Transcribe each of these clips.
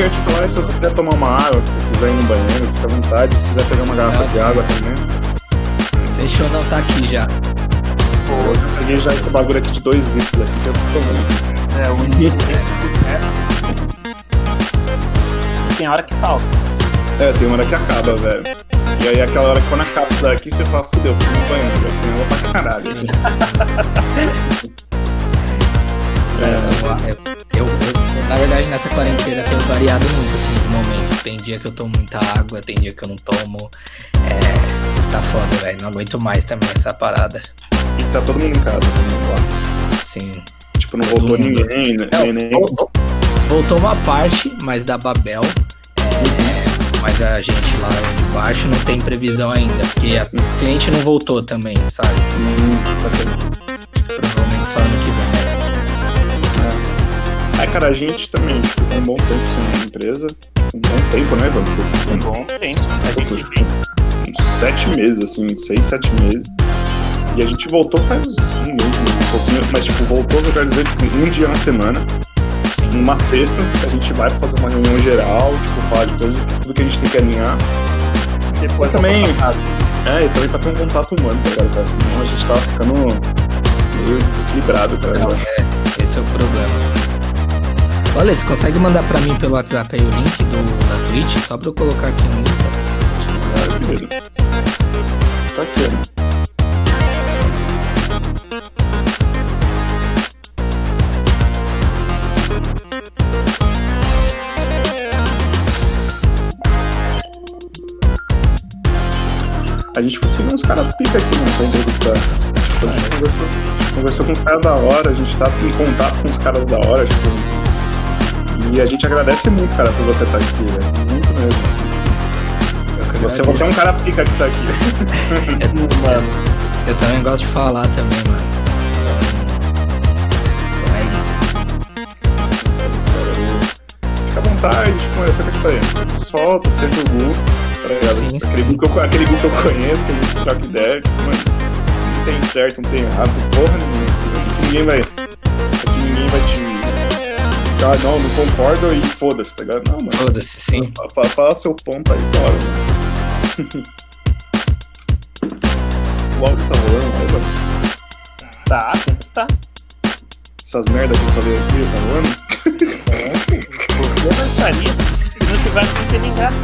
que eu ia te falar é se você quiser tomar uma água, se quiser ir no banheiro, fica à vontade. Se quiser pegar uma garrafa de água também. Fechou, não, tá aqui já. Pô, eu peguei já esse bagulho aqui de 2 litros aqui, que eu tô tomando. É, o único Tem hora que falta. É, tem uma hora que acaba, velho. E aí aquela hora que quando acaba isso daqui, você fala, fudeu, fui no banheiro, velho. Fui água pra caralho. É, eu, eu, eu- na verdade, nessa quarentena tenho variado muito, assim, os momentos. Tem dia que eu tomo muita água, tem dia que eu não tomo. É, tá foda, velho. Não aguento mais também essa parada. E tá todo mundo em casa também. Sim. Tipo, não voltou Todo mundo. ninguém, né? Não, nem, nem... voltou, voltou uma parte, mas da Babel. é, mas a gente lá de baixo não tem previsão ainda, porque a cliente não voltou também, sabe? Hum, sabe? Provavelmente só ano que vem. Aí, cara, a gente também tipo, ficou um bom tempo sem empresa. Um bom tempo, né, Evandro? Um bom tempo. A gente vem. Uns sete meses, assim, seis, sete meses. E a gente voltou faz um mês, um pouquinho, mas tipo, voltou, eu quero dizer, tipo, um dia na semana. Numa sexta, a gente vai fazer uma reunião geral, tipo, falar de tudo, tudo que a gente tem que alinhar. Depois Eu também. É, e também pra ter um contato humano, tá ligado? Senão a gente tava ficando meio desequilibrado, cara. eu Não, é, esse é o problema. Olha, você consegue mandar pra mim pelo WhatsApp aí o link do, da Twitch, só pra eu colocar aqui no Insta? Tá aqui, né? A gente conseguiu uns caras pica aqui né, pra entrevistar. Tipo, a gente conversou, conversou com os caras da hora, a gente tá em contato com os caras da hora, tipo. E a gente agradece muito, cara, por você estar aqui, velho. Muito mesmo. assim. Você, você é um cara pica que tá aqui. Mano, eu também gosto de falar também, mano. Então, então é isso. Fica à vontade, tipo, eu fico te falando. Solta, seja o Gu, tá ligado? Sim, aquele, Gu que eu, aquele Gu que eu conheço, que a gente troca ideia, tipo, mano, não tem certo, não tem errado, porra nenhuma. Que ninguém vai. Que ninguém vai te. Ah, não, não concordo e foda-se, tá ligado? Não, mano. Foda-se, sim. Fa- fa- Fala seu ponto aí, fora. o áudio tá rolando, né, mano? Tá, sempre tá. Essas merdas que eu falei aqui, tá rolando? Porque eu gostaria. Se não não tem nem graça.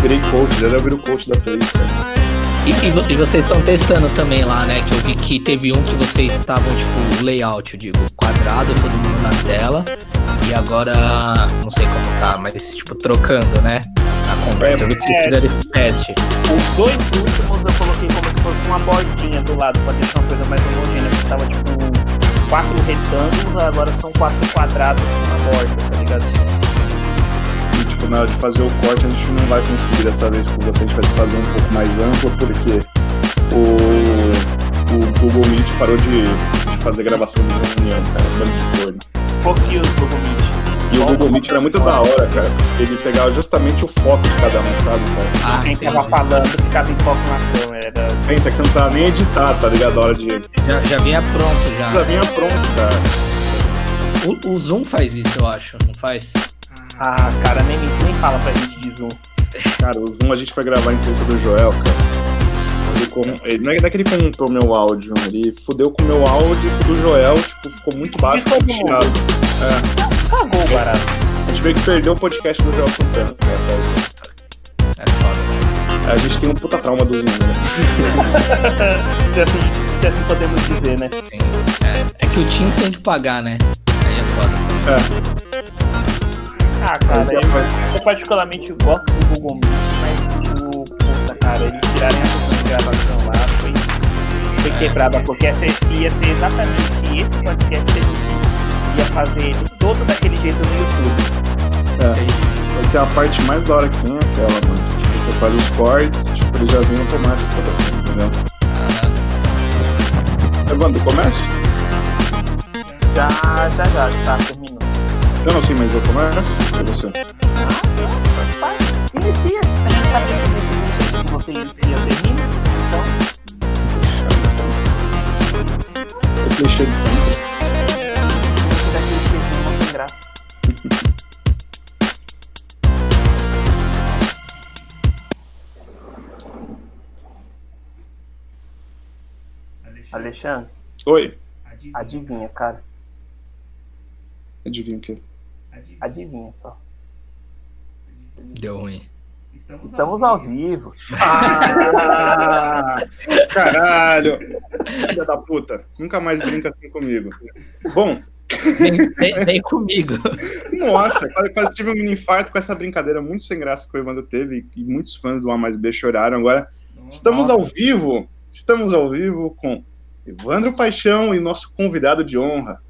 Virei coach, já ouviram o coach da Twitch, cara. E, e vo- vocês estão testando também lá, né? Que eu vi que teve um que vocês estavam, tipo, layout, eu digo, quadrado, todo mundo na tela. E agora, não sei como tá, mas, tipo, trocando, né? Na conversa. Eu vi que vocês É. fizeram esse teste. Os dois últimos eu coloquei como se fosse uma bordinha do lado pra deixar uma coisa mais homogênea. Porque tava tipo quatro retângulos, agora são quatro quadrados uma borda, tá ligado? E, tipo, na hora de fazer o corte, a gente não vai conseguir dessa vez com você. A gente vai fazer um pouco mais amplo, porque o, o Google Meet parou de, de fazer gravação de reunião, cara. De. Pouquinho do Google Meet. E o Google Meet era muito da hora, cara. Ele pegava justamente o foco de cada um, sabe, cara? Ah, Quem tava falando ficava em foco na câmera. Era... Pensa que você não precisava nem editar, tá ligado? A hora de. Já, já vinha pronto, já. Já vinha pronto, cara. O, o Zoom faz isso, eu acho, não faz? Ah, cara, nem, nem fala pra gente de zoom. Cara, o Zoom a gente foi gravar a entrevista do Joel, cara. Ele com- ele- não é é que ele contou meu áudio, ele fudeu com o meu áudio do Joel, tipo, ficou muito baixo, mundo. chiado. É, Cagou o barato. a gente veio que perdeu o podcast do Joel Santana. né, cara. É foda. A gente tem um puta trauma do Zoom, né? Se assim, se assim podemos dizer, né? Sim. É, é que o Teams tem que pagar, né? Aí é foda. É, Ah, cara, eu, eu particularmente gosto do Google Meet, mas tipo, puta, cara, eles tirarem a função de gravação lá foi, foi É. quebrada, porque ia ser, ia ser exatamente esse podcast que a gente ia fazer ele todo daquele jeito no YouTube. é. Porque a parte mais da hora que tem é aquela, mano. Tipo, você faz os cortes, tipo, ele já vem automático pra você, entendeu? Evandro, começa? Já, já, já, tá, terminou. Eu não sei, mas eu começo. Você. Ah, inicia. Que você inicia, termina. Então. Eu fechei de sempre. Alexandre. Oi. Adivinha, cara. Adivinha o quê? Adivinha só. Deu ruim. Estamos ao vivo. Ah, caralho! Filha da puta. Nunca mais brinca assim comigo. Bom. Vem, vem, vem comigo. Nossa, quase, quase, tive um mini infarto com essa brincadeira muito sem graça que o Evandro teve e muitos fãs do A mais B choraram. Agora, estamos ao vivo. Estamos ao vivo com Evandro Paixão e nosso convidado de honra,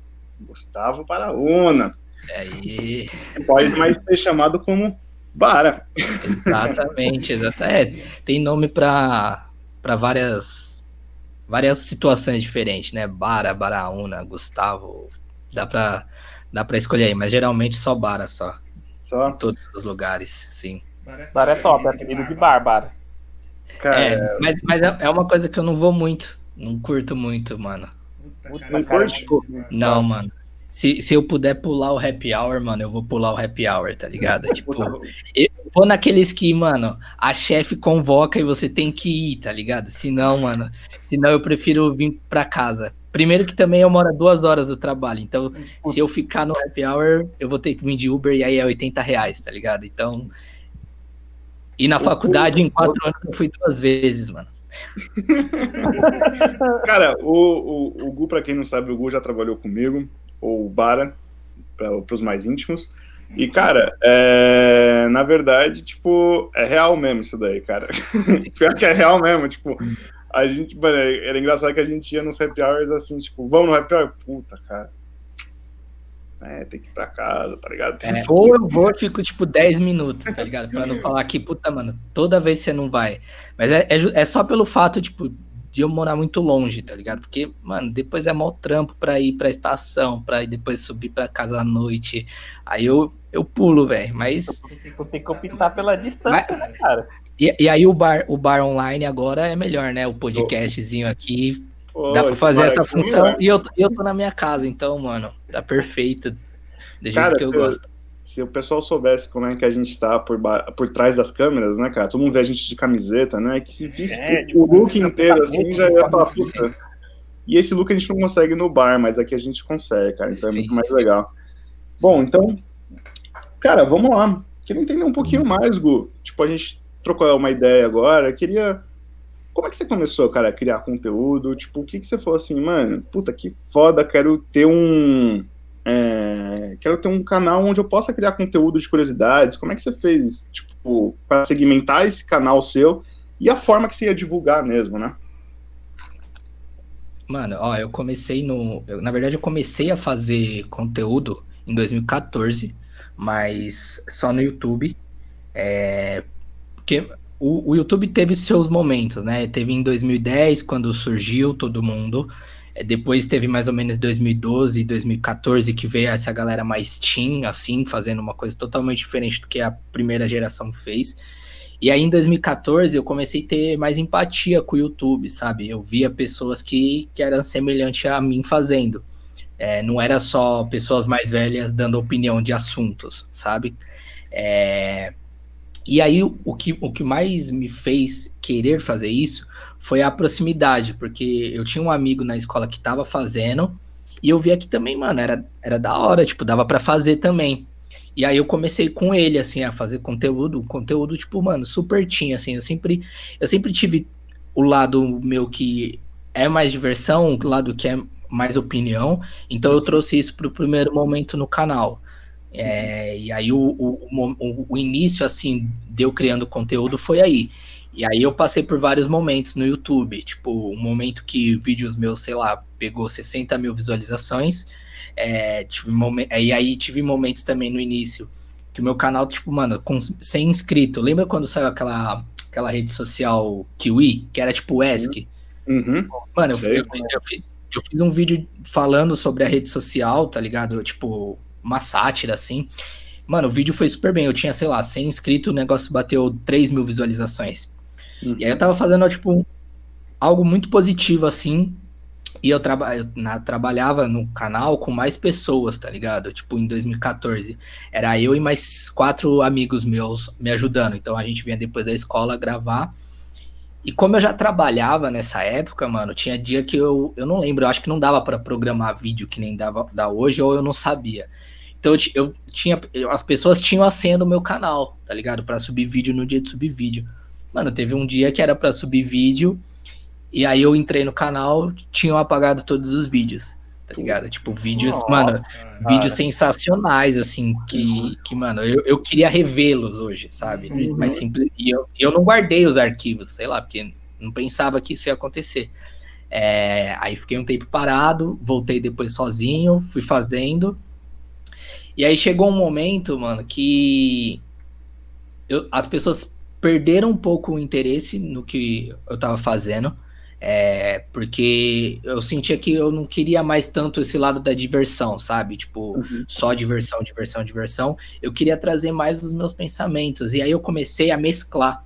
Gustavo Paraúna. Aí. Pode mais ser chamado como Bara. Exatamente, exatamente. É, tem nome para várias várias situações diferentes, né? Bara, Baraúna, Gustavo. Dá para dá para escolher aí, mas geralmente só Bara só. Só? Em todos os lugares, sim. Bara é top, é apelido de Bárbara. É, mas, mas é, é uma coisa que eu não vou muito. Não curto muito, mano. Não curte? Não, mano. Se, se eu puder pular o happy hour, mano, eu vou pular o happy hour, tá ligado? tipo, eu vou naqueles que, mano, a chefe convoca e você tem que ir, tá ligado? Se não, mano, senão eu prefiro vir pra casa. Primeiro que também eu moro duas horas do trabalho, então se eu ficar no happy hour, eu vou ter que vir de Uber e aí é 80 reais, tá ligado? Então. E na faculdade, em quatro anos, eu fui duas vezes, mano. Cara, o, o, o Gu, pra quem não sabe, o Gu já trabalhou comigo ou Bara, para os mais íntimos. E, cara, é, na verdade, tipo, é real mesmo isso daí, cara. Pior que é real mesmo, tipo, a gente, mano, era engraçado que a gente ia nos happy hours assim, tipo, vamos no happy hour? Puta, cara. É, tem que ir pra casa, tá ligado? É, ou eu vou e fico, tipo, 10 minutos, tá ligado? Pra não falar que, puta, mano, toda vez você não vai. Mas é, é, é só pelo fato, tipo, de eu morar muito longe, tá ligado? Porque, mano, depois é mal trampo pra ir pra estação, pra ir depois subir pra casa à noite. Aí eu, eu pulo, velho. Mas. Eu tenho que optar pela distância, mas, né, cara? E, e, aí o bar, o bar online agora é melhor, né? O podcastzinho aqui. Pô, dá pra fazer essa função. Né? E eu, eu tô na minha casa, então, mano, tá perfeito. Do jeito cara, que eu gosto se o pessoal soubesse como é que a gente tá por, por trás das câmeras, né, cara? Todo mundo vê a gente de camiseta, né? Que se visse é, o, tipo, o look inteiro assim, já ia falar, puta. E esse look a gente não consegue no bar, mas aqui a gente consegue, cara. Então sim, é muito mais legal. Bom, então, cara, vamos lá. Queria entender um pouquinho mais, Gu. Tipo, a gente trocou uma ideia agora. Queria. Como é que você começou, cara, a criar conteúdo? Tipo, o que, que você falou assim, mano? Puta que foda, quero ter um é, quero ter um canal onde eu possa criar conteúdo de curiosidades. Como é que você fez, tipo, para segmentar esse canal seu e a forma que você ia divulgar mesmo, né? Mano, ó, eu comecei no. Eu, na verdade, eu comecei a fazer conteúdo em 2014, mas só no YouTube. É, porque o, o YouTube teve seus momentos, né? Teve em 2010, quando surgiu todo mundo. É, depois teve mais ou menos 2012, 2014 que veio essa galera mais teen, assim, fazendo uma coisa totalmente diferente do que a primeira geração fez. E aí em 2014 eu comecei a ter mais empatia com o YouTube, sabe? Eu via pessoas que, que eram semelhantes a mim fazendo. É, não era só pessoas mais velhas dando opinião de assuntos, sabe? É... E aí o que, o que mais me fez querer fazer isso foi a proximidade, porque eu tinha um amigo na escola que tava fazendo, e eu via que também, mano, era, era da hora, tipo, dava para fazer também. E aí eu comecei com ele, assim, a fazer conteúdo, conteúdo, tipo, mano, super tinha, assim, eu sempre, eu sempre tive o lado meu que é mais diversão, o lado que é mais opinião, então eu trouxe isso pro primeiro momento no canal. É, e aí o, o, o, o início, assim, de eu criando conteúdo foi aí. E aí eu passei por vários momentos no YouTube, tipo, um momento que vídeos meus, sei lá, pegou 60 mil visualizações, é, tive momen e aí tive momentos também no início, que o meu canal, tipo, mano, com 100 inscritos, lembra quando saiu aquela, aquela rede social Kiwi, que era tipo ESC? Uhum. Mano, eu, eu, eu, fiz, eu fiz um vídeo falando sobre a rede social, tá ligado? Tipo, uma sátira, assim. Mano, o vídeo foi super bem. Eu tinha, sei lá, 100 inscritos, o negócio bateu 3 mil visualizações. Uhum. E aí eu tava fazendo, tipo, algo muito positivo, assim. E eu, traba eu na, trabalhava no canal com mais pessoas, tá ligado? Tipo, em 2014. Era eu e mais quatro amigos meus me ajudando. Então a gente vinha depois da escola gravar. E como eu já trabalhava nessa época, mano, tinha dia que eu, eu não lembro, eu acho que não dava para programar vídeo que nem dava da hoje, ou eu não sabia. Então eu, eu tinha. Eu, as pessoas tinham a senha do meu canal, tá ligado? para subir vídeo no dia de subir vídeo. Mano, teve um dia que era para subir vídeo, e aí eu entrei no canal, tinham apagado todos os vídeos, tá ligado? Tipo, vídeos, Nossa, mano, cara. vídeos sensacionais, assim, que, que mano, eu, eu queria revê-los hoje, sabe? Uhum. Mas simples. E eu, eu não guardei os arquivos, sei lá, porque não pensava que isso ia acontecer. É, aí fiquei um tempo parado, voltei depois sozinho, fui fazendo. E aí chegou um momento, mano, que eu, as pessoas perderam um pouco o interesse no que eu tava fazendo. É, porque eu sentia que eu não queria mais tanto esse lado da diversão, sabe? Tipo, uhum. só diversão, diversão, diversão. Eu queria trazer mais os meus pensamentos. E aí eu comecei a mesclar.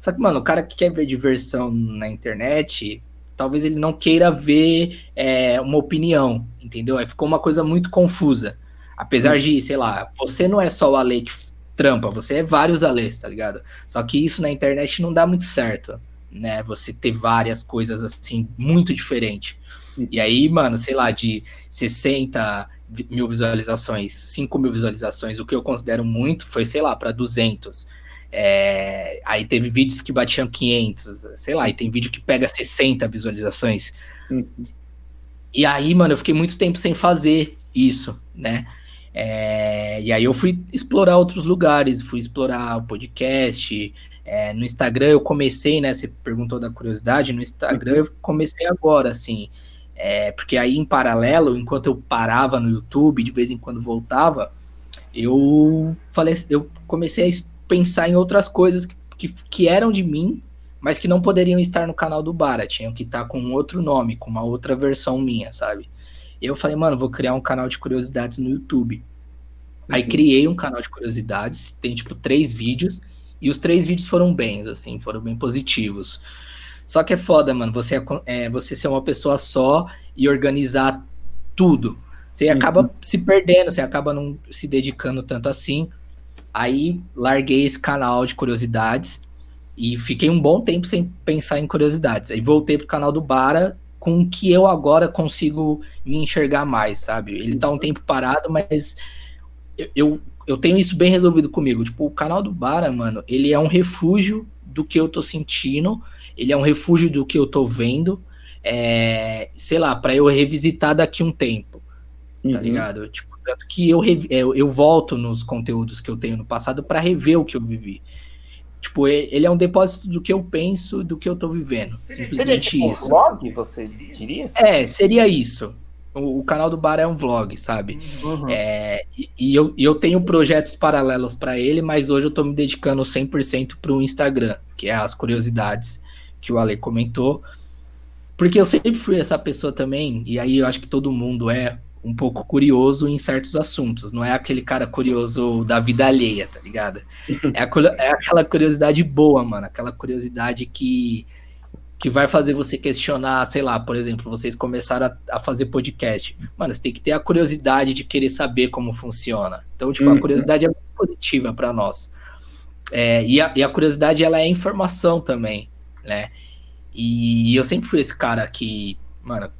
Só que, mano, o cara que quer ver diversão na internet, talvez ele não queira ver é, uma opinião, entendeu? Aí ficou uma coisa muito confusa. Apesar de, sei lá, você não é só o Ale que trampa, você é vários Alês, tá ligado? Só que isso na internet não dá muito certo, né? Você ter várias coisas assim, muito diferentes. E aí, mano, sei lá, de 60 mil visualizações, 5 mil visualizações, o que eu considero muito foi, sei lá, para 200. É, aí teve vídeos que batiam 500, sei lá, e tem vídeo que pega 60 visualizações. Uhum. E aí, mano, eu fiquei muito tempo sem fazer isso, né? É, e aí eu fui explorar outros lugares, fui explorar o podcast. É, no Instagram eu comecei, né? Você perguntou da curiosidade, no Instagram eu comecei agora, assim. É, porque aí em paralelo, enquanto eu parava no YouTube, de vez em quando voltava, eu falei, eu comecei a pensar em outras coisas que, que, que eram de mim, mas que não poderiam estar no canal do Bara, tinham que estar com outro nome, com uma outra versão minha, sabe? Eu falei, mano, vou criar um canal de curiosidades no YouTube. Uhum. Aí criei um canal de curiosidades, tem tipo três vídeos, e os três vídeos foram bens, assim, foram bem positivos. Só que é foda, mano, você, é, é você ser uma pessoa só e organizar tudo. Você uhum. acaba se perdendo, você acaba não se dedicando tanto assim. Aí larguei esse canal de curiosidades e fiquei um bom tempo sem pensar em curiosidades. Aí voltei pro canal do Bara com o que eu agora consigo me enxergar mais, sabe? Ele tá um tempo parado, mas eu, eu, eu tenho isso bem resolvido comigo. Tipo, o canal do Bara, mano, ele é um refúgio do que eu tô sentindo, ele é um refúgio do que eu tô vendo, é, sei lá, para eu revisitar daqui um tempo, tá uhum. ligado? Tipo, tanto que eu, eu, eu volto nos conteúdos que eu tenho no passado para rever o que eu vivi. Tipo, ele é um depósito do que eu penso, do que eu tô vivendo. Simplesmente seria, tipo, isso. Um vlog, você diria? É, seria isso. O, o canal do Bar é um vlog, sabe? Uhum. É, e, e eu, eu tenho projetos paralelos para ele, mas hoje eu tô me dedicando 100% pro Instagram, que é as curiosidades que o Ale comentou. Porque eu sempre fui essa pessoa também, e aí eu acho que todo mundo é um pouco curioso em certos assuntos. Não é aquele cara curioso da vida alheia, tá ligado? É, a, é aquela curiosidade boa, mano. Aquela curiosidade que, que vai fazer você questionar, sei lá, por exemplo, vocês começaram a, a fazer podcast. Mano, você tem que ter a curiosidade de querer saber como funciona. Então, tipo, a uhum. curiosidade é muito positiva para nós. É, e, a, e a curiosidade, ela é informação também, né? E eu sempre fui esse cara que, mano,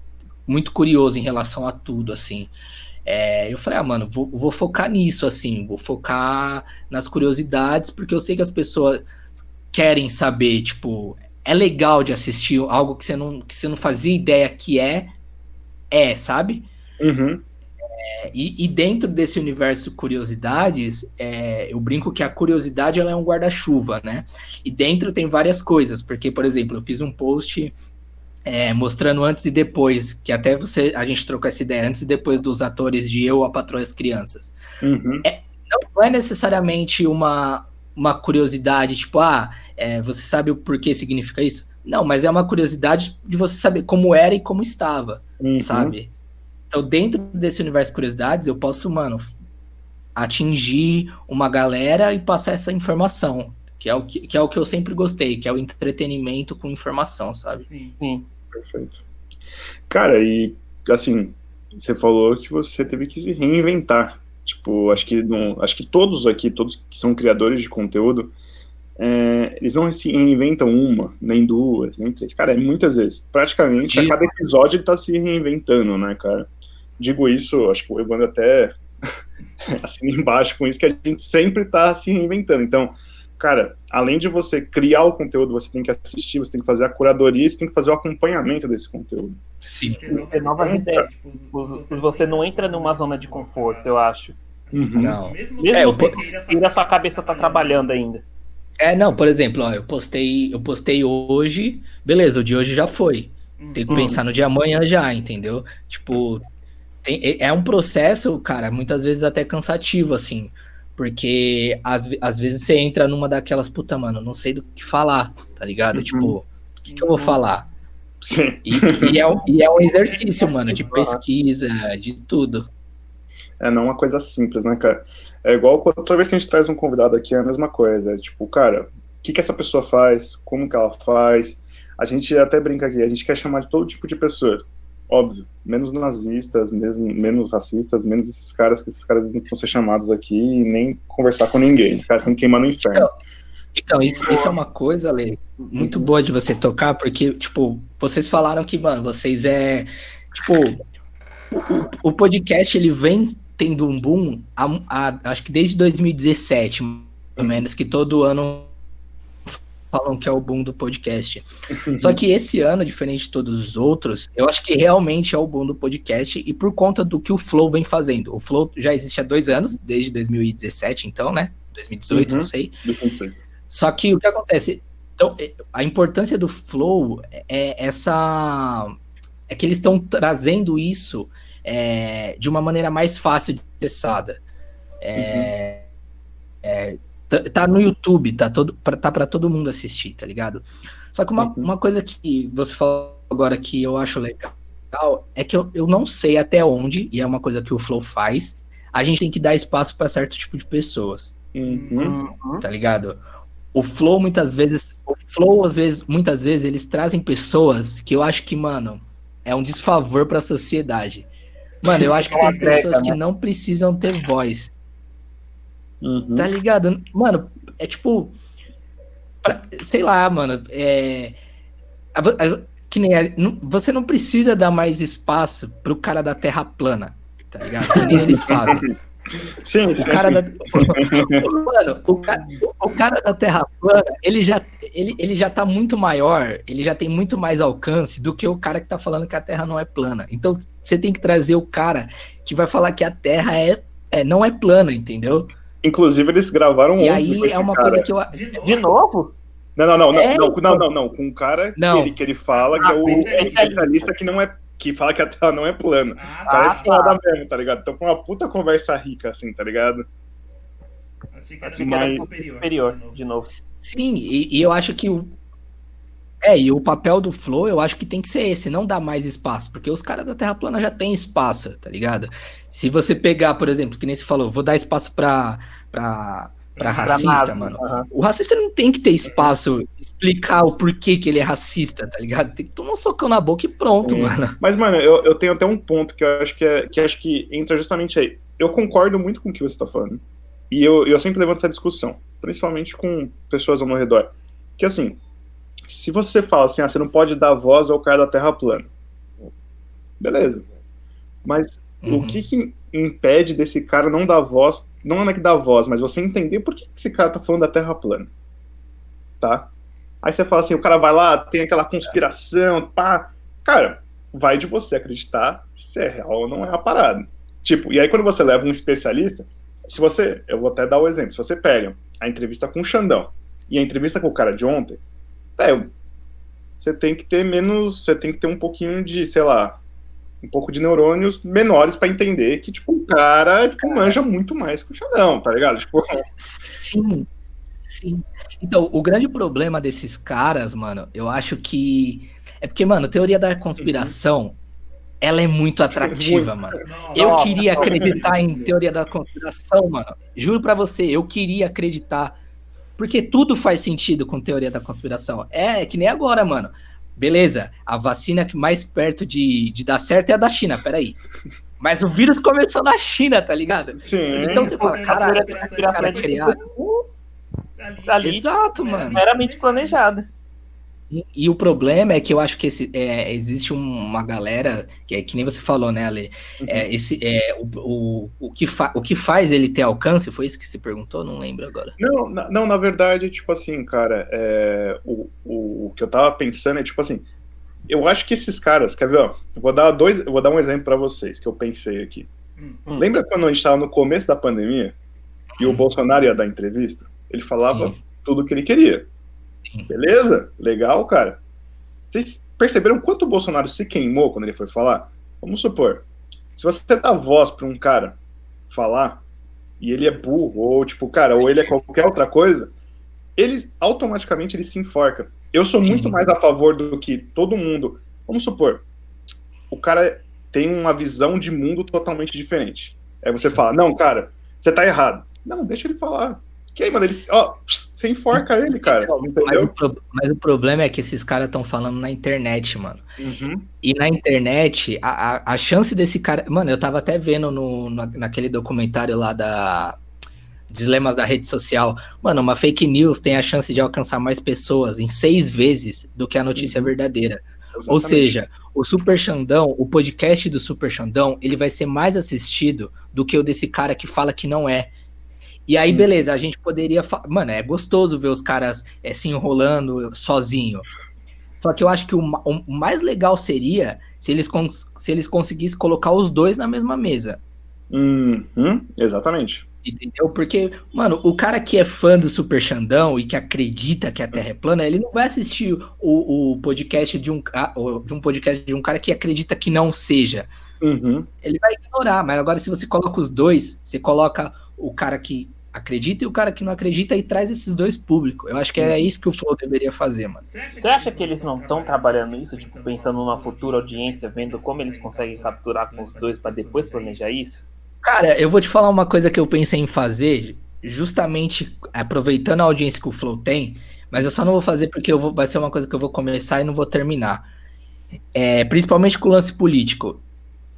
muito curioso em relação a tudo, assim. É, eu falei, ah, mano, vou, vou, focar nisso, assim, vou focar nas curiosidades, porque eu sei que as pessoas querem saber, tipo, é legal de assistir algo que você não, que você não fazia ideia que é, é, sabe? Uhum. É, e, e, dentro desse universo curiosidades, é, eu brinco que a curiosidade ela é um guarda-chuva, né? E dentro tem várias coisas, porque, por exemplo, eu fiz um post é, mostrando antes e depois, que até você a gente trocou essa ideia antes e depois dos atores de Eu, a Patroa e as Crianças. Uhum. É, não é necessariamente uma, uma curiosidade, tipo, ah, é, você sabe o porquê significa isso? Não, mas é uma curiosidade de você saber como era e como estava, uhum. sabe? Então, dentro desse universo de curiosidades, eu posso, mano, atingir uma galera e passar essa informação, que é o que, que é o que eu sempre gostei, que é o entretenimento com informação, sabe? Sim. Sim. Perfeito. Cara, e assim, você falou que você teve que se reinventar. Tipo, acho que não, acho que todos aqui, todos que são criadores de conteúdo, é, eles não se reinventam uma, nem duas, nem três. Cara, é muitas vezes. Praticamente, a cada episódio ele tá se reinventando, né, cara? Digo isso, acho que o Evandro até assim embaixo com isso, que a gente sempre tá se reinventando. Então, cara, além de você criar o conteúdo, você tem que assistir, você tem que fazer a curadoria, você tem que fazer o acompanhamento desse conteúdo. Sim. Ter novas ideias. Tipo, você não entra numa zona de conforto, eu acho. Uhum. Não. Mesmo é, eu, ainda a sua cabeça tá trabalhando ainda. É, não, por exemplo, ó, eu postei, eu postei hoje, beleza, o de hoje já foi. Tem que hum. pensar no de amanhã já, entendeu? Tipo, tem, é, é um processo, cara, muitas vezes até cansativo, assim. Porque às, às vezes você entra numa daquelas, puta, mano, não sei do que falar, tá ligado? Uhum. Tipo, o que, que eu vou falar? Sim. E, e, é, e é um exercício, mano, de pesquisa, de tudo. É não uma coisa simples, né, cara? É igual toda vez que a gente traz um convidado aqui, é a mesma coisa. É tipo, cara, o que, que essa pessoa faz? Como que ela faz? A gente até brinca aqui, a gente quer chamar de todo tipo de pessoa. Óbvio, menos nazistas, mesmo, menos racistas, menos esses caras que esses caras não vão ser chamados aqui e nem conversar com ninguém. Esses caras estão queimando o inferno. Então, então isso, isso, é uma coisa, Ale, muito boa de você tocar, porque, tipo, vocês falaram que, mano, vocês é. Tipo, o, o podcast ele vem tendo um boom, a, a, acho que desde 2017, mais ou menos, que todo ano falam que é o boom do podcast. Só que esse ano, diferente de todos os outros, eu acho que realmente é o boom do podcast e por conta do que o Flow vem fazendo. O Flow já existe há dois anos, desde 2017, então, né? 2018, uhum. não sei. Só que o que acontece? Então, é, a importância do Flow é essa. É que eles estão trazendo isso é, de uma maneira mais fácil de acessada. É, uhum. é, tá, tá, no YouTube, tá, todo, pra, tá para todo mundo assistir, tá ligado? Só que uma, uhum. uma coisa que você falou agora que eu acho legal é que eu, eu não sei até onde, e é uma coisa que o Flow faz, a gente tem que dar espaço para certo tipo de pessoas. Uhum. Tá ligado? O Flow muitas vezes, o Flow às vezes, muitas vezes eles trazem pessoas que eu acho que, mano, é um desfavor para a sociedade. Mano, eu acho que tem pessoas que né? não precisam ter voz. Uhum. Tá ligado? Mano, é tipo. Pra, sei lá, mano. É. A, a, que nem a, não, você não precisa dar mais espaço pro cara da Terra plana. Tá ligado? Que nem eles fazem. Sim, o sim. Cara da, mano, o, cara, o cara da Terra plana, ele já, ele, ele já tá muito maior, ele já tem muito mais alcance do que o cara que tá falando que a Terra não é plana. Então, você tem que trazer o cara que vai falar que a Terra é, é não é plana, entendeu? Inclusive, eles gravaram E aí é uma cara. coisa que eu. De novo? Não, não, não, é, não, não, não, não, não, com um cara não. Que, ele, que ele fala que é o ah, especialista que não é que fala que a Terra não é plana. Ah, o cara é tá. foda mesmo, tá ligado? Então foi uma puta conversa rica, assim, tá ligado? Achei que era, Mas... superior, superior, de novo. Sim, e, e, eu acho que o. É, e o papel do Flow eu acho que tem que ser esse, não dar mais espaço, porque os caras da Terra plana já tem espaço, tá ligado? Se você pegar, por exemplo, que nem você falou, vou dar espaço pra. pra pra racista, mano. Uhum. O racista não tem que ter espaço explicar o porquê que ele é racista, tá ligado? Tem que tomar um socão na boca e pronto, mano. Mas, mano, eu, eu tenho até um ponto que eu acho que, é, que acho que entra justamente aí. Eu concordo muito com o que você tá falando. E eu, eu sempre levanto essa discussão, principalmente com pessoas ao meu redor. Que assim, se você fala assim, ah, você não pode dar voz ao cara da Terra plana. Beleza. Mas uhum. o que, que impede desse cara não dar voz não é que dá voz, mas você entender por que esse cara tá falando da Terra plana. Tá? Aí você fala assim, o cara vai lá, tem aquela conspiração, pá. Cara, vai de você acreditar se é real ou não é a parada. Tipo, e aí quando você leva um especialista, se você, eu vou até dar o um exemplo, se você pega a entrevista com o Xandão e a entrevista com o cara de ontem, é, você tem que ter menos, você tem que ter um pouquinho de, sei lá, um pouco de neurônios menores para entender que, tipo, o cara, tipo, manja muito mais que o Xandão, tá ligado? Tipo... Sim, sim. Então, o grande problema desses caras, mano, eu acho que. É porque, mano, teoria da conspiração, ela é muito atrativa, mano. Eu queria acreditar em teoria da conspiração, mano. Juro para você, eu queria acreditar. Porque tudo faz sentido com teoria da conspiração. É que nem agora, mano. Beleza, a vacina que mais perto de, de dar certo é a da China, peraí. Mas o vírus começou na China, tá ligado? Sim. Então você fala, caralho, esse cara criado. ali Exato, é, mano. meramente planejada. E, e o problema é que eu acho que esse, é, existe uma galera, que, é, que nem você falou, né, Ale? É, esse, é, o, o, o, que fa, o que faz ele ter alcance, foi isso que você perguntou? Não lembro agora. Não, na, não na verdade, tipo assim, cara, é, o, o, o que eu tava pensando é, tipo assim, eu acho que esses caras, quer ver, ó, eu vou dar, dois, eu vou dar um exemplo para vocês, que eu pensei aqui. Hum. Lembra quando a gente estava no começo da pandemia e o Bolsonaro ia dar entrevista? Ele falava Sim. tudo o que ele queria. Beleza? Legal, cara. Vocês perceberam quanto o Bolsonaro se queimou quando ele foi falar? Vamos supor, se você dá voz para um cara falar e ele é burro, ou tipo, cara, ou ele é qualquer outra coisa, ele automaticamente ele se enforca. Eu sou Sim. muito mais a favor do que todo mundo. Vamos supor, o cara tem uma visão de mundo totalmente diferente. Aí você fala, não, cara, você tá errado. Não, deixa ele falar. Que aí, mano, ele, ó, você enforca ele, cara. Mas, o, mas, o, problema é que esses caras estão falando na internet, mano. Uhum. E na internet, a, a, a, chance desse cara. Mano, eu tava até vendo no, na, naquele documentário lá da. Dilemas da rede social. Mano, uma fake news tem a chance de alcançar mais pessoas em seis vezes do que a notícia uhum. verdadeira. Exatamente. Ou seja, o Super Xandão, o podcast do Super Xandão, ele vai ser mais assistido do que o desse cara que fala que não é. E aí, beleza, a gente poderia. Mano, é gostoso ver os caras é, se enrolando sozinho. Só que eu acho que o, o mais legal seria se eles, se eles conseguissem colocar os dois na mesma mesa. Uhum, exatamente. Entendeu? Porque, mano, o cara que é fã do Super Xandão e que acredita que a Terra é plana, ele não vai assistir o, o podcast de um, de um podcast de um cara que acredita que não seja. Uhum. Ele vai ignorar, mas agora se você coloca os dois, você coloca o cara que acredita e o cara que não acredita e traz esses dois públicos. Eu acho que é isso que o Flow deveria fazer, mano. Você acha que eles não estão trabalhando isso, tipo, pensando numa futura audiência, vendo como eles conseguem capturar com os dois para depois planejar isso? Cara, eu vou te falar uma coisa que eu pensei em fazer, justamente aproveitando a audiência que o Flow tem, mas eu só não vou fazer porque eu vou, vai ser uma coisa que eu vou começar e não vou terminar. É, principalmente com o lance político.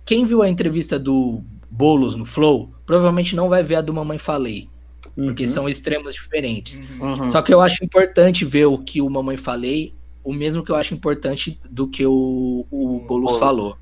Quem viu a entrevista do Boulos no Flow, provavelmente não vai ver a do Mamãe Falei. Porque uhum. são extremos diferentes. Uhum. Só que eu acho importante ver o que o Mamãe Falei, o mesmo que eu acho importante do que o, o Boulos falou.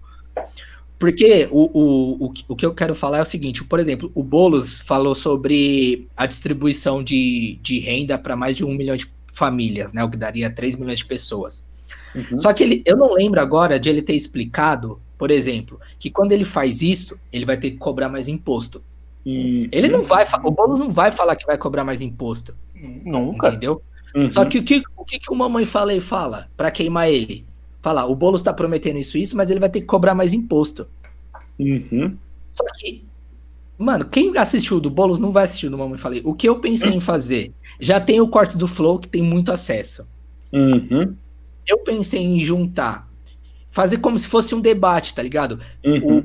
Porque o, o, o, o que eu quero falar é o seguinte: por exemplo, o Boulos falou sobre a distribuição de, de renda para mais de um milhão de famílias, né? O que daria 3 milhões de pessoas. Uhum. Só que ele, eu não lembro agora de ele ter explicado por exemplo, que quando ele faz isso, ele vai ter que cobrar mais imposto. Uhum. Ele não vai, o Boulos não vai falar que vai cobrar mais imposto. Nunca. Entendeu? Uhum. Só que o que o que, que o mamãe fala e fala para queimar ele? Fala, o Boulos tá prometendo isso isso, mas ele vai ter que cobrar mais imposto. Uhum. Só que Mano, quem assistiu do Boulos não vai assistir do Mamãe Falei. O que eu pensei em fazer? Já tem o corte do Flow que tem muito acesso. Uhum. Eu pensei em juntar fazer como se fosse um debate, tá ligado? Uhum.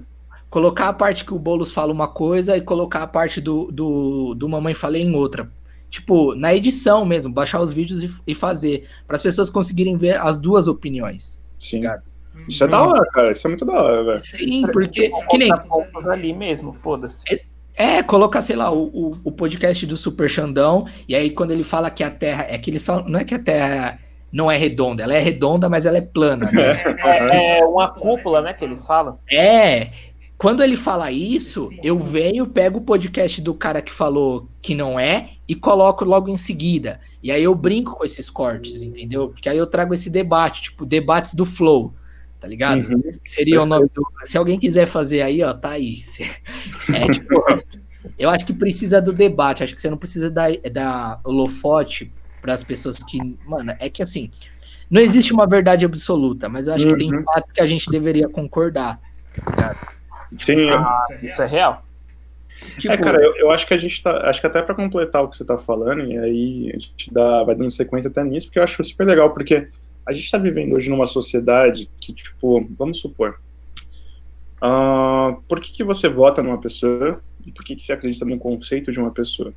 Colocar a parte que o Boulos fala uma coisa e colocar a parte do, do, do Mamãe Falei em outra. Tipo, na edição mesmo, baixar os vídeos e, e fazer. para as pessoas conseguirem ver as duas opiniões. Sim. Tá isso é da hora, cara. Isso é muito da hora, velho. Sim, porque. Que nem. ali mesmo, foda-se. É, é, colocar, sei lá, o, o, o, podcast do Super Xandão, e aí quando ele fala que a Terra. É que eles falam. Não é que a Terra não é redonda. Ela é redonda, mas ela é plana. Né? É, é, uma cúpula, né, que eles falam. É. Quando ele fala isso, eu venho, pego o podcast do cara que falou que não é e coloco logo em seguida. E aí eu brinco com esses cortes, entendeu? Porque aí eu trago esse debate, tipo, debates do flow, tá ligado? Uhum. Seria o nome do. Se alguém quiser fazer aí, ó, tá aí. É tipo. eu acho que precisa do debate, acho que você não precisa da, da holofote para as pessoas que. Mano, é que assim. Não existe uma verdade absoluta, mas eu acho uhum. que tem uhum. fatos que a gente deveria concordar. Tá Sim, ah, isso é real. Tipo, é, cara, eu, eu, acho que a gente tá. Acho que até para completar o que você tá falando, e aí a gente dá, vai dando sequência até nisso, porque eu acho super legal, porque a gente tá vivendo hoje numa sociedade que, tipo, vamos supor. Uh, por que, que você vota numa pessoa e por que, que você acredita no conceito de uma pessoa?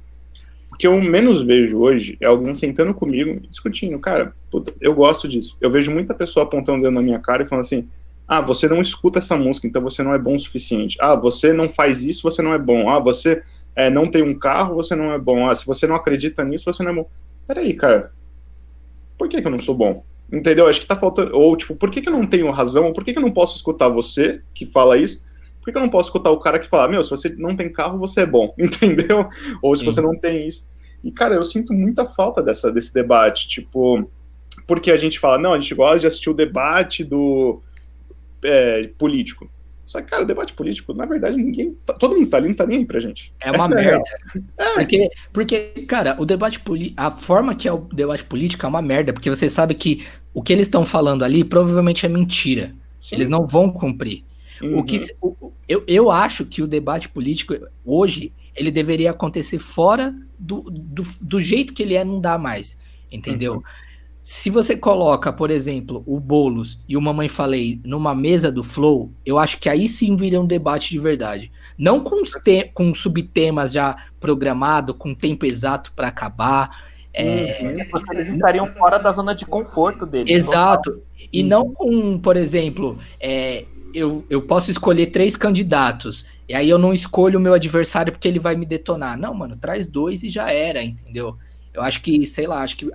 que eu menos vejo hoje é alguém sentando comigo discutindo, cara, puta, eu gosto disso. Eu vejo muita pessoa apontando o dedo na minha cara e falando assim: ah, você não escuta essa música, então você não é bom o suficiente. Ah, você não faz isso, você não é bom. Ah, você é, não tem um carro, você não é bom. Ah, se você não acredita nisso, você não é bom. peraí, cara, por que, que eu não sou bom? Entendeu? Acho que tá faltando. Ou, tipo, por que, que eu não tenho razão? Por que, que eu não posso escutar você que fala isso? Por que, que eu não posso escutar o cara que fala, meu, se você não tem carro, você é bom, entendeu? Ou Sim. se você não tem isso. E, cara, eu sinto muita falta dessa, desse debate, tipo, porque a gente fala, não, a gente gosta de assistir o debate do é, político. Só que, cara, o debate político, na verdade, ninguém. Tá, todo mundo tá ali, não tá nem aí pra gente. É uma Essa é merda. É porque, porque, cara, o debate político. A forma que é o debate político é uma merda, porque você sabe que o que eles estão falando ali provavelmente é mentira. Sim. Eles não vão cumprir. Uhum. O que uhum. o, eu, eu acho que o debate político hoje ele deveria acontecer fora do, do, do jeito que ele é, não dá mais. Entendeu? Uhum. Se você coloca, por exemplo, o Bolos e o Mamãe Falei numa mesa do Flow, eu acho que aí sim viria um debate de verdade. Não com, com subtemas já programados, com tempo exato para acabar. É... Uhum. Eles estariam fora da zona de conforto deles. Exato. E não com, por exemplo, é, eu, eu posso escolher três candidatos. E aí eu não escolho o meu adversário porque ele vai me detonar. Não, mano, traz dois e já era, entendeu? Eu acho que, sei lá, acho que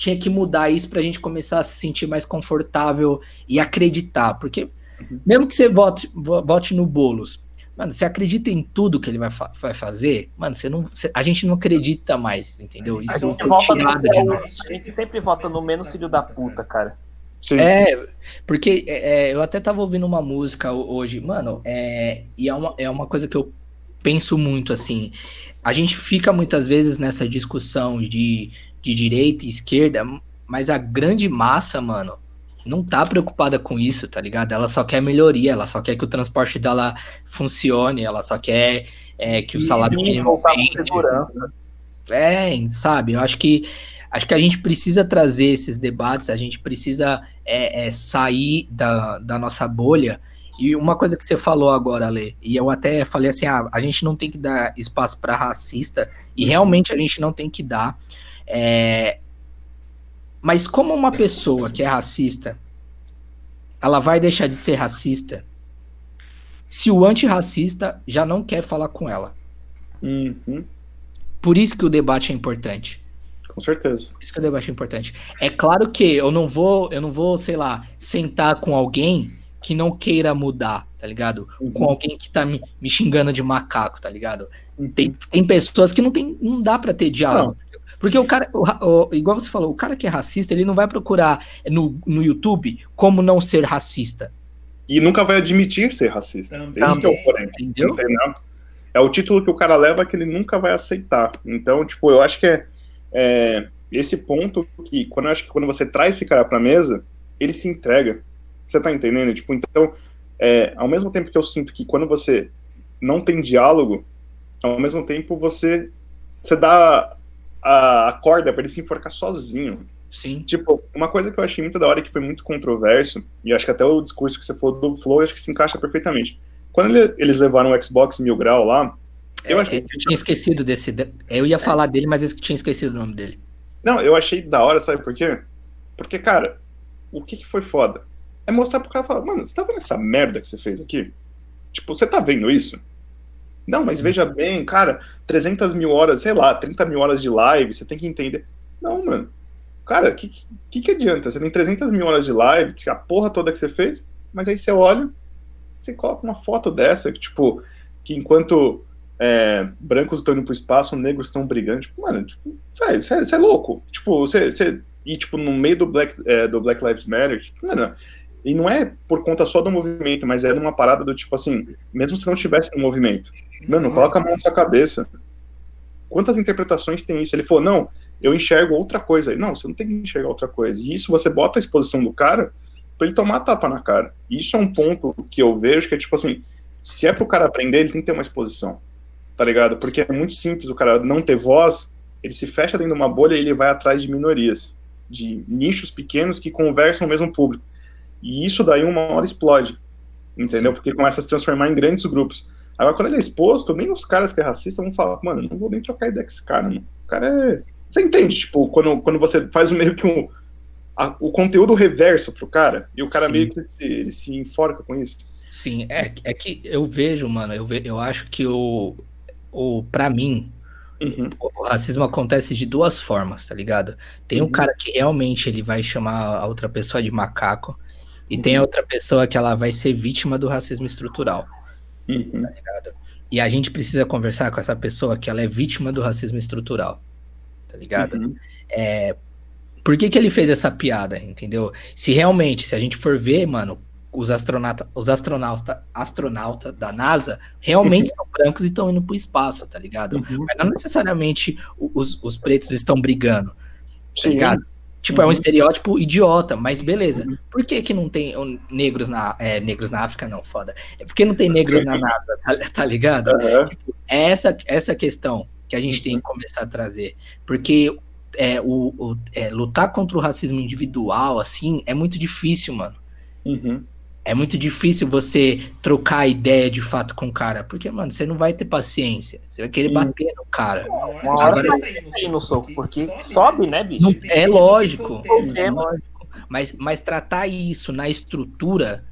tinha que mudar isso pra gente começar a se sentir mais confortável e acreditar. Porque uhum. mesmo que você vote, vote no Boulos, mano, você acredita em tudo que ele vai, fa vai fazer, mano, você não, você, a gente não acredita mais, entendeu? Isso foi tirado de nós. A gente sempre vota no menos filho da puta, cara. Sim. É, porque é, é, eu até tava ouvindo uma música hoje, mano, é, e é uma, é uma coisa que eu penso muito, assim, a gente fica muitas vezes nessa discussão de de direita e esquerda, mas a grande massa, mano, não tá preocupada com isso, tá ligado? Ela só quer melhoria, ela só quer que o transporte dela funcione, ela só quer é, que o salário mínimo É, sabe? Eu acho que acho que a gente precisa trazer esses debates, a gente precisa é, é, sair da, da nossa bolha. E uma coisa que você falou agora, Ale, e eu até falei assim: ah, a gente não tem que dar espaço para racista, e realmente a gente não tem que dar. É... Mas como uma pessoa que é racista, ela vai deixar de ser racista se o antirracista já não quer falar com ela. Uhum. Por isso que o debate é importante. Com certeza. Por isso que o debate é importante. É claro que eu não vou, eu não vou, sei lá, sentar com alguém que não queira mudar, tá ligado? Uhum. Com alguém que tá me, me, xingando de macaco, tá ligado? Uhum. Tem, tem pessoas que não tem, não dá para ter diálogo. Não. Porque o cara, o, o, igual você falou, o cara que é racista, ele não vai procurar no, no YouTube como não ser racista. E nunca vai admitir ser racista. Também. Esse é o porém. Entendeu? Entendeu? É o título que o cara leva que ele nunca vai aceitar. Então, tipo, eu acho que é, é esse ponto que, quando eu acho que quando você traz esse cara pra mesa, ele se entrega. Você tá entendendo? Tipo, então, é, ao mesmo tempo que eu sinto que quando você não tem diálogo, ao mesmo tempo você, você dá a, corda para ele se enforcar sozinho. Sim. Tipo, uma coisa que eu achei muito da hora que foi muito controverso, e acho que até o discurso que você falou do Flow, acho que se encaixa perfeitamente. Quando ele, eles levaram o Xbox Mil Grau lá, eu é, acho que. Eu tinha esquecido desse. Eu ia falar dele, mas eu tinha esquecido o nome dele. Não, eu achei da hora, sabe por quê? Porque, cara, o que, que foi foda? É mostrar pro cara falar, mano, você tá vendo essa merda que você fez aqui? Tipo, você tá vendo isso? Não, mas veja bem, cara, 300 mil horas, sei lá, 30 mil horas de live, você tem que entender. Não, mano. Cara, o que, que, que adianta? Você tem 300 mil horas de live, a porra toda que você fez, mas aí você olha, você coloca uma foto dessa, que, tipo, que enquanto é, brancos estão indo pro espaço, negros estão brigando, tipo, mano, tipo, você, é, é louco. Tipo, você, você. E, tipo, no meio do Black, é, do Black Lives Matter, tipo, mano, e não é por conta só do movimento, mas é numa parada do tipo assim, mesmo se não estivesse no movimento, Mano, uhum. coloca a mão na sua cabeça. Quantas interpretações tem isso? Ele falou, não, eu enxergo outra coisa. Não, você não tem que enxergar outra coisa. E isso você bota a exposição do cara pra ele tomar tapa na cara. Isso é um ponto que eu vejo que é tipo assim, se é pro cara aprender, ele tem que ter uma exposição. Tá ligado? Porque é muito simples o cara não ter voz, ele se fecha dentro de uma bolha e ele vai atrás de minorias, de nichos pequenos que conversam no mesmo público. E isso daí uma hora explode. Entendeu? Porque começa a se transformar em grandes grupos. Agora, quando ele é exposto, nem os caras que é racista vão falar, mano, não vou nem trocar ideia com esse cara, mano. O cara é. Você entende, tipo, quando, quando você faz meio que um. A, o conteúdo reverso pro cara, e o cara Sim. meio que se, ele se enforca com isso. Sim, é, é que eu vejo, mano, eu, ve, eu acho que o, o. Pra mim, Uhum. O racismo acontece de duas formas, tá ligado? Tem uhum. um cara que realmente ele vai chamar a outra pessoa de macaco, e uhum. tem a outra pessoa que ela vai ser vítima do racismo estrutural. Uhum. Tá ligado? E a gente precisa conversar com essa pessoa que ela é vítima do racismo estrutural. Tá ligado? Uhum. É, por que, que ele fez essa piada, entendeu? Se realmente, se a gente for ver, mano, os astronautas, os astronautas, astronauta da NASA realmente uhum. são brancos e estão indo pro espaço, tá ligado? Uhum. Mas não necessariamente os, os pretos estão brigando, tá Sim. ligado? Tipo, uhum. é um uhum. estereótipo idiota, mas beleza. Uhum. Por que que não tem negros na... É, negros na África, não, foda. É porque não tem negros na NASA, tá, tá ligado? Tipo, é essa, essa questão que a gente tem que começar a trazer. Porque é, o, o é, lutar contra o racismo individual, assim, é muito difícil, mano. É muito difícil você trocar ideia de fato com o cara, porque, mano, você não vai ter paciência. Você vai querer bater no cara. Uma hora Agora, vai no soco, porque sobe, né, bicho? Não, é lógico. É lógico. Mas, mas tratar isso na estrutura,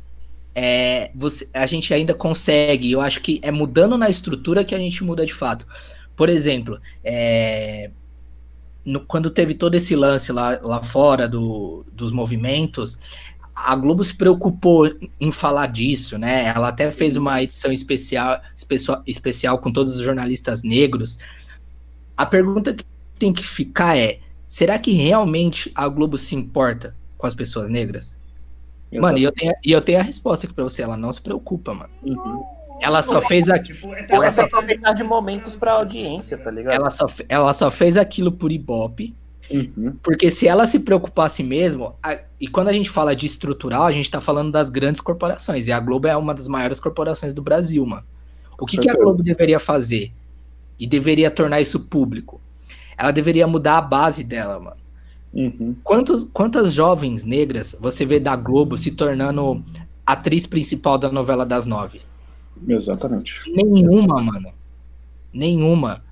é, você, a gente ainda consegue. Eu acho que é mudando na estrutura que a gente muda de fato. Por exemplo, é, no, quando teve todo esse lance lá, lá fora do, dos movimentos, a Globo se preocupou em falar disso, né? Ela até fez uma edição especial, especial, especial com todos os jornalistas negros. A pergunta que tem que ficar é: será que realmente a Globo se importa com as pessoas negras? Exatamente. Mano, e eu, tenho, e eu tenho a resposta aqui pra você: ela não se preocupa, mano. Uhum. Ela só fez aquilo. Tipo, ela só aproveitar de momentos pra audiência, tá ligado? Ela só, ela só fez aquilo por Ibope Uhum. Porque se ela se preocupasse mesmo, a, e quando a gente fala de estrutural, a gente está falando das grandes corporações, e a Globo é uma das maiores corporações do Brasil, mano. O que, que a Globo deveria fazer? E deveria tornar isso público? Ela deveria mudar a base dela, mano. Uhum. Quantos, quantas jovens negras você vê da Globo se tornando atriz principal da novela das nove? Exatamente. Nenhuma, mano. Nenhuma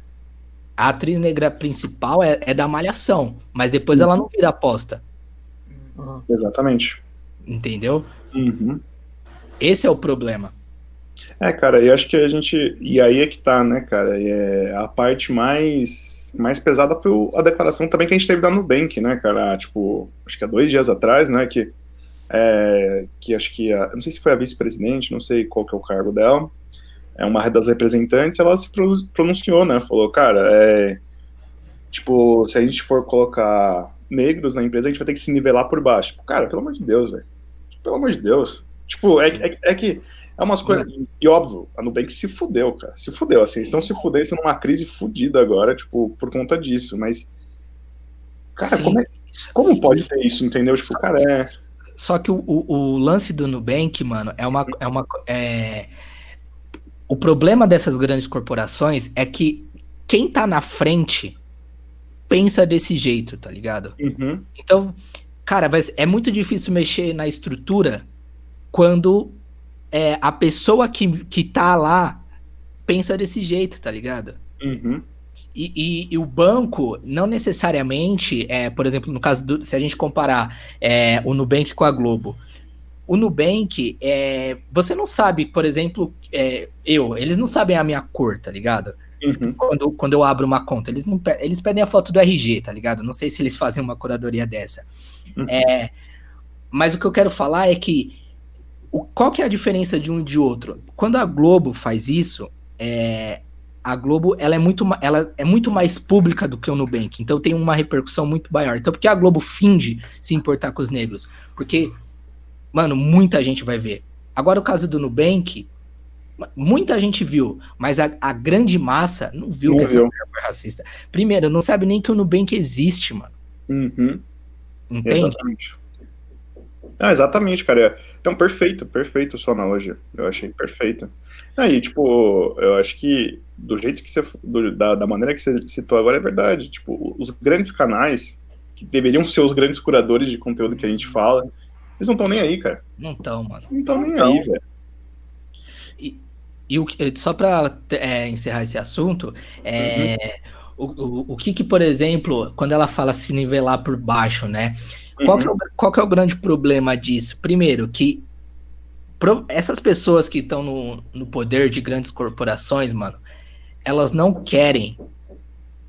a atriz negra principal é, é da malhação, mas depois Sim. ela não vira aposta. Uhum. Exatamente. Entendeu? Uhum. Esse é o problema. É, cara, eu acho que a gente. E aí é que tá, né, cara? É, a parte mais, mais pesada foi a declaração também que a gente teve da Nubank, né, cara? Tipo, acho que há dois dias atrás, né? Que, é, que acho que. A, não sei se foi a vice-presidente, não sei qual que é o cargo dela é uma das representantes, ela se pronunciou, né? Falou, cara, é. Tipo, se a gente for colocar negros na empresa, a gente vai ter que se nivelar por baixo. Tipo, cara, pelo amor de Deus, velho. Pelo amor de Deus. Tipo, é, é, é que é umas coisas. E óbvio, a Nubank se fudeu, cara. Se fudeu, assim. Eles estão se fudendo, estão numa crise fudida agora, tipo, por conta disso. Mas. Cara, como, é, como pode ter isso, entendeu? Tipo, cara, é. Só que o, o, o lance do Nubank, mano, é uma. É uma é o problema dessas grandes corporações é que quem tá na frente pensa desse jeito, tá ligado? Uhum. Então, cara, é muito difícil mexer na estrutura quando é, a pessoa que, que tá lá pensa desse jeito, tá ligado? Uhum. E, e, e, o banco, não necessariamente, é, por exemplo, no caso do. Se a gente comparar é, o Nubank com a Globo, o Nubank, é, você não sabe, por exemplo, é, eu, eles não sabem a minha cor, tá ligado? Uhum. Quando, quando eu abro uma conta, eles, não, eles pedem a foto do RG, tá ligado? Não sei se eles fazem uma curadoria dessa. Uhum. É, mas o que eu quero falar é que o, qual que é a diferença de um e de outro? Quando a Globo faz isso, é, a Globo ela é, muito, ela é muito mais pública do que o Nubank, então tem uma repercussão muito maior. Então, por que a Globo finge se importar com os negros? Porque mano, muita gente vai ver. Agora o caso do Nubank, muita gente viu, mas a, a grande massa não viu não que viu. essa mulher foi racista. Primeiro, não sabe nem que o Nubank existe, mano. Uhum. Entende? Exatamente. Ah, exatamente, cara. Então, perfeito, perfeito sua analogia. Eu achei perfeita. Aí, tipo, eu acho que do jeito que você. Do, da, da maneira que você citou agora é verdade. Tipo, os grandes canais, que deveriam ser os grandes curadores de conteúdo que a gente fala, eles não estão nem aí, cara. Não estão, mano. Não estão nem aí, velho. E, e o, só para é, encerrar esse assunto, é, uhum. o, o, o que que, por exemplo, quando ela fala se nivelar por baixo, né? Qual, que é o, uhum. qual que é o grande problema disso? Primeiro, que pro, essas pessoas que estão no, no poder de grandes corporações, mano, elas não querem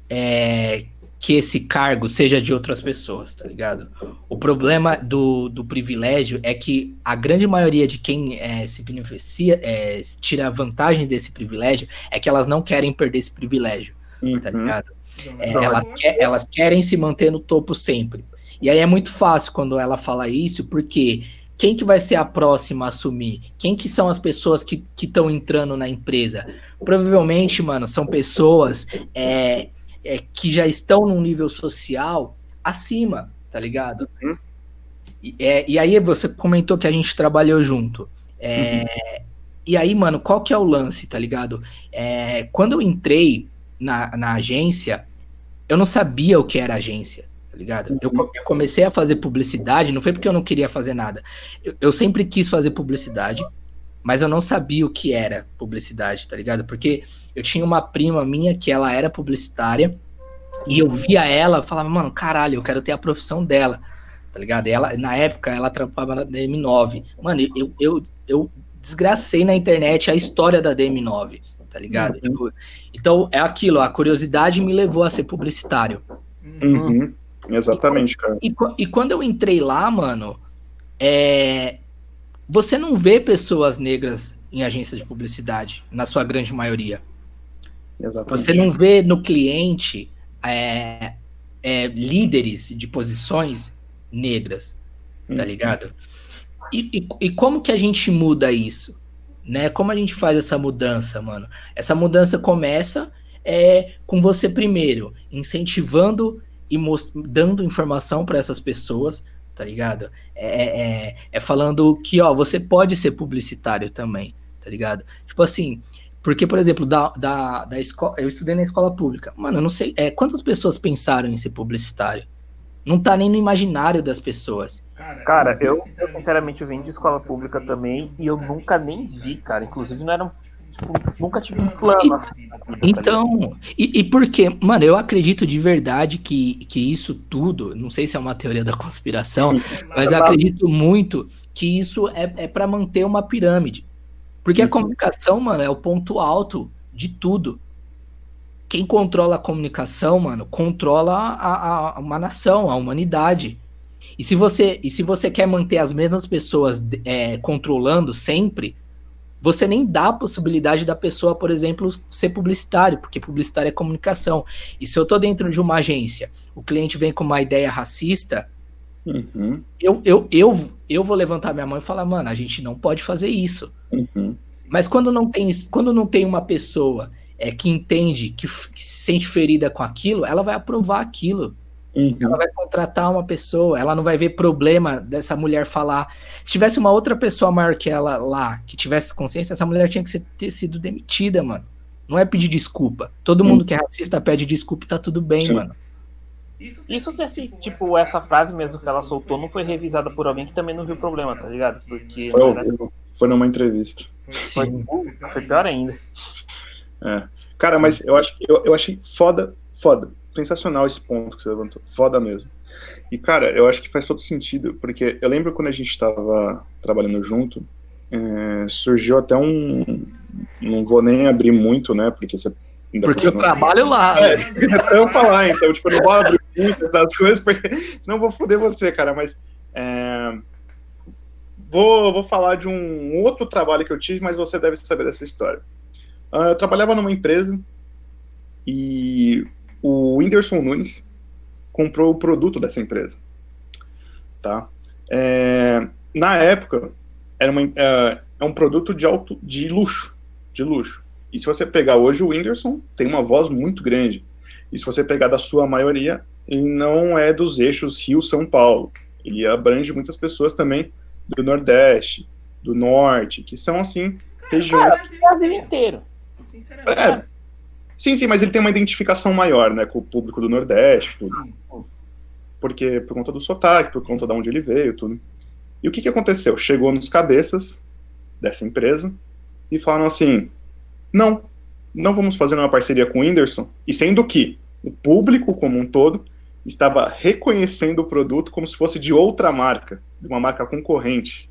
é, que esse cargo seja de outras pessoas, tá ligado? O problema do, do privilégio é que a grande maioria de quem é, se beneficia, é, tira vantagem desse privilégio, é que elas não querem perder esse privilégio, tá uhum. tá ligado? É, elas, quer, elas querem se manter no topo sempre. E aí é muito fácil quando ela fala isso, porque quem que vai ser a próxima a assumir? Quem que são as pessoas que estão entrando na empresa? Provavelmente, mano, são pessoas é, é, que já estão num nível social acima, tá ligado? Uhum. E, é, e aí você comentou que a gente trabalhou junto. É, uhum. E aí, mano, qual que é o lance, tá ligado? É, quando eu entrei na, na agência, eu não sabia o que era agência, tá ligado? Eu, uhum. eu comecei a fazer publicidade, não foi porque eu não queria fazer nada. Eu, eu sempre quis fazer publicidade, mas eu não sabia o que era publicidade, tá ligado? Porque eu tinha uma prima minha que ela era publicitária e eu via ela, falava, mano, caralho, eu quero ter a profissão dela, tá ligado? E ela, na época, ela trabalhava na DM9. Mano, eu, eu, eu desgracei na internet a história da DM9, tá ligado? Uhum. Tipo, então, é aquilo, a curiosidade me levou a ser publicitário. Uhum. Exatamente, e, cara. E, e, quando eu entrei lá, mano, é, você não vê pessoas negras em agências de publicidade, na sua grande maioria. Exatamente. Você não vê no cliente é, é, líderes de posições negras, tá uhum. ligado? E, e, e, como que a gente muda isso? Né? Como a gente faz essa mudança, mano? Essa mudança começa é, com você primeiro, incentivando e dando informação para essas pessoas, tá ligado? É, é, é, é falando que, ó, você pode ser publicitário também, tá ligado? Tipo assim, porque, por exemplo, da, da, da escola, eu estudei na escola pública. Mano, eu não sei. É, quantas pessoas pensaram em ser publicitário? Não tá nem no imaginário das pessoas. Cara, eu, eu sinceramente vim de escola pública também e eu nunca nem vi, cara. Inclusive, não era um Tipo, nunca tive um plano assim. Tá então, e, e por quê? Mano, eu acredito de verdade que, que isso tudo, não sei se é uma teoria da conspiração, mas eu acredito muito que isso é, é para manter uma pirâmide. Porque a uhum. comunicação, mano, é o ponto alto de tudo. Quem controla a comunicação, mano, controla a, a, uma nação, a humanidade. E se você, e se você quer manter as mesmas pessoas é, controlando sempre, você nem dá a possibilidade da pessoa, por exemplo, ser publicitário, porque publicitário é comunicação. E se eu tô dentro de uma agência, o cliente vem com uma ideia racista, uhum. eu, eu, eu, eu vou levantar minha mão e falar, mano, a gente não pode fazer isso. Uhum. Mas quando não tem, quando não tem uma pessoa é, que entende, que, que, se sente ferida com aquilo, ela vai aprovar aquilo. Uhum. Ela vai contratar uma pessoa, ela não vai ver problema dessa mulher falar. Se tivesse uma outra pessoa maior que ela lá, que tivesse consciência, essa mulher tinha que ser, ter sido demitida, mano. Não é pedir desculpa. Todo uhum. mundo que é racista pede desculpa e tá tudo bem, Sim. mano. Isso se esse, tipo, essa frase mesmo que ela soltou não foi revisada por alguém que também não viu problema, tá ligado? Porque. Foi, era... foi numa entrevista. Sim. Foi, foi pior ainda. É. Cara, mas eu acho eu, eu achei foda, foda. Sensacional esse ponto que você levantou. Foda mesmo. E, cara, eu acho que faz todo sentido, porque eu lembro quando a gente estava trabalhando junto, é, surgiu até um. Não vou nem abrir muito, né? Porque você. Porque eu não... trabalho lá. É, eu falar, então, tipo, eu não vou abrir essas coisas, porque senão eu vou foder você, cara. Mas. É, vou, vou falar de um outro trabalho que eu tive, mas você deve saber dessa história. Uh, eu trabalhava numa empresa e o Whindersson Nunes comprou o produto dessa empresa. Tá? É, na época, era uma, é, é um produto de, alto, de luxo. De luxo. E se você pegar hoje, o Whindersson tem uma voz muito grande. E se você pegar da sua maioria, ele não é dos eixos Rio-São Paulo. Ele abrange muitas pessoas também do Nordeste, do Norte, que são, assim, regiões... Cara, o Brasil inteiro. É, sim, sim, mas ele tem uma identificação maior, né, com o público do Nordeste, tudo. Porque, por conta do sotaque, por conta de onde ele veio, tudo. E o que que aconteceu? Chegou nos cabeças dessa empresa e falaram assim, não, não vamos fazer uma parceria com o Whindersson, e sendo que o público como um todo estava reconhecendo o produto como se fosse de outra marca, de uma marca concorrente.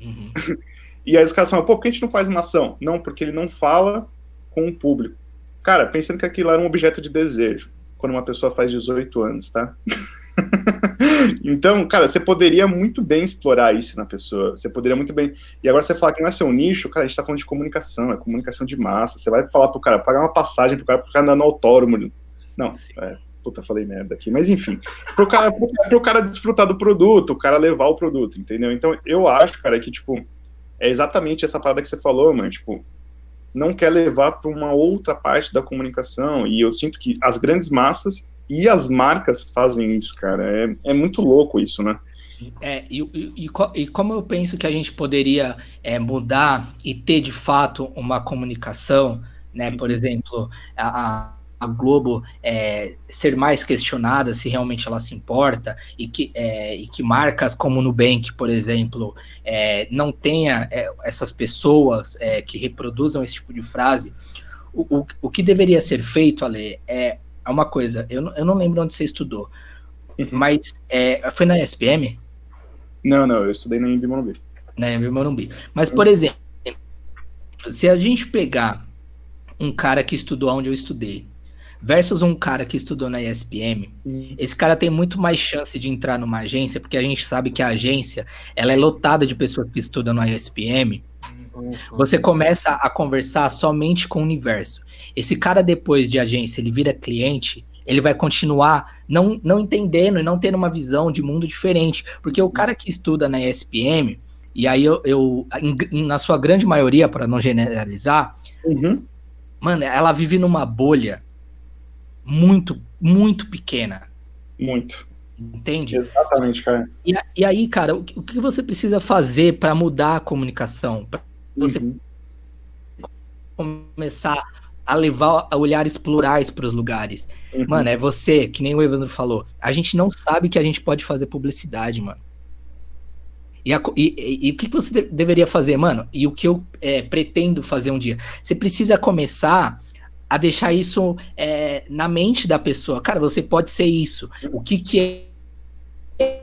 Uhum. e aí os caras falam, pô, por que a gente não faz uma ação? Não, porque ele não fala com o público. Cara, pensando que aquilo era um objeto de desejo, quando uma pessoa faz 18 anos, tá? então, cara, você poderia muito bem explorar isso na pessoa. Você poderia muito bem. E agora você fala que não é seu nicho, cara, a gente tá falando de comunicação, é comunicação de massa. Você vai falar pro cara, pagar uma passagem pro cara, pro cara andar no autódromo. Não, é, puta, falei merda aqui. Mas enfim, pro cara, pro, pro cara desfrutar do produto, o cara levar o produto, entendeu? Então, eu acho, cara, que, tipo, é exatamente essa parada que você falou, mano. Tipo, não quer levar para uma outra parte da comunicação. E eu sinto que as grandes massas e as marcas fazem isso, cara. É, é muito louco isso, né? É, e, e, e, como eu penso que a gente poderia é, mudar e ter de fato uma comunicação, né? Por exemplo, a, a Globo é, ser mais questionada se realmente ela se importa e que, é, e que marcas como o Nubank, por exemplo, é, não tenha é, essas pessoas que reproduzam esse tipo de frase. O, o, o que deveria ser feito, Ale, é é uma coisa, eu não, eu não lembro onde você estudou, uhum. mas é, foi na SPM? Não, não, eu estudei na Embi Morumbi. Na Embi Morumbi. Mas, por exemplo, se a gente pegar um cara que estudou onde eu estudei, versus um cara que estudou na ESPM, uhum. esse cara tem muito mais chance de entrar numa agência, porque a gente sabe que a agência ela é lotada de pessoas que estudam na ESPM. Uhum. Você começa a conversar somente com o universo. Esse cara, depois de agência, ele vira cliente, ele vai continuar não, não entendendo e não tendo uma visão de mundo diferente. Porque o cara que estuda na ESPM, e aí eu, eu em, na sua grande maioria, para não generalizar, uhum. mano, ela vive numa bolha muito, muito pequena. Muito. Entende? Exatamente, cara. E, e aí, cara, o, o que você precisa fazer para mudar a comunicação? Pra você uhum. começar a levar olhares plurais para os lugares. Uhum. Mano, é você, que nem o Evandro falou. A gente não sabe que a gente pode fazer publicidade, mano. E, a, e, e, e o que você de, deveria fazer, mano? E o que eu é, pretendo fazer um dia? Você precisa começar a deixar isso é, na mente da pessoa. Cara, você pode ser isso. O que, que é,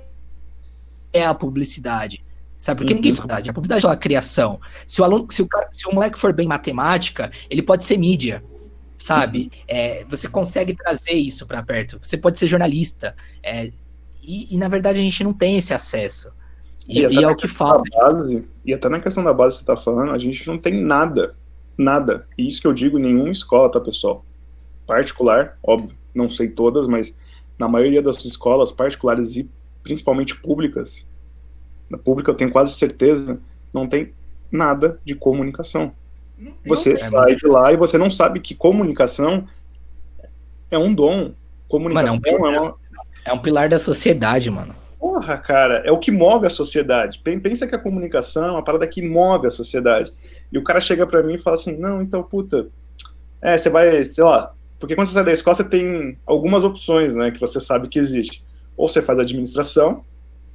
é a publicidade? Sabe? Porque uhum. ninguém sabe. A publicidade é uma criação. Se o aluno, se o, cara, se o moleque for bem em matemática, ele pode ser mídia. Sabe? É, você consegue trazer isso para perto. Você pode ser jornalista. É, e, e, na verdade a gente não tem esse acesso. E, e, e é o que falta. Base, e até na questão da base que você tá falando, a gente não tem nada. Nada. E isso que eu digo, nenhuma escola, tá, pessoal? Particular, óbvio, não sei todas, mas na maioria das escolas particulares e principalmente públicas, na pública, eu tenho quase certeza, não tem nada de comunicação. Não, você sai de lá e você não sabe que comunicação é um dom. Comunicação mano, é, um pilar, é, uma... é um pilar da sociedade, mano. Porra, cara, é o que move a sociedade. Pensa que a comunicação é uma parada que move a sociedade. E o cara chega para mim e fala assim: não, então, puta, é, você vai, sei lá, porque quando você sai da escola você tem algumas opções, né, que você sabe que existe. Ou você faz administração,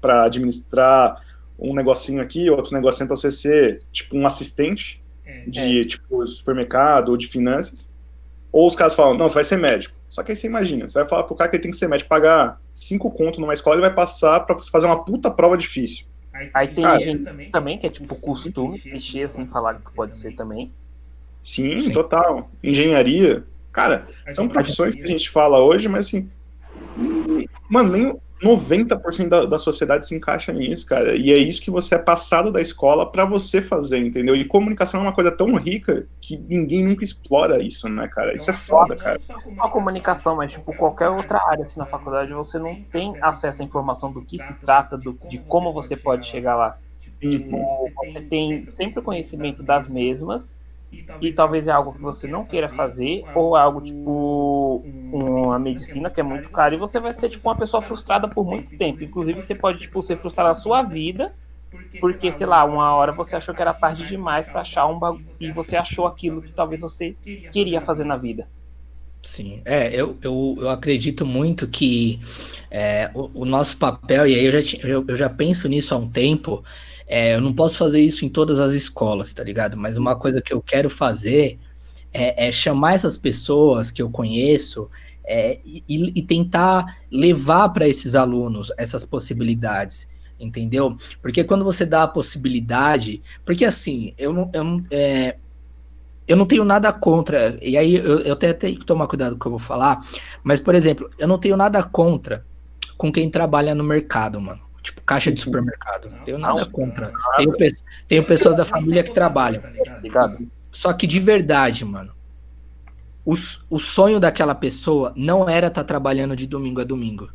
para administrar um negocinho aqui, outro negocinho para você ser tipo um assistente é, de é. tipo supermercado ou de finanças. Ou os caras falam, não, você vai ser médico. Só que aí você imagina, você vai falar pro cara que ele tem que ser médico, pagar cinco contos numa escola, ele vai passar para você fazer uma puta prova difícil. Aí tem cara, gente também, também, que é tipo costume, clichê assim, falar que pode ser também. Sim, Sim. total. Engenharia. Cara, são profissões que a gente fala hoje, mas assim. Mano, nem, 90% da, da sociedade se encaixa nisso, cara. E é isso que você é passado da escola para você fazer, entendeu? E comunicação é uma coisa tão rica que ninguém nunca explora isso, né, cara? Isso é foda, cara. Não a comunicação, mas tipo qualquer outra área assim na faculdade, você não tem acesso à informação do que se trata, do, de como você pode chegar lá. Tipo, você tem sempre o conhecimento das mesmas, e talvez é algo que você não queira fazer, ou é algo tipo uma medicina que é muito caro, e você vai ser tipo uma pessoa frustrada por muito tempo. Inclusive, você pode tipo, ser frustrado na sua vida, porque, sei lá, uma hora você achou que era tarde demais para achar um bagulho, e você achou aquilo que talvez você queria fazer na vida. Sim, é, eu, eu, eu acredito muito que é, o, o, nosso papel, e aí eu já, eu, eu já penso nisso há um tempo, é, eu não posso fazer isso em todas as escolas, tá ligado? Mas uma coisa que eu quero fazer é, é chamar essas pessoas que eu conheço é, e, e, tentar levar para esses alunos essas possibilidades, entendeu? Porque quando você dá a possibilidade, porque assim, eu não, eu não é, eu não tenho nada contra, e aí eu, eu até tenho que tomar cuidado com o que eu vou falar, mas, por exemplo, eu não tenho nada contra com quem trabalha no mercado, mano. Tipo, caixa de supermercado. Não tenho nada contra. Tenho, tenho pessoas da família que trabalham. Só que de verdade, mano, o, o sonho daquela pessoa não era estar tá trabalhando de domingo a domingo.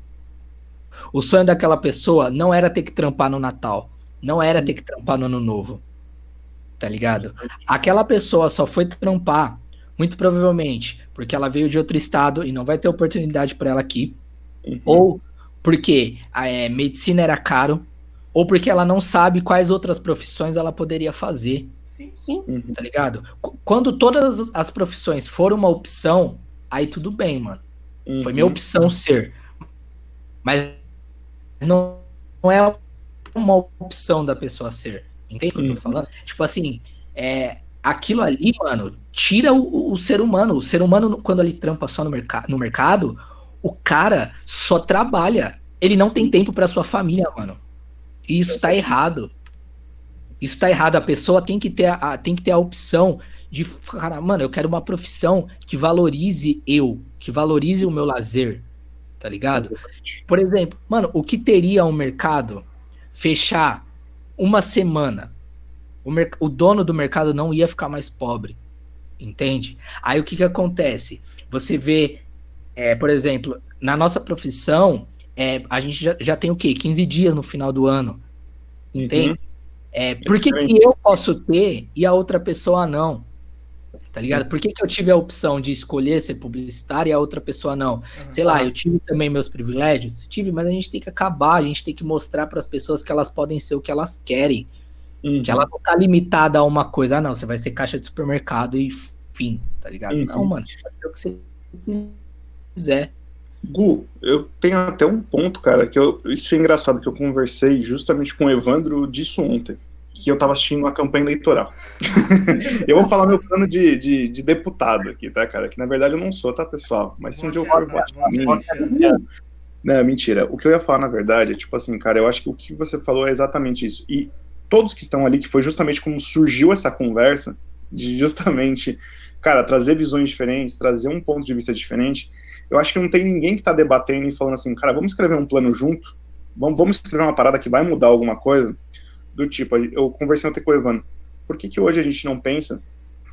O sonho daquela pessoa não era ter que trampar no Natal. Não era ter que trampar no Ano Novo. Tá ligado? Aquela pessoa só foi trampar, muito provavelmente, porque ela veio de outro estado e não vai ter oportunidade para ela aqui. Uhum. Ou porque a é, medicina era caro, ou porque ela não sabe quais outras profissões ela poderia fazer. Sim, sim. Uhum. Tá ligado? Quando todas as profissões foram uma opção, aí tudo bem, mano. Uhum. Foi minha opção ser. Mas não, não é uma opção da pessoa ser. Entende o que eu tô uhum. falando? Tipo assim, é, aquilo ali, mano, tira o, o, ser humano. O ser humano, quando ele trampa só no, merc no mercado, o cara só trabalha. Ele não tem tempo para sua família, mano. E isso tá errado. Isso tá errado. A pessoa tem que ter a, tem que ter a opção de, cara, mano, eu quero uma profissão que valorize eu, que valorize o meu lazer, tá ligado? Por exemplo, mano, o que teria um mercado fechar uma semana? O, o dono do mercado não ia ficar mais pobre, entende? Aí o que que acontece? Você vê, é, por exemplo, na nossa profissão, é, a gente já, já tem o quê? 15 dias no final do ano, entende? Uhum. É, por que, que eu posso ter e a outra pessoa não? Tá ligado? Por que, que eu tive a opção de escolher ser publicitário e a outra pessoa não? Uhum. Sei lá, eu tive também meus privilégios? Tive, mas a gente tem que acabar, a gente tem que mostrar para as pessoas que elas podem ser o que elas querem. Uhum. Que ela não tá limitada a uma coisa, ah, não, você vai ser caixa de supermercado e fim, tá ligado? Uhum. Não, mano, você vai ser o que você quiser. Gu, eu tenho até um ponto, cara, que eu, isso é engraçado, que eu conversei justamente com o Evandro disso ontem, que eu tava assistindo uma campanha eleitoral. eu vou falar meu plano de, de, de, deputado aqui, tá, cara? Que na verdade eu não sou, tá, pessoal? Mas se um dia eu for mim... Não, mentira. O que eu ia falar, na verdade, é tipo assim, cara, eu acho que o que você falou é exatamente isso. E todos que estão ali, que foi justamente como surgiu essa conversa, de justamente, cara, trazer visões diferentes, trazer um ponto de vista diferente, eu acho que não tem ninguém que está debatendo e falando assim, cara, vamos escrever um plano junto, vamos, vamos escrever uma parada que vai mudar alguma coisa, do tipo, eu conversei até com o Evandro, por que, que hoje a gente não pensa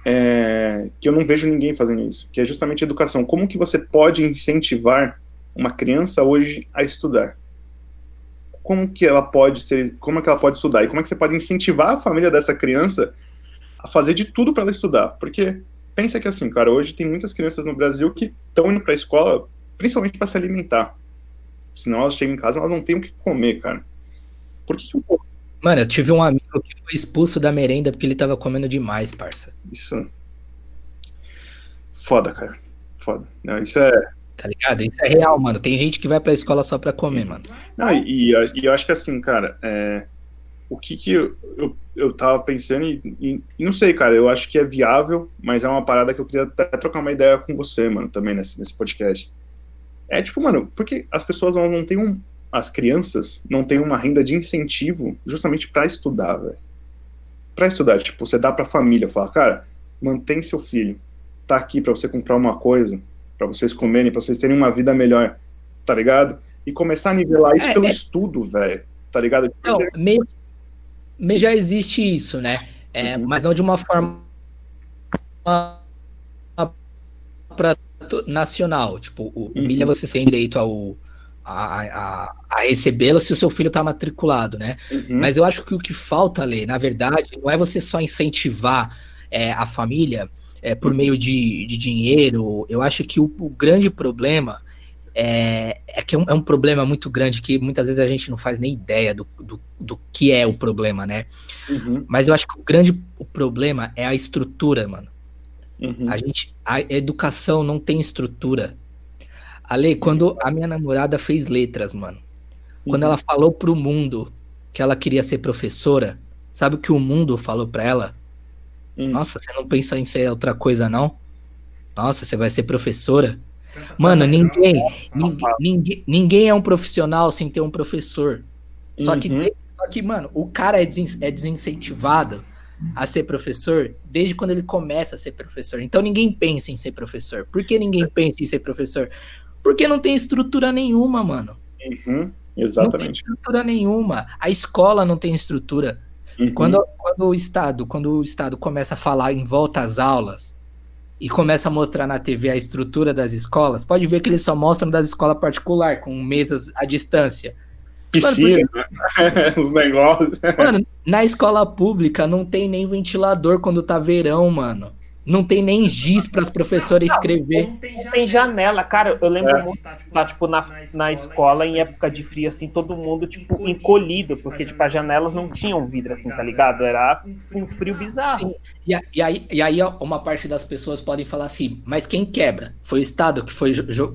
é, que eu não vejo ninguém fazendo isso, que é justamente educação, como que você pode incentivar uma criança hoje a estudar? Como que ela pode ser, como é que ela pode estudar? E como é que você pode incentivar a família dessa criança a fazer de tudo para ela estudar? Porque pensa que assim, cara, hoje tem muitas crianças no Brasil que estão indo para a escola principalmente para se alimentar. Senão elas chegam em casa, elas não têm o que comer, cara. Por que, que o Mano, eu tive um amigo que foi expulso da merenda porque ele tava comendo demais, parça. Isso. Foda, cara. Foda. Não, isso é. Tá ligado? Isso é real, mano. Tem gente que vai pra escola só pra comer, mano. Não, e, e, e eu acho que assim, cara, é, o que que eu, eu, eu tava pensando e, e, não sei, cara, eu acho que é viável, mas é uma parada que eu queria até trocar uma ideia com você, mano, também nesse, nesse podcast. É tipo, mano, porque as pessoas não têm um, as crianças não têm uma renda de incentivo justamente para estudar, velho. Pra estudar, tipo, você dá pra família, fala, cara, mantém seu filho, tá aqui para você comprar uma coisa, para vocês comerem, para vocês terem uma vida melhor, tá ligado? E começar a nivelar isso é, pelo é... estudo, velho, tá ligado? Não, meio mas já existe isso, né? É, uhum. Mas não de uma forma nacional. Tipo, o uhum. milha você tem direito ao, a, a, a recebê-lo se o seu filho está matriculado, né? Uhum. Mas eu acho que o que falta, Lê, na verdade, não é você só incentivar é, a família é, por uhum. meio de, de dinheiro. Eu acho que o, o grande problema é, é que é um, é um, problema muito grande que muitas vezes a gente não faz nem ideia do, do, do que é o problema, né? Uhum. Mas eu acho que o grande o problema é a estrutura, mano. Uhum. A gente, a educação não tem estrutura. Ale, quando a minha namorada fez letras, mano, uhum. quando ela falou pro mundo que ela queria ser professora, sabe o que o mundo falou pra ela? Hum. Nossa, você não pensa em ser outra coisa, não? Nossa, você vai ser professora? Mano, ninguém, ninguém, ninguém, é um profissional sem ter um professor. Só que, uhum. só que mano, o cara é, desen, é desincentivado a ser professor desde quando ele começa a ser professor. Então ninguém pensa em ser professor. Por que ninguém pensa em ser professor? Porque não tem estrutura nenhuma, mano. Uhum, exatamente. Não tem estrutura nenhuma. A escola não tem estrutura. Uhum. Quando, quando o Estado, quando o Estado começa a falar em volta às aulas e começa a mostrar na TV a estrutura das escolas, pode ver que eles só mostram das escolas particulares, com mesas à distância. Piscina, porque... os negócios. Mano, na escola pública não tem nem ventilador quando tá verão, mano. Não tem nem giz para as professoras escrever. Não tem, tem janela, cara. Eu lembro é. muito lá, tipo, na, na escola, em época de frio, assim, todo mundo, tipo, encolhido, porque, tipo, as janelas não tinham vidro, assim, tá ligado? Era um frio bizarro. Sim. E, e, aí, e aí, uma parte das pessoas podem falar assim, mas quem quebra? Foi o Estado que foi,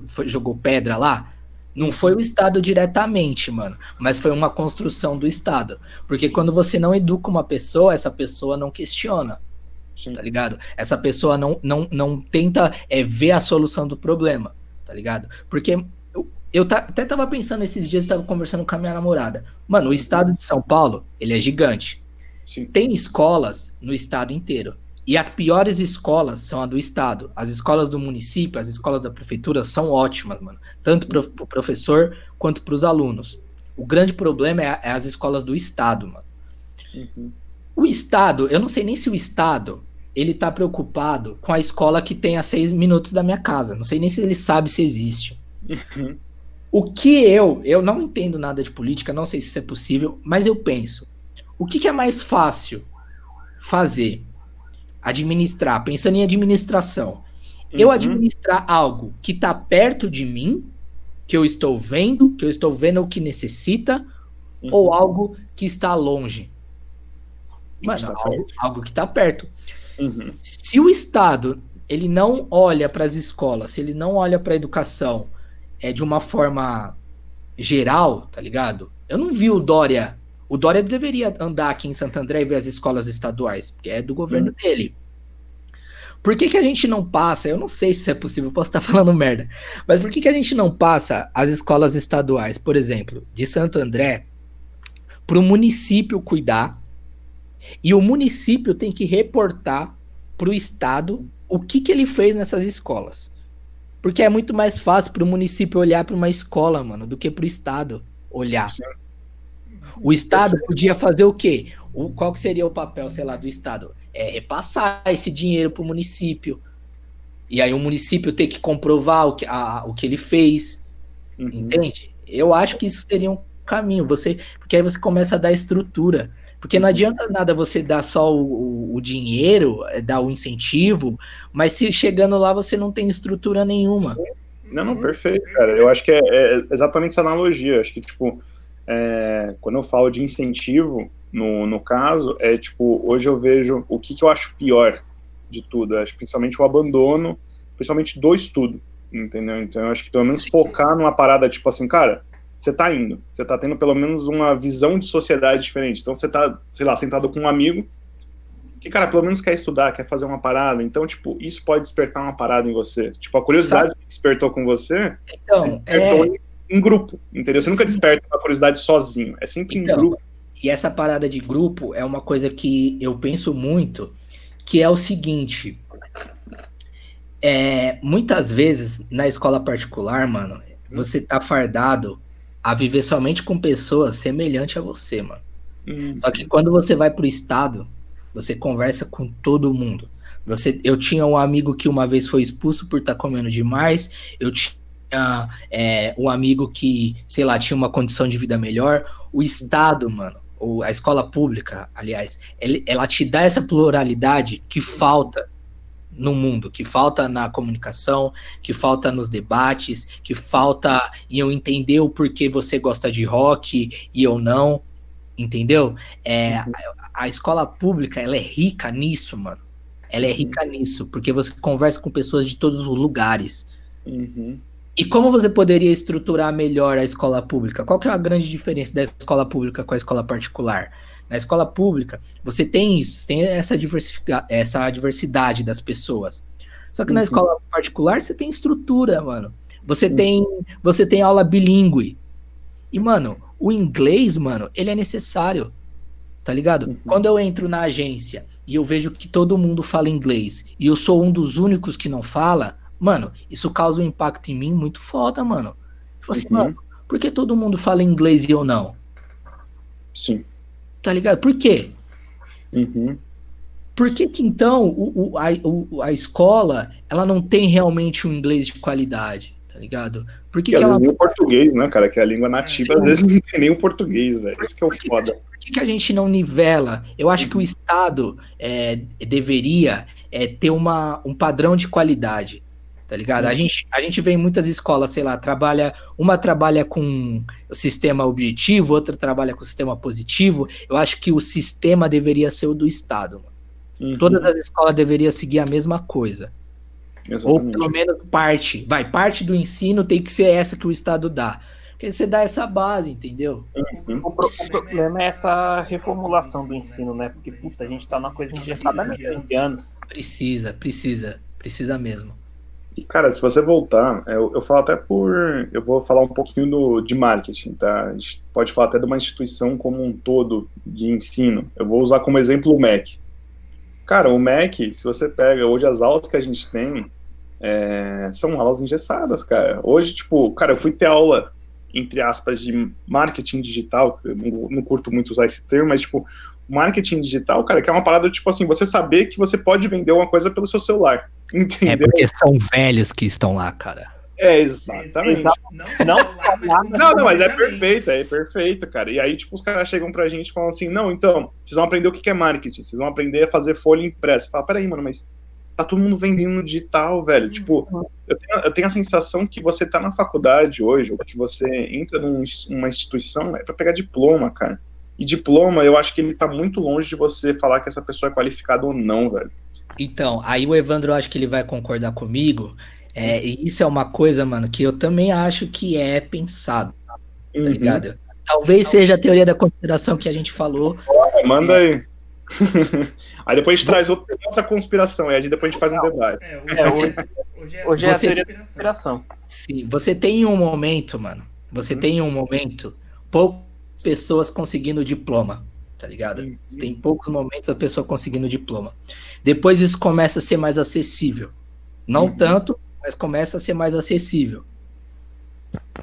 foi jogou pedra lá? Não foi o Estado diretamente, mano, mas foi uma construção do Estado. Porque quando você não educa uma pessoa, essa pessoa não questiona. Sim. tá ligado? Essa pessoa não, não, não tenta é, ver a solução do problema, tá ligado? Porque eu, eu até tava pensando esses dias, tava conversando com a minha namorada. Mano, o estado de São Paulo, ele é gigante. Sim. Tem escolas no estado inteiro. E as piores escolas são a do estado. As escolas do município, as escolas da prefeitura são ótimas, mano. Tanto pro, pro professor quanto pros alunos. O grande problema é, é as escolas do estado, mano. Uhum. O Estado, eu não sei nem se o Estado ele tá preocupado com a escola que tem a seis minutos da minha casa. Não sei nem se ele sabe se existe. Uhum. O que eu, eu não entendo nada de política, não sei se isso é possível, mas eu penso, o que, que é mais fácil fazer? Administrar, pensando em administração. Uhum. Eu administrar algo que tá perto de mim, que eu estou vendo, que eu estou vendo o que necessita, uhum. ou algo que está longe? Mano, algo, algo, que está perto. Uhum. Se o Estado ele não olha para as escolas, se ele não olha para a educação é de uma forma geral, tá ligado? Eu não vi o Dória. O Dória deveria andar aqui em Santo André e ver as escolas estaduais, porque é do governo uhum. dele. Por que, que a gente não passa? Eu não sei se é possível, posso estar falando merda. Mas por que, que a gente não passa as escolas estaduais, por exemplo, de Santo André, para o município cuidar e o município tem que reportar para o Estado o que, que ele fez nessas escolas. Porque é muito mais fácil para o município olhar para uma escola, mano, do que para o Estado olhar. O Estado podia fazer o quê? O, qual que seria o papel, sei lá, do Estado? É repassar esse dinheiro para o município. E aí o município ter que comprovar o que, a, o que ele fez. Uhum. Entende? Eu acho que isso seria um caminho. Você, porque aí você começa a dar estrutura. Porque não adianta nada você dar só o, o, dinheiro, é, dar o incentivo, mas se chegando lá você não tem estrutura nenhuma. Não, não, perfeito, cara. Eu acho que é, é exatamente essa analogia. Acho que, tipo, é, quando eu falo de incentivo, no, no caso, é tipo, hoje eu vejo o que, que eu acho pior de tudo. acho principalmente o abandono, principalmente do estudo, entendeu? Então eu acho que pelo menos focar numa parada, tipo assim, cara, você tá indo. Você tá tendo pelo menos uma visão de sociedade diferente. Então você tá, sei lá, sentado com um amigo que, cara, pelo menos quer estudar, quer fazer uma parada. Então, tipo, isso pode despertar uma parada em você. Tipo, a curiosidade Sabe? que despertou com você então, despertou é... em, em, grupo, entendeu? Você nunca Sim. desperta uma curiosidade sozinho, é sempre então, em grupo. E essa parada de grupo é uma coisa que eu penso muito, que é o seguinte. É, muitas vezes na escola particular, mano, você tá fardado a viver somente com pessoas semelhantes a você, mano. Só que quando você vai pro estado, você conversa com todo mundo. Você, eu tinha um amigo que uma vez foi expulso por estar tá comendo demais. Eu tinha é, um amigo que, sei lá, tinha uma condição de vida melhor. O estado, mano, ou a escola pública, aliás, ele, ela te dá essa pluralidade que falta no mundo, que falta na comunicação, que falta nos debates, que falta em eu entender o porquê você gosta de rock e eu não, entendeu? É, a, a, escola pública, ela é rica nisso, mano. Ela é rica nisso, porque você conversa com pessoas de todos os lugares. Uhum. E como você poderia estruturar melhor a escola pública? Qual que é a grande diferença da escola pública com a escola particular? Na escola pública, você tem isso, tem essa, essa diversidade das pessoas. Só que uhum. na escola particular, você tem estrutura, mano. Você uhum. tem, você tem aula bilíngue. E, mano, o inglês, mano, ele é necessário. Tá ligado? Uhum. Quando eu entro na agência e eu vejo que todo mundo fala inglês e eu sou um dos únicos que não fala, mano, isso causa um impacto em mim muito foda, mano. Tipo assim, uhum. mano, por que todo mundo fala inglês e eu não? Sim. Tá ligado? Por quê? Uhum. Por que, que então o, o, a, o, a escola ela não tem realmente um inglês de qualidade? Tá ligado? Por que, que às ela... vezes nem o português, né, cara? Que é a língua nativa, Sim. às vezes não tem nem o português, velho. Isso que é o foda. Por que, que a gente não nivela? Eu acho que o Estado é, deveria é, ter uma, um padrão de qualidade tá ligado? A uhum. gente, a gente vê em muitas escolas, sei lá, trabalha, uma trabalha com o sistema objetivo, outra trabalha com o sistema positivo. Eu acho que o sistema deveria ser o do Estado. Uhum. Todas as escolas deveriam seguir a mesma coisa. Exatamente. Ou pelo menos parte. Vai, parte do ensino tem que ser essa que o Estado dá. Porque você dá essa base, entendeu? Uhum. O, pro, o, problema é essa reformulação do ensino, né? Porque, puta, a gente tá numa coisa engessada há anos. Precisa, precisa. Precisa mesmo. E, cara, se você voltar, eu, eu falo até por. Eu vou falar um pouquinho do, de marketing, tá? A gente pode falar até de uma instituição como um todo de ensino. Eu vou usar como exemplo o MEC. Cara, o MEC, se você pega hoje as aulas que a gente tem, é, são aulas engessadas, cara. Hoje, tipo, cara, eu fui ter aula, entre aspas, de marketing digital, eu não, não curto muito usar esse termo, mas, tipo, marketing digital, cara, que é uma parada, tipo assim, você saber que você pode vender uma coisa pelo seu celular. Entendeu? É porque são velhos que estão lá, cara. É, exatamente. Não, não, não, não, mas é perfeito, é perfeito, cara. E aí, tipo, os caras chegam pra gente e falam assim: não, então, vocês vão aprender o que é marketing, vocês vão aprender a fazer folha impressa. Fala, peraí, mano, mas tá todo mundo vendendo no digital, velho. Uhum. Tipo, eu tenho, eu tenho, a sensação que você tá na faculdade hoje, ou que você entra numa instituição, é pra pegar diploma, cara. E diploma, eu acho que ele tá muito longe de você falar que essa pessoa é qualificada ou não, velho. Então, aí o Evandro acho que ele vai concordar comigo. É, e isso é uma coisa, mano, que eu também acho que é pensado. Tá uhum. ligado? Talvez seja a teoria da conspiração que a gente falou. manda é. aí. aí depois a gente traz outra, outra conspiração, aí depois a gente faz um debate. É, hoje, é, hoje, é, hoje é a teoria da conspiração. Sim, você tem um momento, mano. Você uhum. tem um momento, poucas pessoas conseguindo diploma, tá ligado? Uhum. Tem poucos momentos a pessoa conseguindo diploma. Depois isso começa a ser mais acessível. Não uhum. tanto, mas começa a ser mais acessível.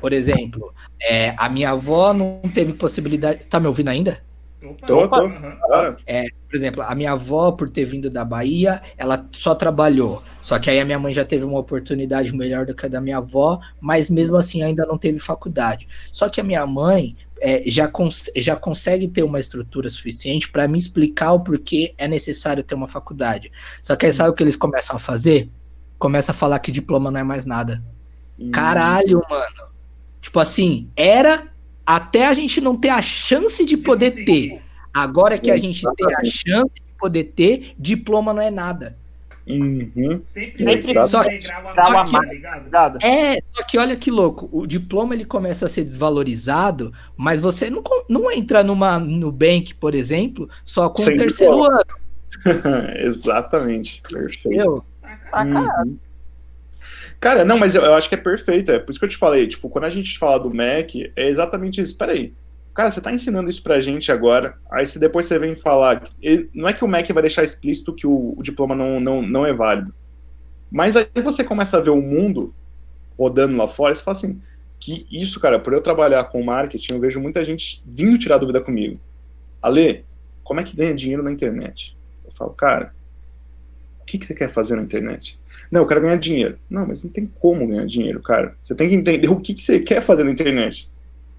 Por exemplo, é, a minha avó não teve possibilidade. Tá me ouvindo ainda? Tô, tô. É, por exemplo, a minha avó, por ter vindo da Bahia, ela só trabalhou. Só que aí a minha mãe já teve uma oportunidade melhor do que a da minha avó, mas mesmo assim ainda não teve faculdade. Só que a minha mãe é, já, cons já consegue ter uma estrutura suficiente para me explicar o porquê é necessário ter uma faculdade. Só que aí sabe o que eles começam a fazer? Começa a falar que diploma não é mais nada. Hum. Caralho, mano. Tipo assim, era até a gente não ter a chance de poder ter. Agora que a gente tem a chance de poder ter, diploma não é nada. Uhum. Sempre, só que, só que, é, só que olha que louco, o diploma ele começa a ser desvalorizado, mas você não, não entra numa Nubank, por exemplo, só com Sem o terceiro diploma. ano. Exatamente, perfeito. Uhum. Cara, não, mas eu, eu, acho que é perfeito. É por isso que eu te falei. Tipo, quando a gente fala do Mac, é exatamente isso. Peraí. Cara, você tá ensinando isso pra gente agora. Aí se depois você vem falar. Ele, não é que o Mac vai deixar explícito que o, o diploma não, não, não é válido. Mas aí você começa a ver o mundo rodando lá fora e você fala assim. Que isso, cara, por eu trabalhar com marketing, eu vejo muita gente vindo tirar dúvida comigo. Ale, como é que ganha dinheiro na internet? Eu falo, cara, o que, que você quer fazer na internet? Não, eu quero ganhar dinheiro. Não, mas não tem como ganhar dinheiro, cara. Você tem que entender o que, que você quer fazer na internet.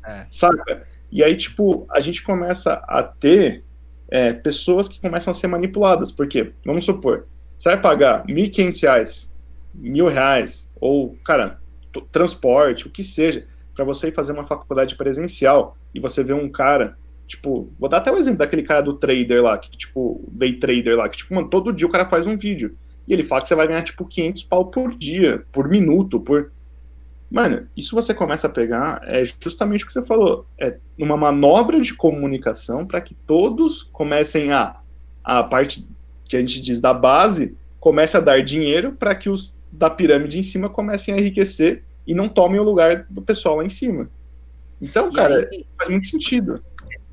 É. Saca? E aí, tipo, a gente começa a ter é, pessoas que começam a ser manipuladas. Por quê? Vamos supor, você vai pagar R$ 1.500, mil reais, ou, cara, transporte, o que seja, para você ir fazer uma faculdade presencial e você vê um cara, tipo, vou dar até o um exemplo daquele cara do trader lá, que, tipo, day trader lá, que, tipo, mano, todo dia o cara faz um vídeo e ele fala que você vai ganhar tipo 500 pau por dia, por minuto, por. Mano, isso você começa a pegar é justamente o que você falou, é uma manobra de comunicação para que todos comecem a a parte que a gente diz da base comece a dar dinheiro para que os da pirâmide em cima comecem a enriquecer e não tomem o lugar do pessoal lá em cima. Então, cara, aí, faz muito sentido.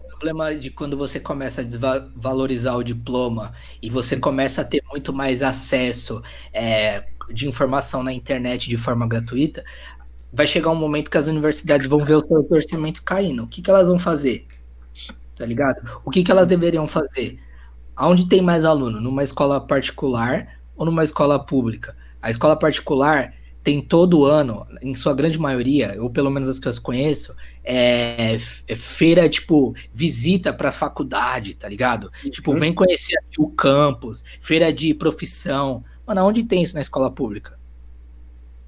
O problema de quando você começa a desvalorizar o diploma e você começa a ter muito mais acesso é, de informação na internet de forma gratuita, vai chegar um momento que as universidades vão ver o seu orçamento caindo. O que, que elas vão fazer? Tá ligado? O que, que elas deveriam fazer? Aonde tem mais aluno? Numa escola particular ou numa escola pública? A escola particular tem todo ano, em sua grande maioria, ou pelo menos as que eu conheço, é, é feira, tipo, visita para faculdade, tá ligado? Uhum. Tipo, vem conhecer o campus, feira de profissão. Mano, onde tem isso na escola pública?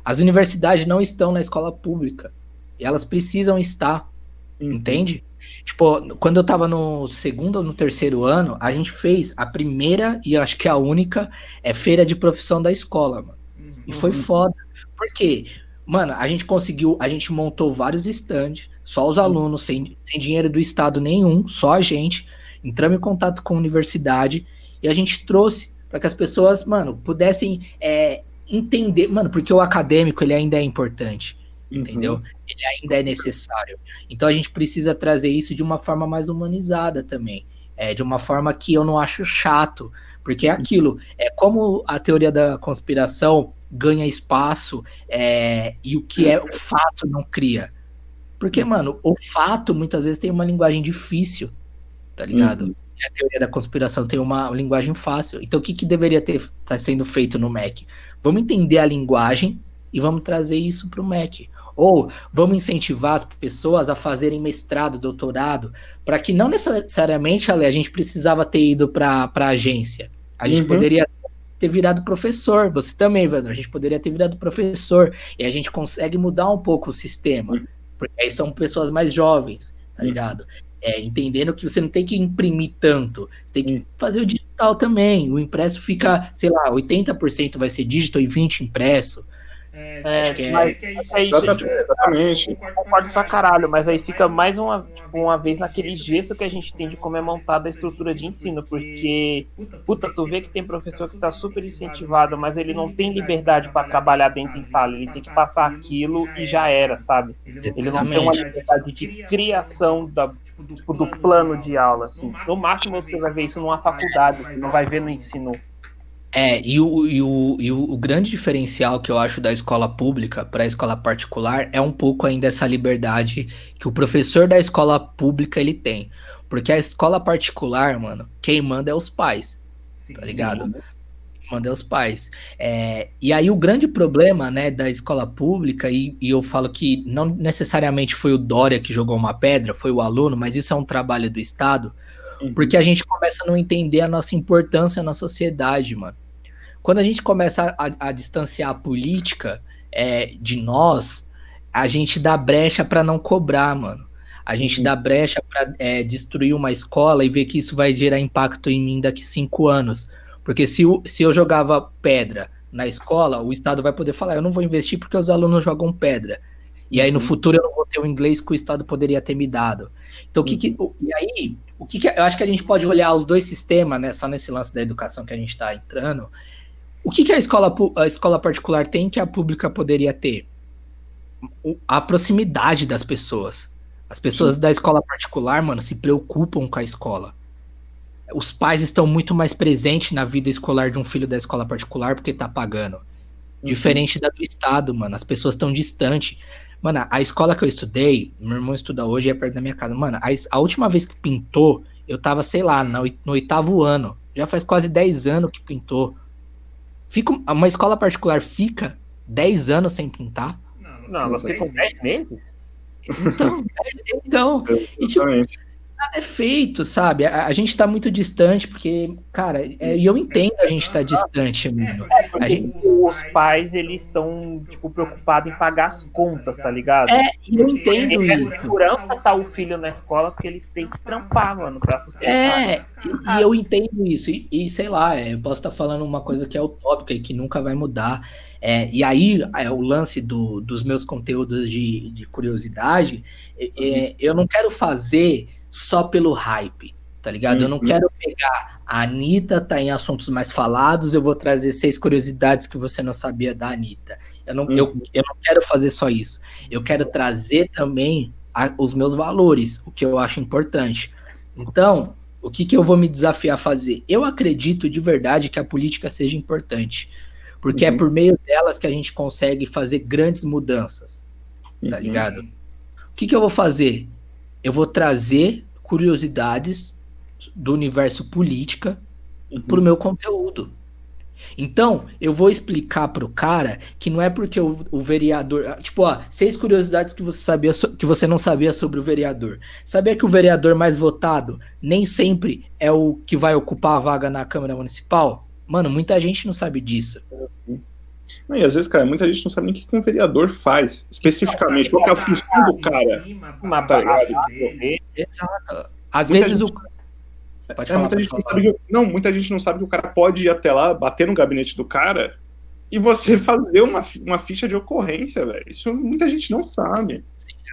As universidades não estão na escola pública. E elas precisam estar. Uhum. Entende? Tipo, quando eu tava no segundo ou no terceiro ano, a gente fez a primeira e acho que a única é feira de profissão da escola, mano. Uhum. E foi uhum. foda. Por quê? Mano, a gente conseguiu, a gente montou vários stands, só os alunos, sem, sem dinheiro do Estado nenhum, só a gente. Entramos em contato com a universidade e a gente trouxe para que as pessoas, mano, pudessem é, entender, mano, porque o acadêmico ele ainda é importante, uhum. entendeu? Ele ainda é necessário. Então a gente precisa trazer isso de uma forma mais humanizada também, é, de uma forma que eu não acho chato, porque é aquilo, é como a teoria da conspiração ganha espaço é, e o que é o fato não cria. Porque, mano, o fato muitas vezes tem uma linguagem difícil, tá ligado? Uhum. A teoria da conspiração tem uma linguagem fácil. Então, o que, que deveria ter tá sendo feito no Mac? Vamos entender a linguagem e vamos trazer isso para o Mac. Ou vamos incentivar as pessoas a fazerem mestrado, doutorado, para que não necessariamente a gente precisava ter ido para a agência. A gente uhum. poderia ter virado professor. Você também, Evandro. A gente poderia ter virado professor. E a gente consegue mudar um pouco o sistema. Porque aí são pessoas mais jovens, tá ligado? É, entendendo que você não tem que imprimir tanto. Você tem que fazer o digital também. O impresso fica, sei lá, 80% vai ser digital e 20% impresso. É, acho que é, mas, aí, exatamente, exatamente. Concordo pra caralho, mas aí fica mais uma, tipo, uma vez naquele gesso que a gente tem de como é montada a estrutura de ensino, porque, puta, tu vê que tem professor que tá super incentivado, mas ele não tem liberdade para trabalhar dentro em sala, ele tem que passar aquilo e já era, sabe? Ele não tem uma liberdade de criação da, do, do plano de aula, assim. No máximo você vai ver isso numa faculdade, não vai ver no ensino é, e o, e, o, e o, o grande diferencial que eu acho da escola pública para a escola particular é um pouco ainda essa liberdade que o professor da escola pública ele tem. Porque a escola particular, mano, quem manda é os pais, sim, tá ligado? Sim. Quem manda é os pais. É, e aí o grande problema, né, da escola pública, e, e eu falo que não necessariamente foi o Dória que jogou uma pedra, foi o aluno, mas isso é um trabalho do Estado, Uhum. Porque a gente começa a não entender a nossa importância na sociedade, mano. Quando a gente começa a, a distanciar a política é, de nós, a gente dá brecha para não cobrar, mano. A gente uhum. dá brecha para é, destruir uma escola e ver que isso vai gerar impacto em mim daqui cinco anos. Porque se, se eu jogava pedra na escola, o Estado vai poder falar: eu não vou investir porque os alunos jogam pedra. E aí no uhum. futuro eu não vou ter o inglês que o Estado poderia ter me dado. Então, o que, que uhum. e aí, o que, que eu acho que a gente pode olhar os dois sistemas, né? Só nesse lance da educação que a gente está entrando. O que, que a escola a escola particular tem que a pública poderia ter? A proximidade das pessoas. As pessoas Sim. da escola particular, mano, se preocupam com a escola. Os pais estão muito mais presentes na vida escolar de um filho da escola particular porque tá pagando. Uhum. Diferente da do Estado, mano. As pessoas estão distantes. Mano, a escola que eu estudei, meu irmão estuda hoje, é perto da minha casa. Mano, a, a última vez que pintou, eu tava, sei lá, no, no oitavo ano. Já faz quase 10 anos que pintou. Fica, uma escola particular fica 10 anos sem pintar? Não, elas ficam 10 meses? Então, então e, tipo, nada é feito, sabe? A, a gente tá muito distante, porque, cara, é, e eu entendo a gente tá distante, mano. É, porque gente... os pais, eles estão, tipo, preocupados em pagar as contas, tá ligado? É, e eu entendo e isso. É segurança tá o filho na escola, porque eles têm que trampar, mano, pra sustentar. É, e, e eu entendo isso, e, e sei lá, é, eu posso estar tá falando uma coisa que é utópica e que nunca vai mudar. É, e aí, é, o lance do, dos meus conteúdos de, de curiosidade, é, é eu não quero fazer só pelo hype, tá ligado? Uhum. Eu não uhum. quero pegar a Anitta, tá em assuntos mais falados, eu vou trazer seis curiosidades que você não sabia da Anitta. Eu não, uhum. eu, eu não quero fazer só isso. Eu quero trazer também a, os meus valores, o que eu acho importante. Então, o que, que eu vou me desafiar a fazer? Eu acredito de verdade que a política seja importante, porque é uhum. é por meio delas que a gente consegue fazer grandes mudanças, tá uhum. ligado? O que, que eu vou fazer? Eu vou trazer curiosidades do universo política uhum. para o meu conteúdo. Então, eu vou explicar pro cara que não é porque o, o, vereador. Tipo, ó, seis curiosidades que você, sabia que você não sabia sobre o vereador. Sabia que o vereador mais votado nem sempre é o que vai ocupar a vaga na Câmara Municipal? Mano, muita gente não sabe disso. Não, e às vezes, cara, muita gente não sabe nem o que um vereador faz, especificamente. Qual é a função do cara? Tá Exato. Às muita vezes gente... o Pode é, falar, muita pode gente falar. Não, sabe que, não, muita gente não sabe que o cara pode ir até lá, bater no gabinete do cara e você fazer uma, uma ficha de ocorrência, velho. Isso muita gente não sabe.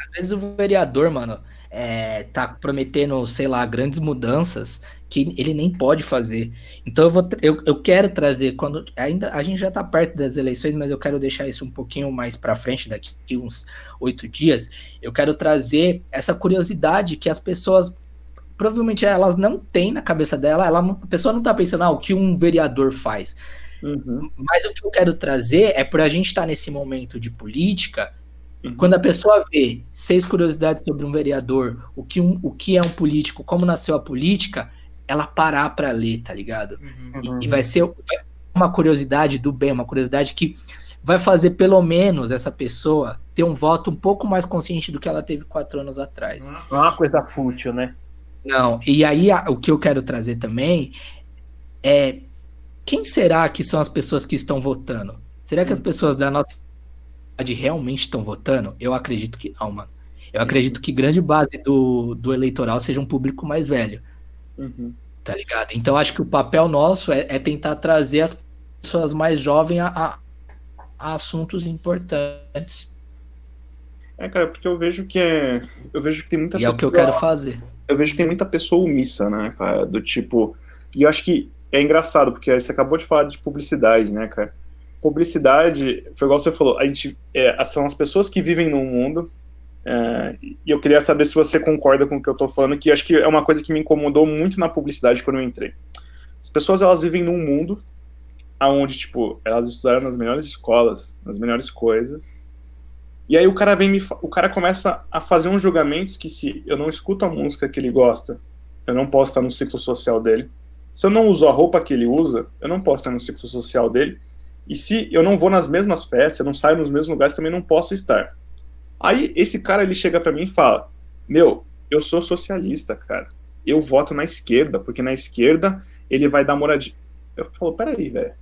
Às vezes o vereador, mano, é, tá prometendo, sei lá, grandes mudanças que ele nem pode fazer. Então eu, vou, eu, eu quero trazer, quando ainda a gente já tá perto das eleições, mas eu quero deixar isso um pouquinho mais para frente, daqui uns oito dias. Eu quero trazer essa curiosidade que as pessoas provavelmente elas não têm na cabeça dela, ela não, a pessoa não tá pensando ah, o que um vereador faz. Uhum. Mas o que eu quero trazer é para a gente estar tá nesse momento de política, uhum. quando a pessoa vê seis curiosidades sobre um vereador, o que, um, o que é um político, como nasceu a política, ela parar para ler, tá ligado? Uhum. E, e, vai ser uma curiosidade do bem, uma curiosidade que vai fazer pelo menos essa pessoa ter um voto um pouco mais consciente do que ela teve quatro anos atrás. Não é uma coisa fútil, né? Não, e aí a, o que eu quero trazer também é quem será que são as pessoas que estão votando? Será que as hum. pessoas da nossa idade realmente estão votando? Eu acredito que não, mano. Eu acredito que grande base do, do eleitoral seja um público mais velho. Uhum. Tá ligado? Então acho que o papel nosso é, é tentar trazer as pessoas mais jovens a, a, assuntos importantes. É, cara, porque eu vejo que é. Eu vejo que tem muita E é o que eu quero fazer eu vejo que tem muita pessoa omissa, né, cara? Do tipo. E eu acho que é engraçado, porque você acabou de falar de publicidade, né, cara? Publicidade, foi igual você falou, a gente, é, são as pessoas que vivem no mundo. E eu queria saber se você concorda com o que eu tô falando, que acho que é uma coisa que me incomodou muito na publicidade quando eu entrei. As pessoas, elas vivem num mundo aonde, tipo, elas estudaram nas melhores escolas, nas melhores coisas, e aí o cara vem me, o cara começa a fazer uns julgamentos que se eu não escuto a música que ele gosta, eu não posso estar no ciclo social dele. Se eu não uso a roupa que ele usa, eu não posso estar no ciclo social dele. E se eu não vou nas mesmas festas, eu não saio nos mesmos lugares, também não posso estar. Aí esse cara ele chega para mim e fala: "Meu, eu sou socialista, cara. Eu voto na esquerda, porque na esquerda ele vai dar moradia". Eu falo: "Peraí, velho.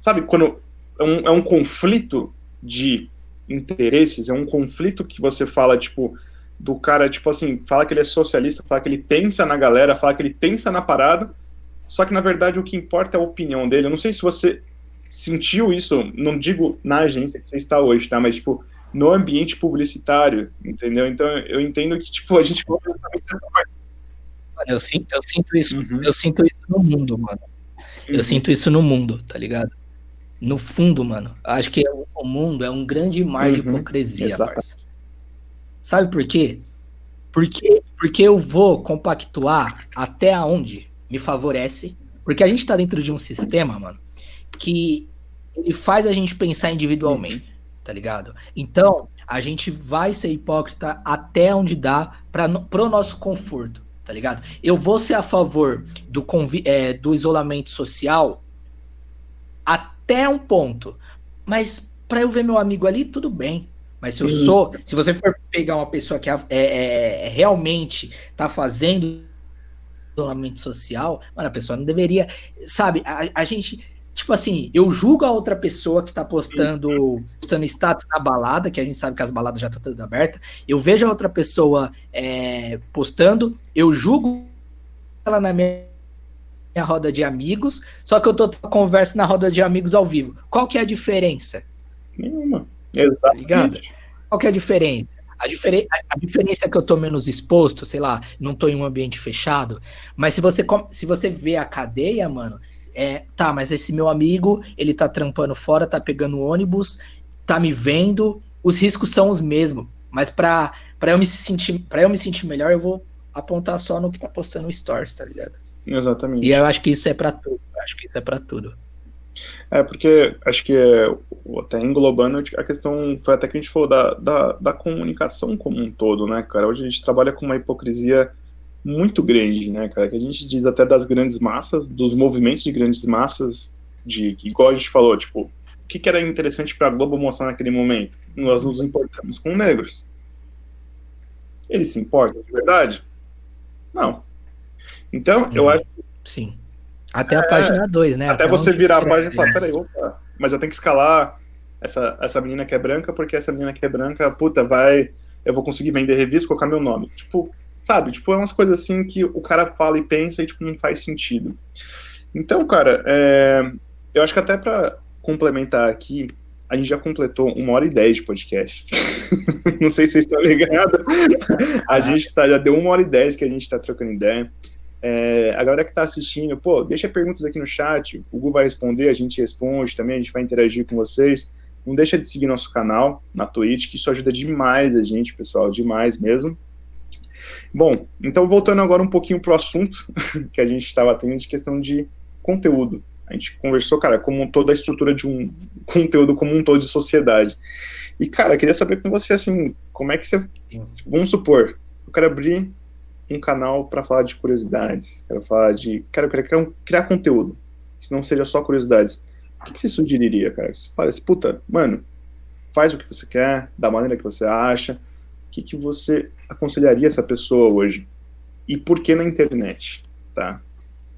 Sabe quando é um, é um conflito de interesses, é um conflito que você fala, tipo, do cara, tipo assim, fala que ele é socialista, fala que ele pensa na galera, fala que ele pensa na parada, só que na verdade o que importa é a opinião dele. Eu não sei se você sentiu isso, não digo na agência que você está hoje, tá? Mas, tipo, no ambiente publicitário, entendeu? Então eu entendo que, tipo, a gente eu sinto, eu sinto isso, uhum. eu sinto isso no mundo, mano. Eu uhum. sinto isso no mundo, tá ligado? No fundo, mano, acho que o mundo é um grande mar uhum, de hipocrisia. Sabe por quê? Porque, porque eu vou compactuar até onde me favorece. Porque a gente tá dentro de um sistema, mano, que ele faz a gente pensar individualmente, tá ligado? Então, a gente vai ser hipócrita até onde dá para pro nosso conforto, tá ligado? Eu vou ser a favor do, é, do isolamento social até um ponto. Mas para eu ver meu amigo ali, tudo bem. Mas se eu Sim. sou, se você for pegar uma pessoa que é, é, é realmente tá fazendo isolamento social, mano, a pessoa não deveria, sabe? A, a, gente, tipo assim, eu julgo a outra pessoa que tá postando, postando status na balada, que a gente sabe que as baladas já estão todas abertas. Eu vejo a outra pessoa é, postando, eu julgo ela na minha minha roda de amigos, só que eu tô conversa na roda de amigos ao vivo. Qual que é a diferença? Nenhuma. Exatamente. Tá Qual que é a diferença? A, diferen a diferença é que eu tô menos exposto, sei lá, não tô em um ambiente fechado, mas se você, se você vê a cadeia, mano, é, tá, mas esse meu amigo, ele tá trampando fora, tá pegando ônibus, tá me vendo, os riscos são os mesmos, mas pra, pra, eu, me sentir, pra eu me sentir melhor, eu vou apontar só no que tá postando no Stories, tá ligado? Exatamente. E eu acho que isso é para tudo. Acho que isso é para tudo. É, porque acho que até englobando a questão, foi até que a gente falou da, da, da, comunicação como um todo, né, cara? Hoje a gente trabalha com uma hipocrisia muito grande, né, cara? Que a gente diz até das grandes massas, dos movimentos de grandes massas, de igual a gente falou, tipo, o que, que era interessante para a Globo mostrar naquele momento? Nós nos importamos com negros. Eles se importam de verdade? Não. Então, eu Uhum. acho Sim. Até a página 2, né? até você onde- virar a página e falar, peraí, opa, mas eu tenho que escalar essa, essa menina que é branca, porque essa menina que é branca, puta, vai. Eu vou conseguir vender revista e colocar meu nome. Tipo, sabe? Tipo, é umas coisas assim que o cara fala e pensa e tipo, não faz sentido. Então, cara, é, eu acho que até pra complementar aqui, a gente já completou uma hora e dez de podcast. não sei se vocês estão ligados. A gente tá, já deu uma hora e dez que a gente tá trocando ideia. É, a galera que tá assistindo, pô, deixa perguntas aqui no chat, o Gu vai responder, a gente responde também, a gente vai interagir com vocês. Não deixa de seguir nosso canal na Twitch, que isso ajuda demais a gente, pessoal, demais mesmo. Bom, então voltando agora um pouquinho pro assunto que a gente estava tendo de questão de conteúdo. A gente conversou, cara, como toda a estrutura de um conteúdo como um todo de sociedade. E, cara, queria saber com você, assim, como é que você. Vamos supor, eu quero abrir um canal para falar de curiosidades, quero falar de. Cara, eu quero criar, um, criar conteúdo, se não seja só curiosidades. O que, que você sugeriria, cara? Você fala assim, puta, mano, faz o que você quer, da maneira que você acha. O que, que você aconselharia essa pessoa hoje? E por que na internet, tá?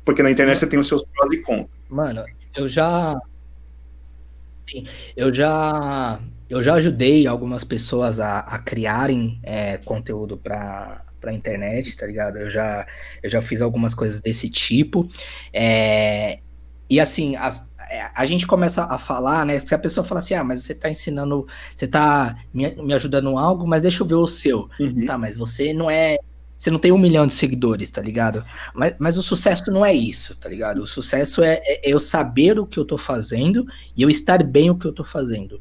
Porque na internet você tem os seus prós e contras. Mano, eu já. Eu já. Eu já ajudei algumas pessoas a, a criarem é, conteúdo para pra internet, tá ligado? Eu já, eu já fiz algumas coisas desse tipo. É, e assim, as, a gente começa a falar, né? Se a pessoa fala assim, ah, mas você tá ensinando, você tá me, me ajudando algo, mas deixa eu ver o seu. Uhum. Tá, mas você não é. Você não tem um milhão de seguidores, tá ligado? Mas, mas o sucesso não é isso, tá ligado? O sucesso é, é eu saber o que eu tô fazendo e eu estar bem o que eu tô fazendo.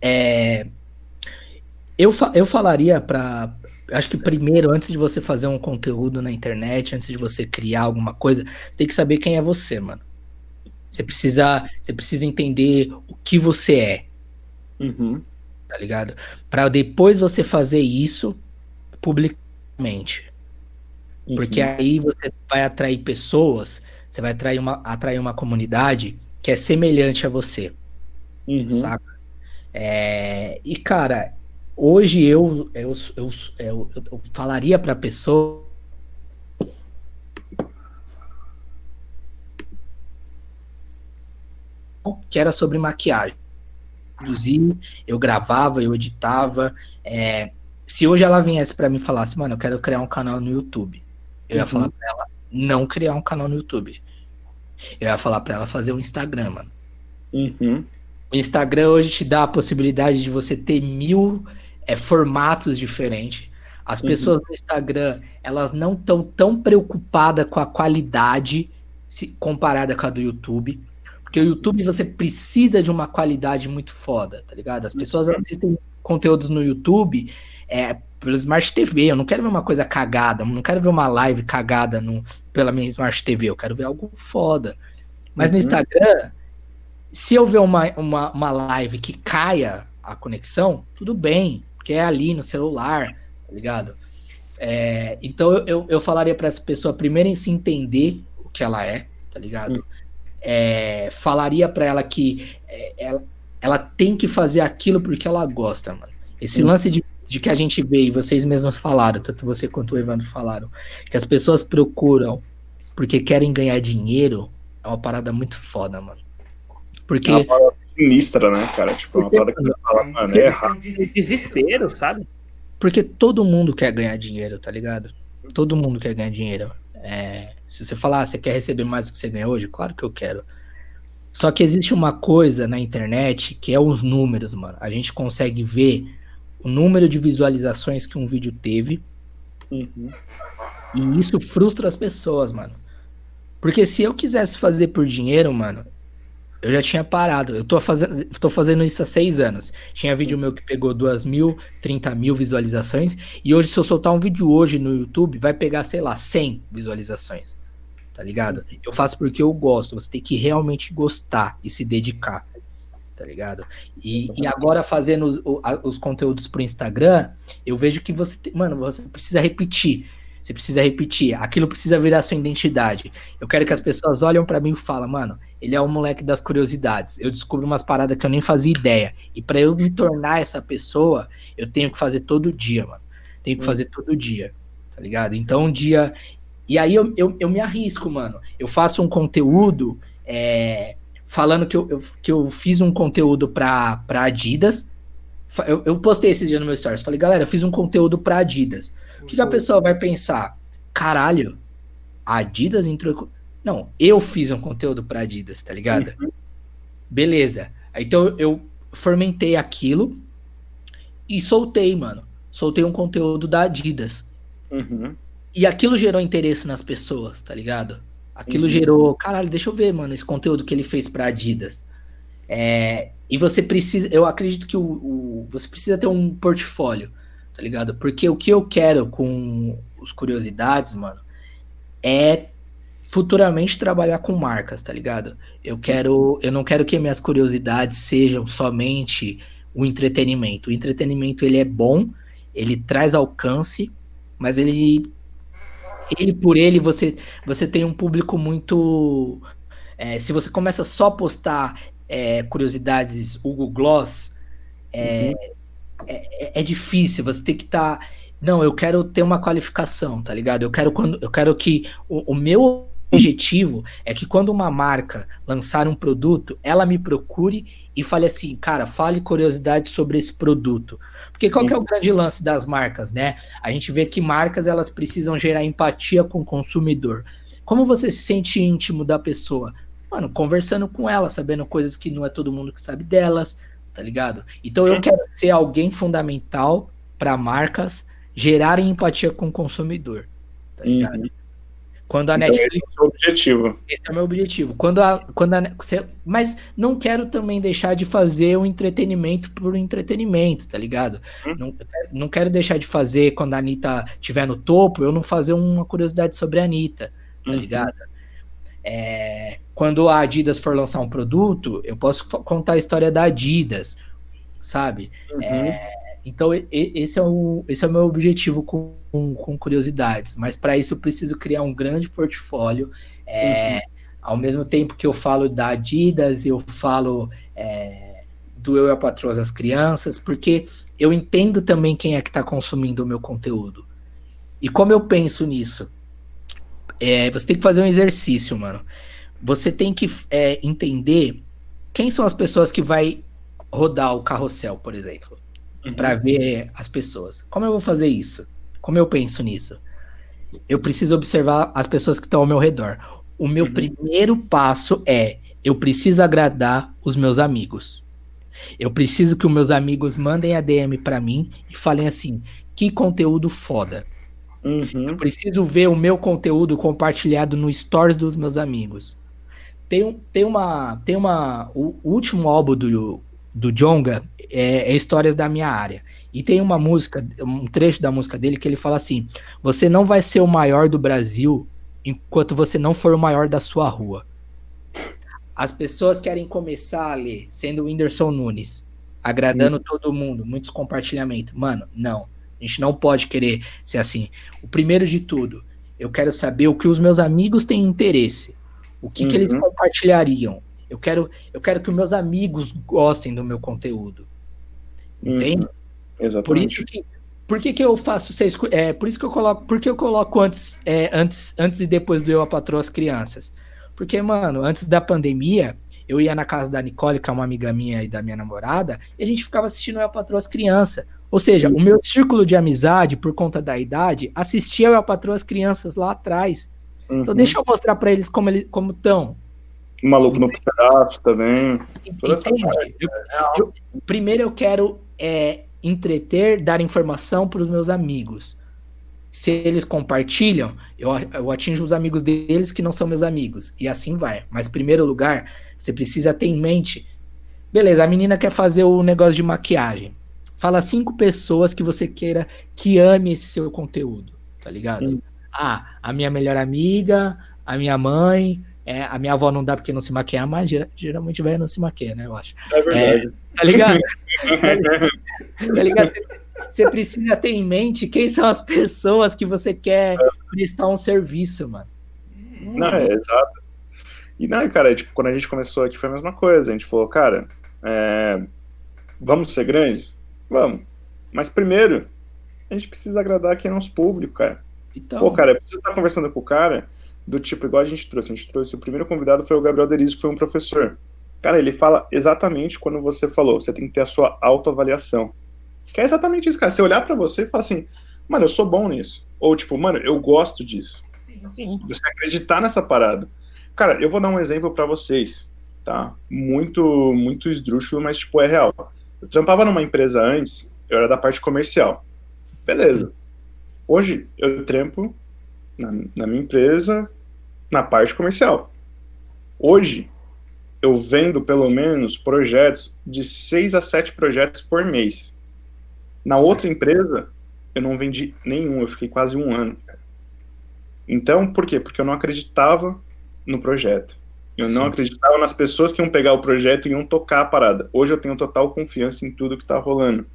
É, eu, fa eu falaria para acho que primeiro, antes de você fazer um conteúdo na internet, antes de você criar alguma coisa, você tem que saber quem é você, mano. Você precisa, você precisa entender o que você é, Uhum. tá ligado? Para depois você fazer isso publicamente. Uhum. Porque aí você vai atrair pessoas, você vai atrair uma, atrair uma comunidade que é semelhante a você, Uhum. saca? É, e cara, hoje eu, eu, eu, eu, eu falaria pra pessoa que era sobre maquiagem. Produzir, eu gravava, eu editava. é, se hoje ela viesse pra mim e falasse, mano, eu quero criar um canal no YouTube, eu ia Uhum. falar pra ela não criar um canal no YouTube. Eu ia falar pra ela fazer um Instagram, mano. Uhum. O Instagram hoje te dá a possibilidade de você ter mil é, formatos diferentes. As Uhum. pessoas no Instagram, elas não estão tão preocupadas com a qualidade se comparada com a do YouTube. Porque o YouTube você precisa de uma qualidade muito foda, tá ligado? As pessoas assistem conteúdos no YouTube é, pelo Smart TV. Eu não quero ver uma coisa cagada, não quero ver uma live cagada no, pela minha Smart TV. Eu quero ver algo foda. Mas no Uhum. Instagram, se eu ver uma, uma, uma live que caia a conexão, tudo bem, porque é ali no celular, tá ligado? É, então eu, eu, eu falaria para essa pessoa primeiro em se entender o que ela é, tá ligado? É, falaria para ela que é, ela, ela tem que fazer aquilo porque ela gosta, mano. Esse Hum. lance de, de que a gente vê, e vocês mesmos falaram, tanto você quanto o Evandro falaram, que as pessoas procuram porque querem ganhar dinheiro, é uma parada muito foda, mano. Porque. É uma parada sinistra, né, cara? Tipo, é uma parada que você fala, mano, é errado. Desespero, sabe? Porque todo mundo quer ganhar dinheiro, tá ligado? Todo mundo quer ganhar dinheiro. É, se você falar, ah, você quer receber mais do que você ganha hoje? Claro que eu quero. Só que existe uma coisa na internet que é os números, mano. A gente consegue ver o número de visualizações que um vídeo teve Uhum. e isso frustra as pessoas, mano. Porque se eu quisesse fazer por dinheiro, mano, eu já tinha parado. Eu tô fazendo, tô fazendo isso há seis anos. Tinha vídeo meu que pegou duas mil, 30 mil visualizações. E hoje, se eu soltar um vídeo hoje no YouTube, vai pegar, sei lá, 100 visualizações. Tá ligado? Eu faço porque eu gosto. Você tem que realmente gostar e se dedicar. Tá ligado? E, e agora fazendo os, os conteúdos pro Instagram, eu vejo que você, tem, mano, você precisa repetir você precisa repetir. Aquilo precisa virar sua identidade. Eu quero que as pessoas olhem para mim e falem, mano, ele é o moleque das curiosidades. Eu descubro umas paradas que eu nem fazia ideia. E para eu me tornar essa pessoa, eu tenho que fazer todo dia, mano. Tenho que fazer todo dia. Tá ligado? Então, um dia. E aí eu, eu, eu me arrisco, mano. Eu faço um conteúdo. É, falando que eu, eu, que eu fiz um conteúdo pra, pra Adidas. Eu, eu postei esses dias no meu stories. Falei, galera, eu fiz um conteúdo pra Adidas. O que, que a pessoa vai pensar? Caralho, a Adidas entrou. Não, eu fiz um conteúdo para Adidas, tá ligado? Uhum. Beleza. Então eu fermentei aquilo e soltei, mano. Soltei um conteúdo da Adidas. Uhum. E aquilo gerou interesse nas pessoas, tá ligado? Aquilo uhum. gerou, caralho, deixa eu ver, mano, esse conteúdo que ele fez pra Adidas. É, e você precisa, eu acredito que o, o, você precisa ter um portfólio tá ligado? Porque o que eu quero com os curiosidades, mano, é futuramente trabalhar com marcas, tá ligado? Eu quero, eu não quero que minhas curiosidades sejam somente o entretenimento. O entretenimento ele é bom, ele traz alcance, mas ele ele por ele você você tem um público muito é, se você começa só a postar é, curiosidades Hugo Gloss é, uhum é, é, é difícil, você tem que estar. Tá, não, eu quero ter uma qualificação, tá ligado? Eu quero quando eu quero que o, o meu objetivo é que quando uma marca lançar um produto, ela me procure e fale assim, cara, fale curiosidade sobre esse produto. Porque qual que é o grande lance das marcas, né? A gente vê que marcas elas precisam gerar empatia com o consumidor. Como você se sente íntimo da pessoa? Mano, conversando com ela, sabendo coisas que não é todo mundo que sabe delas, tá ligado? Então eu quero ser alguém fundamental para marcas gerarem empatia com o consumidor, tá ligado? Uhum. Quando a então, Netflix. Esse é o objetivo. Esse é o meu objetivo. Quando a, quando a, mas não quero também deixar de fazer o entretenimento por entretenimento, tá ligado? Hum. Não, não quero deixar de fazer quando a Anitta estiver no topo, eu não fazer uma curiosidade sobre a Anitta, tá uhum. ligado? É, quando a Adidas for lançar um produto, eu posso contar a história da Adidas, sabe? Uhum. É, então, esse é, o, esse é o meu objetivo com, com curiosidades. Mas para isso eu preciso criar um grande portfólio. É, uhum. Ao mesmo tempo que eu falo da Adidas, eu falo é, do Eu e a Patroa das Crianças, porque eu entendo também quem é que está consumindo o meu conteúdo. E como eu penso nisso? É, você tem que fazer um exercício, mano. Você tem que é, entender quem são as pessoas que vai rodar o carrossel, por exemplo, uhum. para ver as pessoas. Como eu vou fazer isso? Como eu penso nisso? Eu preciso observar as pessoas que estão ao meu redor. O meu uhum. primeiro passo é eu preciso agradar os meus amigos. Eu preciso que os meus amigos mandem a DM para mim e falem assim: que conteúdo foda. Uhum. Eu preciso ver o meu conteúdo compartilhado no stories dos meus amigos. Tem, tem uma. Tem uma. O, último álbum do, do Jonga é, é, Histórias da Minha Área. E tem uma música, um trecho da música dele que ele fala assim: Você não vai ser o maior do Brasil enquanto você não for o maior da sua rua. As pessoas querem começar a ler sendo o Whindersson Nunes, agradando uhum. todo mundo, muitos compartilhamentos. Mano, não. A gente não pode querer ser assim. O primeiro de tudo, eu quero saber o que os meus amigos têm interesse. O que, uhum. que eles uhum. compartilhariam. Eu quero, eu quero que os meus amigos gostem do meu conteúdo. Entende? Uhum. Exatamente. Por isso que, por que, que eu faço seis, é, por isso que eu coloco, por que eu coloco antes, é, antes, antes e depois do eu a patroa as crianças? Porque, mano, antes da pandemia, eu ia na casa da Nicole, que é uma amiga minha e da minha namorada, e a gente ficava assistindo eu a patroa as crianças. Ou seja, o meu círculo de amizade, por conta da idade, assistia eu a patroa as crianças lá atrás. Então, uhum. Então deixa eu mostrar para eles como eles como estão. O maluco no pedaço também. Eu, eu, primeiro eu quero é, entreter, dar informação para os meus amigos. Se eles compartilham, eu, eu atinjo os amigos deles que não são meus amigos. E assim vai. Mas, primeiro lugar, você precisa ter em mente. Beleza, a menina quer fazer o negócio de maquiagem. Fala cinco pessoas que você queira que ame esse seu conteúdo, tá ligado? Sim. Ah, a minha melhor amiga, a minha mãe, é, a minha avó não dá porque não se maquia, mas geralmente vai não se maquia, né? Eu acho. É verdade. É, tá ligado? tá ligado? Você precisa ter em mente quem são as pessoas que você quer prestar um serviço, mano. Não, é, exato. E não, cara, tipo, quando a gente começou aqui foi a mesma coisa. A gente falou, cara, é, vamos ser grande? Vamos. Mas primeiro, a gente precisa agradar quem é nosso público, cara. Então... Pô, cara, eu preciso estar conversando com o cara do tipo, igual a gente trouxe. A gente trouxe, o primeiro convidado foi o Gabriel Derizio, que foi um professor. Cara, ele fala exatamente quando você falou, você tem que ter a sua autoavaliação. Que é exatamente isso, cara. Você olhar para você e falar assim, mano, eu sou bom nisso. Ou tipo, mano, eu gosto disso. Sim, sim. Você acreditar nessa parada. Cara, eu vou dar um exemplo para vocês, tá? Muito, muito esdrúxulo, mas tipo, é real. Eu trampava numa empresa antes, eu era da parte comercial. Beleza. Hoje eu trampo na, na minha empresa na parte comercial. Hoje eu vendo pelo menos projetos de seis a sete projetos por mês. Na outra empresa eu não vendi nenhum, eu fiquei quase um ano. Então, por quê? Porque eu não acreditava no projeto. Eu Sim. não acreditava nas pessoas que iam pegar o projeto e iam tocar a parada. Hoje eu tenho total confiança em tudo que tá rolando.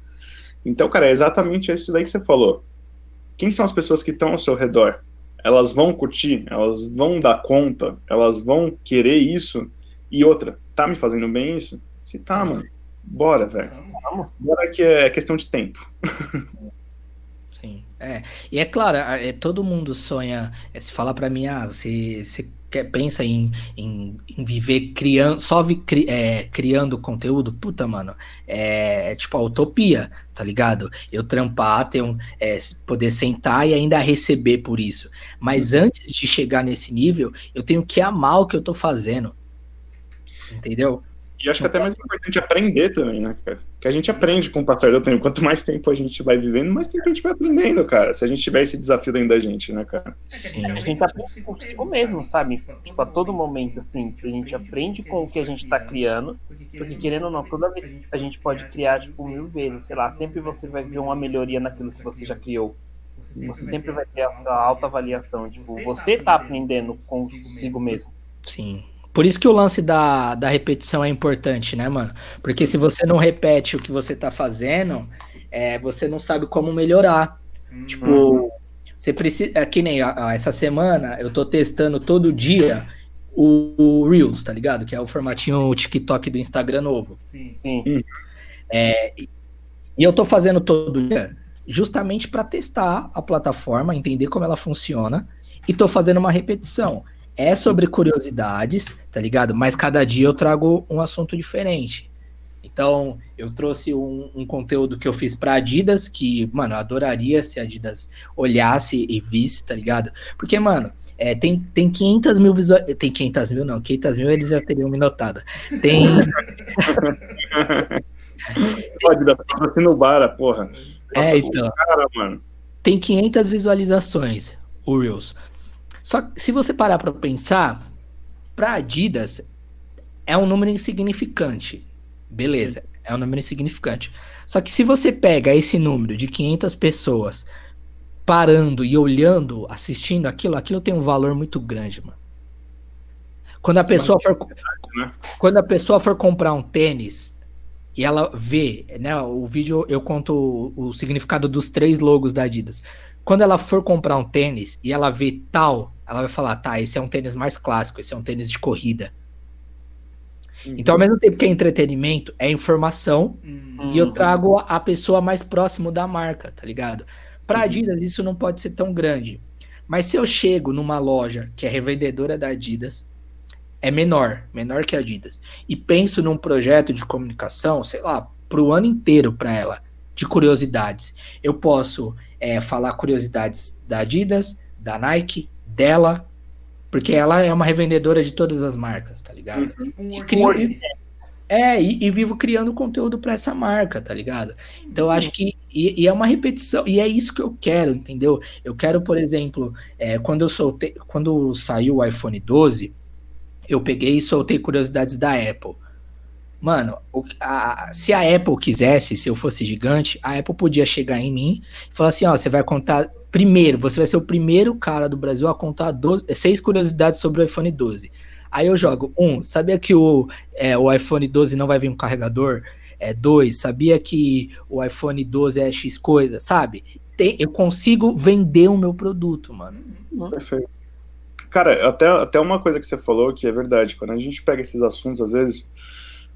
Então, cara, é exatamente isso daí que você falou. Quem são as pessoas que estão ao seu redor? Elas vão curtir, elas vão dar conta, elas vão querer isso. E outra, tá me fazendo bem isso? Se tá, mano, bora, velho. Bora que é questão de tempo. Sim, é. E é claro, é, todo mundo sonha. É, se falar para mim, ah, você, você quer, pensa em, em, em viver criando, só vi, cri, é, criando conteúdo, puta, mano, é, é, tipo a utopia, tá ligado? Eu trampar, ter um, é, poder sentar e ainda receber por isso. Mas uhum. antes de chegar nesse nível, eu tenho que amar o que eu tô fazendo. Entendeu? E acho que até mais importante aprender também, né, cara? Que a gente aprende com o passar do tempo. Quanto mais tempo a gente vai vivendo, mais tempo a gente vai aprendendo, cara. Se a gente tiver esse desafio dentro da gente, né, cara? Sim. A gente aprende consigo mesmo, sabe? Tipo, a todo momento, assim, a gente aprende com o que a gente tá criando. Porque, querendo ou não, toda vez a gente pode criar, tipo, mil vezes, sei lá. Sempre você vai ver uma melhoria naquilo que você já criou. Você sempre vai ter essa autoavaliação. Tipo, você tá aprendendo consigo mesmo. Sim. Por isso que o lance da, da repetição é importante, né, mano? Porque se você não repete o que você tá fazendo, é, você não sabe como melhorar. Uhum. Tipo, você precisa. É que nem a, essa semana eu tô testando todo dia o, o, Reels, tá ligado? Que é o formatinho TikTok do Instagram novo. Sim. Sim. É, e eu tô fazendo todo dia justamente para testar a plataforma, entender como ela funciona, e tô fazendo uma repetição é sobre curiosidades, tá ligado? Mas cada dia eu trago um assunto diferente. Então, eu trouxe um, um conteúdo que eu fiz pra Adidas, que, mano, eu adoraria se a Adidas olhasse e visse, tá ligado? Porque, mano, é, tem, tem 500 mil visual... Tem 500 mil, não. 500 mil eles já teriam me notado. Tem... Pode dar assim no bar, porra. É, então. Cara, mano. Tem 500 visualizações, o Reels. Só que se você parar para pensar, para Adidas é um número insignificante. Beleza, é um número insignificante. Só que se você pega esse número de 500 pessoas parando e olhando, assistindo aquilo, aquilo tem um valor muito grande, mano. Quando a pessoa for né? quando a pessoa for comprar um tênis e ela vê, né, o vídeo eu conto o, o significado dos três logos da Adidas. Quando ela for comprar um tênis e ela vê tal ela vai falar, tá, esse é um tênis mais clássico, esse é um tênis de corrida. Uhum. Então, ao mesmo tempo que é entretenimento, é informação, uhum. e eu trago a pessoa mais próximo da marca, tá ligado? Pra uhum. Adidas, isso não pode ser tão grande. Mas se eu chego numa loja que é revendedora da Adidas, é menor, menor que a Adidas, e penso num projeto de comunicação, sei lá, pro ano inteiro para ela, de curiosidades. Eu posso é, falar curiosidades da Adidas, da Nike, dela, porque ela é uma revendedora de todas as marcas, tá ligado? Uhum. E crio, é, e, e, vivo criando conteúdo para essa marca, tá ligado? Então eu acho que E, e, é uma repetição, e é isso que eu quero, entendeu? Eu quero, por exemplo, é, quando eu soltei, quando saiu o iPhone 12, eu peguei e soltei curiosidades da Apple. Mano, a, se a Apple quisesse, se eu fosse gigante, a Apple podia chegar em mim e falar assim: ó, você vai contar. Primeiro, você vai ser o primeiro cara do Brasil a contar 12, seis curiosidades sobre o iPhone 12. Aí eu jogo, um, sabia que o, é, o iPhone 12 não vai vir com carregador? É, dois, sabia que o iPhone 12 é X coisa, sabe? Tem, eu consigo vender o meu produto, mano. Perfeito. Cara, até, até uma coisa que você falou que é verdade. Quando a gente pega esses assuntos, às vezes.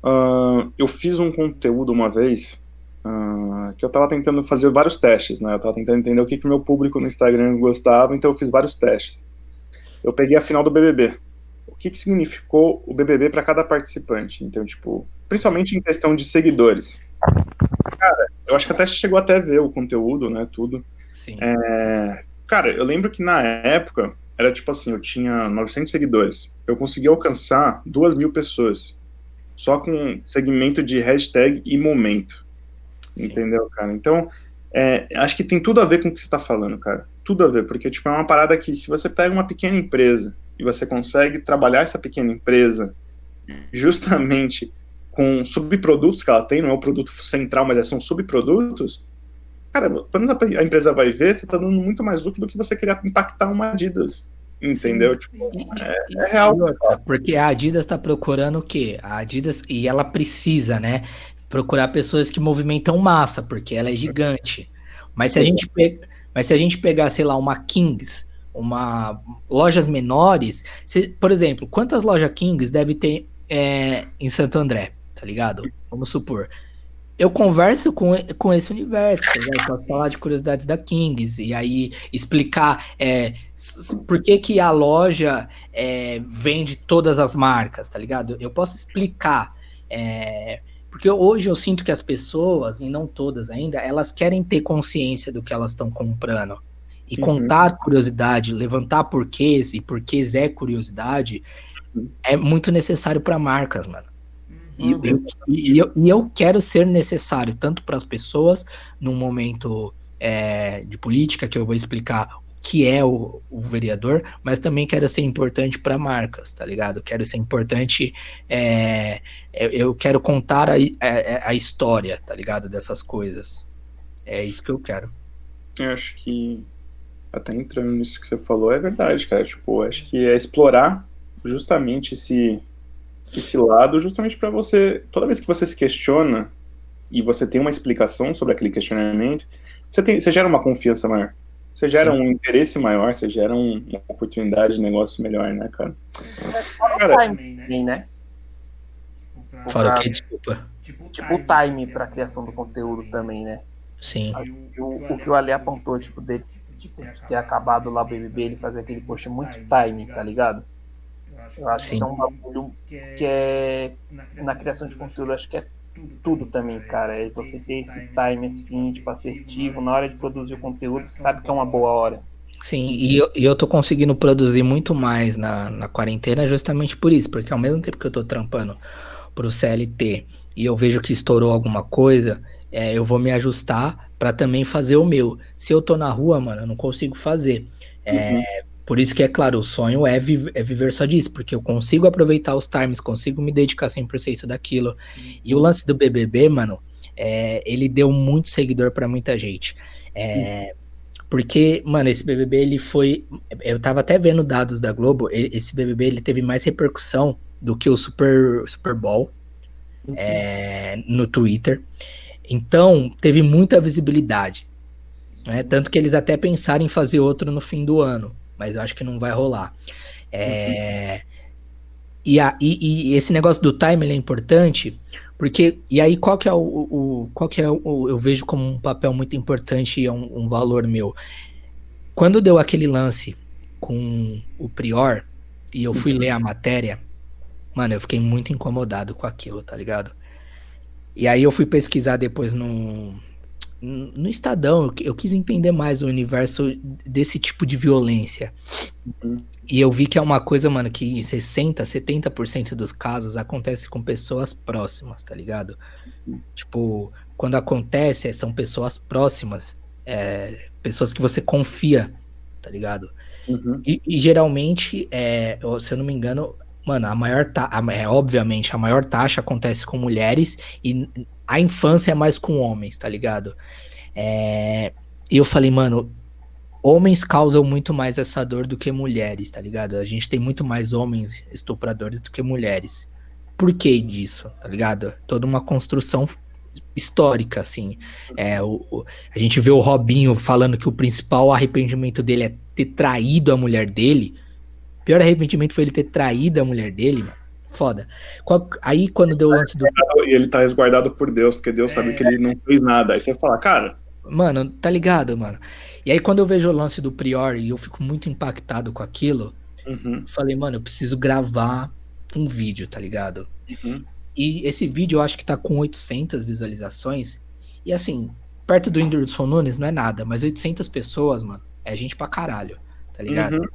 Uh, eu fiz um conteúdo uma vez uh, que eu tava tentando fazer vários testes, né? Eu tava tentando entender o que, que meu público no Instagram gostava, então eu fiz vários testes. Eu peguei a final do BBB. O que, que significou o BBB para cada participante? Então, tipo, principalmente em questão de seguidores. Cara, eu acho que até chegou até ver o conteúdo, né? Tudo. Sim. É, cara, eu lembro que na época era tipo assim, eu tinha 900 seguidores. Eu consegui alcançar 2 mil pessoas. Só com segmento de hashtag e momento. Sim. Entendeu, cara? Então, é, acho que tem tudo a ver com o que você tá falando, cara. Tudo a ver, porque tipo, é uma parada que se você pega uma pequena empresa e você consegue trabalhar essa pequena empresa justamente com subprodutos que ela tem, não é o produto central, mas são subprodutos, cara, quando a empresa vai ver, você está dando muito mais lucro do que você queria impactar uma Adidas. Entendeu? Tipo, é, é, real. Porque a Adidas está procurando o quê? A Adidas, e ela precisa, né? Procurar pessoas que movimentam massa, porque ela é gigante. Mas se a gente, pe... Mas se a gente pegar, sei lá, uma Kings, uma lojas menores, se, por exemplo, quantas lojas Kings deve ter é, em Santo André, tá ligado? Vamos supor eu converso com, com esse universo, tá eu posso falar de curiosidades da Kings e aí explicar é, por que, que a loja é, vende todas as marcas, tá ligado? Eu posso explicar. É, porque hoje eu sinto que as pessoas, e não todas ainda, elas querem ter consciência do que elas estão comprando. E uhum. contar curiosidade, levantar porquês e porquês é curiosidade, uhum. é muito necessário para marcas, mano. E, uhum. eu, e, eu, e eu quero ser necessário, tanto para as pessoas, num momento é, de política, que eu vou explicar o que é o, o vereador, mas também quero ser importante para marcas, tá ligado? Quero ser importante, é, eu quero contar a, a, a história, tá ligado? Dessas coisas. É isso que eu quero. Eu acho que, até entrando nisso que você falou, é verdade, cara. Tipo, acho que é explorar justamente esse esse lado justamente para você, toda vez que você se questiona e você tem uma explicação sobre aquele questionamento, você, tem, você gera uma confiança maior. Você gera Sim. um interesse maior, você gera um, uma oportunidade de negócio melhor, né, cara? É, cara time, né? Fala o que, desculpa. Tipo o time para criação do conteúdo também, né? Sim. O, o que o Ali apontou, tipo, dele tipo, ter acabado lá o BBB, ele fazer aquele post muito time, tá ligado? Eu acho Sim. que é um bagulho que é na criação de conteúdo, acho que é tudo também, cara. É você ter esse time assim, tipo, assertivo, na hora de produzir o conteúdo, você sabe que é uma boa hora. Sim, e eu, e eu tô conseguindo produzir muito mais na, na quarentena justamente por isso, porque ao mesmo tempo que eu tô trampando pro CLT e eu vejo que estourou alguma coisa, é, eu vou me ajustar para também fazer o meu. Se eu tô na rua, mano, eu não consigo fazer. É, uhum. Por isso que, é claro, o sonho é, vi é viver só disso, porque eu consigo aproveitar os times, consigo me dedicar 100% daquilo. E o lance do BBB, mano, é, ele deu muito seguidor para muita gente. É, porque, mano, esse BBB, ele foi... Eu tava até vendo dados da Globo, esse BBB, ele teve mais repercussão do que o Super, Super Bowl uhum. é, no Twitter. Então, teve muita visibilidade. Né? Tanto que eles até pensaram em fazer outro no fim do ano mas eu acho que não vai rolar. É, uhum. e, a, e, e, esse negócio do time é importante, porque. E aí, qual que é o. o qual que é o. Eu vejo como um papel muito importante e é um, um valor meu. Quando deu aquele lance com o Prior, e eu fui uhum. ler a matéria, mano, eu fiquei muito incomodado com aquilo, tá ligado? E aí eu fui pesquisar depois no, no Estadão, eu, quis entender mais o universo desse tipo de violência. Uhum. E eu vi que é uma coisa, mano, que em 60, 70% dos casos acontece com pessoas próximas, tá ligado? Uhum. Tipo, quando acontece, são pessoas próximas, é, pessoas que você confia, tá ligado? Uhum. E, e, geralmente, é, se eu não me engano, mano, a maior taxa, é, obviamente, a maior taxa acontece com mulheres e a infância é mais com homens, tá ligado? É, e eu falei, mano, homens causam muito mais essa dor do que mulheres, tá ligado? A gente tem muito mais homens estupradores do que mulheres. Por que disso, tá ligado? Toda uma construção histórica, assim. É, o, o, a gente vê o Robinho falando que o principal arrependimento dele é ter traído a mulher dele. O pior arrependimento foi ele ter traído a mulher dele, mano. Foda. Qual, aí quando deu antes do. E ele tá resguardado por Deus, porque Deus é... sabe que ele não fez nada. Aí você fala, cara. Mano, tá ligado, mano? E aí quando eu vejo o lance do Prior e eu fico muito impactado com aquilo, uhum. falei, mano, eu preciso gravar um vídeo, tá ligado? Uhum. E esse vídeo eu acho que tá com 800 visualizações. E assim, perto do Whindersson Nunes não é nada, mas 800 pessoas, mano, é gente pra caralho, tá ligado? Uhum.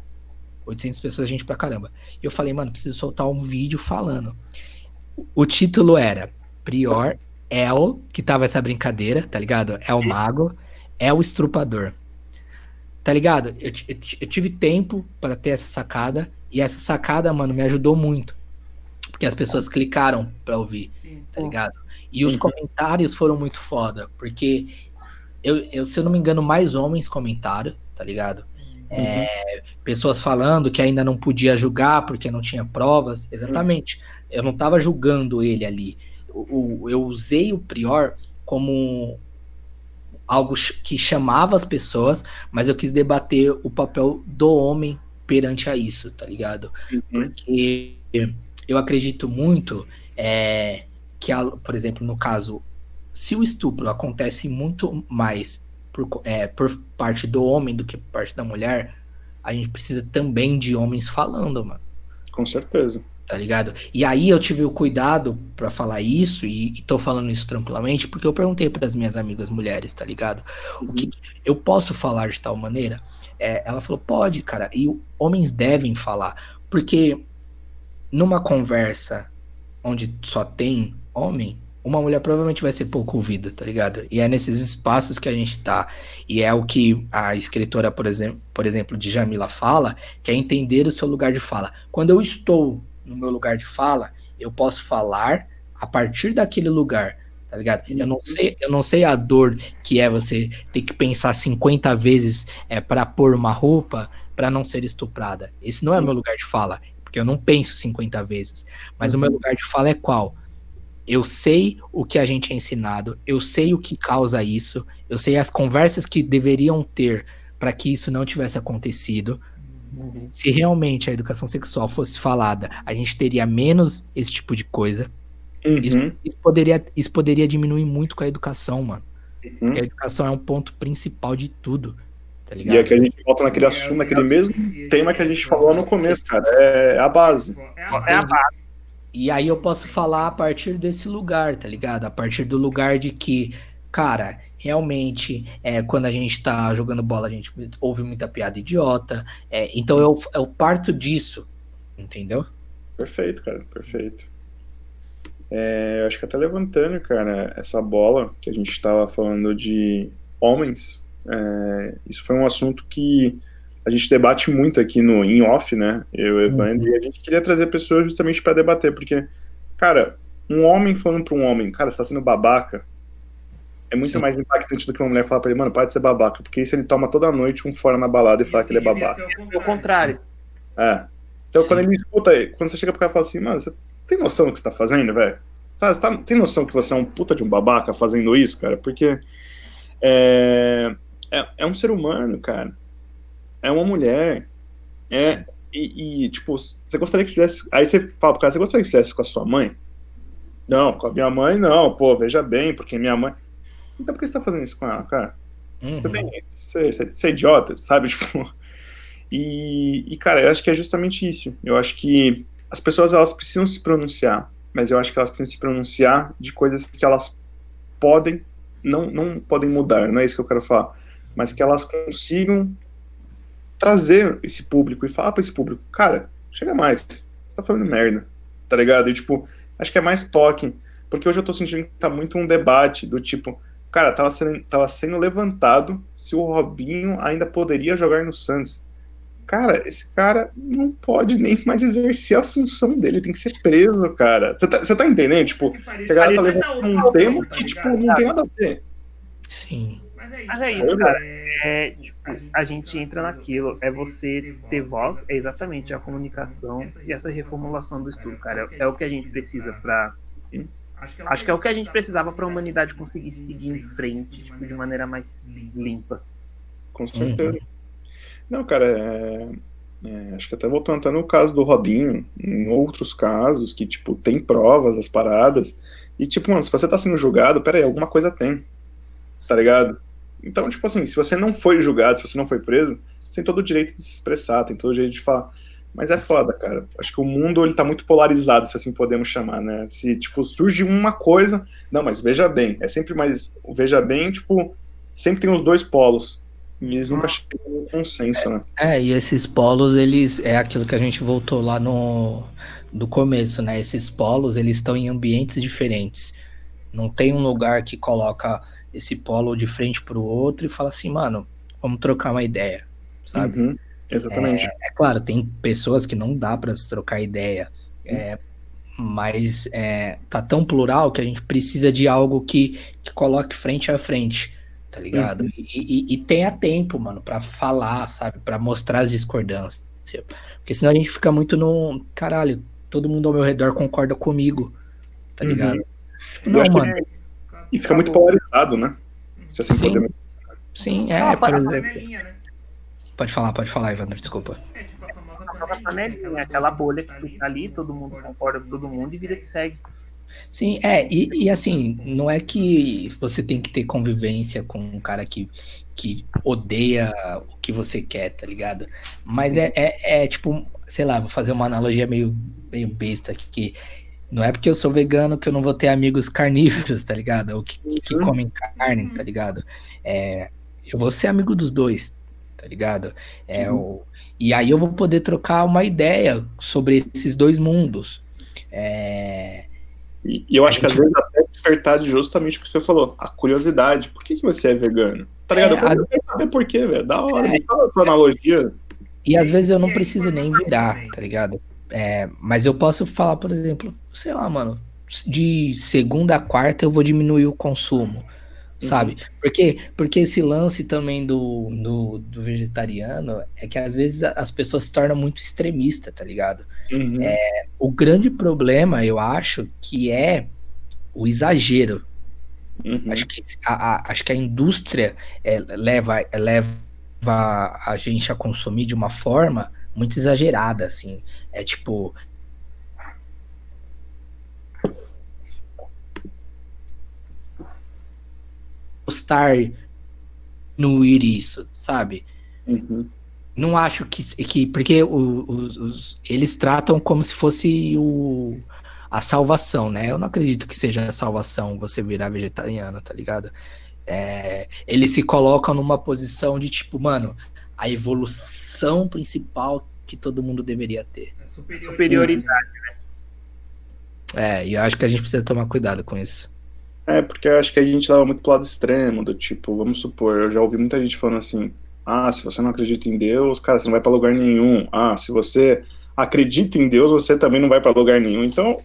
800 pessoas gente pra caramba. E eu falei, mano, preciso soltar um vídeo falando. O título era Prior, El, que tava essa brincadeira, tá ligado? É o mago, é o estrupador. Tá ligado? Eu, eu, eu tive tempo para ter essa sacada. E essa sacada, mano, me ajudou muito. Porque as pessoas clicaram pra ouvir, tá ligado? E os comentários foram muito foda, porque eu, eu, se eu não me engano, mais homens comentaram, tá ligado? Uhum. É, pessoas falando que ainda não podia julgar porque não tinha provas. Exatamente. Eu não tava julgando ele ali. Eu, eu usei o Prior como algo que chamava as pessoas, mas eu quis debater o papel do homem perante a isso, tá ligado? Uhum. Porque eu acredito muito é, que, por exemplo, no caso, se o estupro acontece muito mais por, é, por parte do homem do que por parte da mulher, a gente precisa também de homens falando, mano. Com certeza. Tá ligado? E aí eu tive o cuidado para falar isso, e, e tô falando isso tranquilamente, porque eu perguntei para as minhas amigas mulheres, tá ligado? Uhum. O que eu posso falar de tal maneira? É, ela falou, pode, cara, e homens devem falar, porque numa conversa onde só tem homem, uma mulher provavelmente vai ser pouco ouvida, tá ligado? E é nesses espaços que a gente tá. E é o que a escritora, por exemplo, por exemplo, de Jamila fala, que é entender o seu lugar de fala. Quando eu estou no meu lugar de fala, eu posso falar a partir daquele lugar, tá ligado? Eu não sei, eu não sei a dor que é você ter que pensar 50 vezes é para pôr uma roupa para não ser estuprada. Esse não é meu lugar de fala porque eu não penso 50 vezes. Mas uhum. o meu lugar de fala é qual? Eu sei o que a gente é ensinado, eu sei o que causa isso, eu sei as conversas que deveriam ter para que isso não tivesse acontecido. Uhum. Se realmente a educação sexual fosse falada, a gente teria menos esse tipo de coisa. Uhum. Isso, isso, poderia, isso poderia diminuir muito com a educação, mano. Uhum. a educação é um ponto principal de tudo. Tá e aqui a gente volta naquele assunto, naquele mesmo tema que a gente falou no começo, cara. É a base. É a base. E aí eu posso falar a partir desse lugar, tá ligado? A partir do lugar de que, cara, realmente, é, quando a gente tá jogando bola, a gente ouve muita piada idiota. É, então eu, eu parto disso, entendeu? Perfeito, cara, perfeito. É, eu acho que até levantando, cara, essa bola que a gente estava falando de homens é, isso foi um assunto que a gente debate muito aqui no in off, né? Eu, Evandro, uhum. e a gente queria trazer pessoas justamente para debater, porque, cara, um homem falando para um homem, cara, você tá sendo babaca, é muito Sim. mais impactante do que uma mulher falar pra ele, mano, para de ser babaca, porque isso ele toma toda noite um fora na balada e fala que ele é babaca. O contrário. É. Então Sim. quando ele escuta, quando você chega pro cara e fala assim, mano, você tem noção do que você tá fazendo, velho? Você tá, tem noção que você é um puta de um babaca fazendo isso, cara? Porque é, é, é um ser humano, cara. É uma mulher. É, e, e, tipo, você gostaria que fizesse. Aí você fala pro cara, você gostaria que fizesse com a sua mãe? Não, com a minha mãe não, pô, veja bem, porque minha mãe. Então por que você tá fazendo isso com ela, cara? Uhum. Você tem. Você, você, você é idiota, sabe? Tipo. E, e, cara, eu acho que é justamente isso. Eu acho que as pessoas elas precisam se pronunciar, mas eu acho que elas precisam se pronunciar de coisas que elas podem, não, não podem mudar, não é isso que eu quero falar mas que elas consigam trazer esse público e falar para esse público, cara, chega mais, você tá falando merda, tá ligado? E tipo, acho que é mais toque Porque hoje eu tô sentindo que tá muito um debate do tipo, cara, tava sendo, tava sendo levantado se o Robinho ainda poderia jogar no Santos. Cara, esse cara não pode nem mais exercer a função dele, tem que ser preso, cara. Você tá, tá, entendendo? Tipo, que a galera tá levantando um tema que, tipo, não tem nada a ver. Sim. Mas é isso, cara. É, tipo, a gente entra naquilo. É você ter voz, é exatamente a comunicação e essa reformulação do estudo, cara. É o que a gente precisa para Acho que é o que a gente precisava para a humanidade conseguir seguir em frente, tipo, de maneira mais limpa. Com certeza. Não, cara, é, é, acho que até voltando até no caso do Robinho, em outros casos que, tipo, tem provas, as paradas, e, tipo, mano, se você tá sendo julgado, peraí, alguma coisa tem, tá ligado? Então, tipo assim, se você não foi julgado, se você não foi preso, você tem todo o direito de se expressar, tem todo o direito de falar. Mas é foda, cara. Acho que o mundo ele tá muito polarizado, se assim podemos chamar, né? Se, tipo, surge uma coisa. Não, mas veja bem. É sempre mais. Veja bem, tipo, sempre tem os dois polos. E eles nunca chegam em consenso, né? É, e esses polos, eles. É aquilo que a gente voltou lá no. Do começo, né? Esses polos, eles estão em ambientes diferentes. Não tem um lugar que coloca esse polo de frente pro outro e fala assim, mano, vamos trocar uma ideia, sabe? Uhum, exatamente. É, é, claro, tem pessoas que não dá para se trocar ideia, é, mas é, tá tão plural que a gente precisa de algo que, que coloque frente a frente, tá ligado? Uhum. E, e, e, tenha tempo, mano, para falar, sabe? para mostrar as discordâncias. Porque senão a gente fica muito no. Caralho, todo mundo ao meu redor concorda comigo, tá uhum. ligado? Uhum. Tipo, não, mano. Que e fica muito polarizado, né? Se assim Sim. Poder... Sim, é, por exemplo. Né? Pode falar, pode falar, Evandro, desculpa. É, tipo, a famosa panelinha, né? Aquela bolha que fica ali, todo mundo concorda com todo mundo e vida que segue. Sim, é, e, e, assim, não é que você tem que ter convivência com um cara que, que odeia o que você quer, tá ligado? Mas é, é, é tipo, sei lá, vou fazer uma analogia meio, meio besta aqui. Não é porque eu sou vegano que eu não vou ter amigos carnívoros, tá ligado? Ou que, que uhum. comem carne, tá ligado? É, eu vou ser amigo dos dois, tá ligado? É, uhum. o, e aí eu vou poder trocar uma ideia sobre esses dois mundos. É, e, e eu acho que às vezes até despertar justamente o que você falou, a curiosidade. Por que, que você é vegano? Tá ligado? É, eu quero saber por quê, velho. Da hora, é, fala a tua analogia. E às vezes eu não preciso nem virar, tá ligado? É, mas eu posso falar, por exemplo, sei lá, mano, de segunda a quarta eu vou diminuir o consumo, uhum. sabe? Porque, porque esse lance também do, do, do, vegetariano é que às vezes as pessoas se tornam muito extremistas, tá ligado? Uhum. É, o grande problema, eu acho, que é o exagero. Uhum. Acho, que a, a, acho que a indústria é, leva, leva a gente a consumir de uma forma muito exagerada, assim. É tipo. Gostar no ir isso, sabe? Uhum. Não acho que. que porque os, os, eles tratam como se fosse o, a salvação, né? Eu não acredito que seja a salvação você virar vegetariano, tá ligado? É, eles se colocam numa posição de tipo, mano, a evolução principal que todo mundo deveria ter. É superioridade, né? É, e eu acho que a gente precisa tomar cuidado com isso. É, porque eu acho que a gente leva muito pro lado extremo, do tipo, vamos supor, eu já ouvi muita gente falando assim, ah, se você não acredita em Deus, cara, você não vai para lugar nenhum. Ah, se você acredita em Deus, você também não vai para lugar nenhum. Então,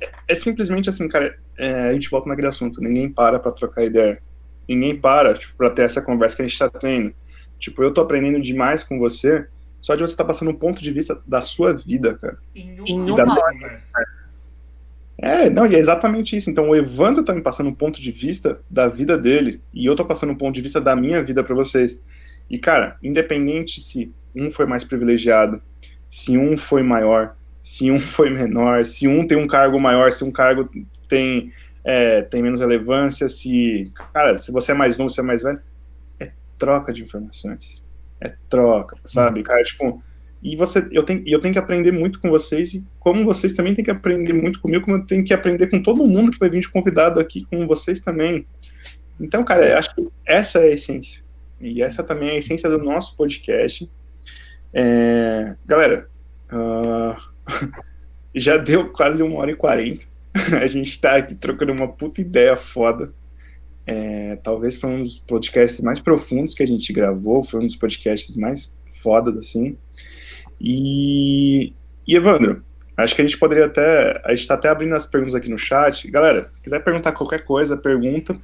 é, é simplesmente assim, cara, é, a gente volta naquele assunto, ninguém para para trocar ideia. Ninguém para, tipo, pra ter essa conversa que a gente tá tendo. Tipo, eu tô aprendendo demais com você, só de você estar tá passando um ponto de vista da sua vida, cara. Em uma da... hora. É, não, e é exatamente isso. Então, o Evandro tá me passando um ponto de vista da vida dele, e eu tô passando um ponto de vista da minha vida para vocês. E, cara, independente se um foi mais privilegiado, se um foi maior, se um foi menor, se um tem um cargo maior, se um cargo tem, é, tem menos relevância, se. Cara, se você é mais novo, se é mais velho, troca de informações é troca, sabe, cara? Tipo, e você, eu tenho, eu tenho que aprender muito com vocês e como vocês também têm que aprender muito comigo, como eu tenho que aprender com todo mundo que vai vir de convidado aqui, com vocês também. Então, cara, acho que essa é a essência. E essa também é a essência do nosso podcast. É, galera, uh, já deu quase uma hora e quarenta. a gente tá aqui trocando uma puta ideia foda. É, talvez foi um dos podcasts mais profundos que a gente gravou, foi um dos podcasts mais fodas, assim. E, e Evandro, acho que a gente poderia até. A gente tá até abrindo as perguntas aqui no chat. Galera, se quiser perguntar qualquer coisa, pergunta.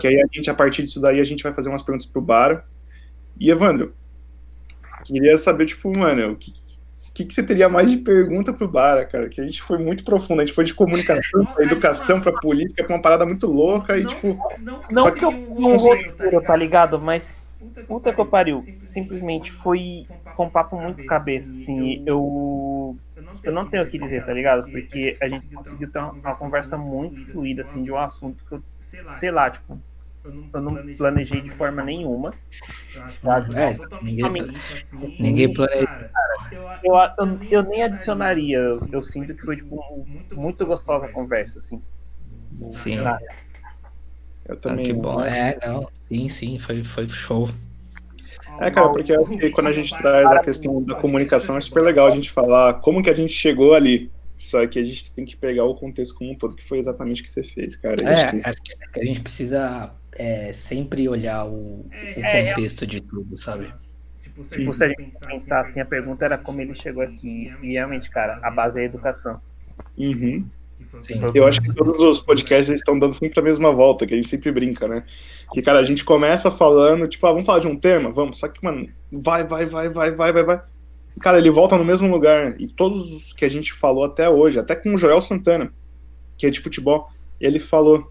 Que aí a gente, a partir disso daí, a gente vai fazer umas perguntas pro Bara. E Evandro, queria saber, tipo, mano, o que, que, que você teria mais de pergunta pro Bara, cara? Que a gente foi muito profundo, a gente foi de comunicação pra educação, pra política, pra uma parada muito louca e, tipo. Não que eu não roteiro, tá ligado? Mas. Puta que eu pariu. Simplesmente foi, foi um papo muito cabeça, assim. Eu. Eu não tenho o que dizer, tá ligado? Porque a gente conseguiu ter uma, uma conversa muito fluida, assim, de um assunto que eu. Sei lá, tipo eu não planejei de forma nenhuma. É, ninguém, ninguém planejou. Eu, eu, eu, nem adicionaria. Eu, eu, sinto que foi tipo, muito gostosa a conversa, assim. Sim. Eu também. Ah, que bom. É, não. Sim, sim, foi, foi show. É, cara, porque quando a gente traz a questão da comunicação, é super legal a gente falar como que a gente chegou ali. Só que a gente tem que pegar o contexto como um todo, que foi exatamente o que você fez, cara. É, acho que a gente precisa é, sempre olhar o, o é, é. contexto de tudo, sabe? Tipo, se a gente pensar assim, a pergunta era como ele chegou aqui. E realmente, cara, a base é a educação. Uhum. Sim. Eu acho que todos os podcasts estão dando sempre a mesma volta, que a gente sempre brinca, né? Que, cara, a gente começa falando, tipo, ah, vamos falar de um tema? Vamos. Só que, mano, vai, vai, vai, vai, vai, vai, vai. Cara, ele volta no mesmo lugar. E todos os que a gente falou até hoje, até com o Joel Santana, que é de futebol, ele falou: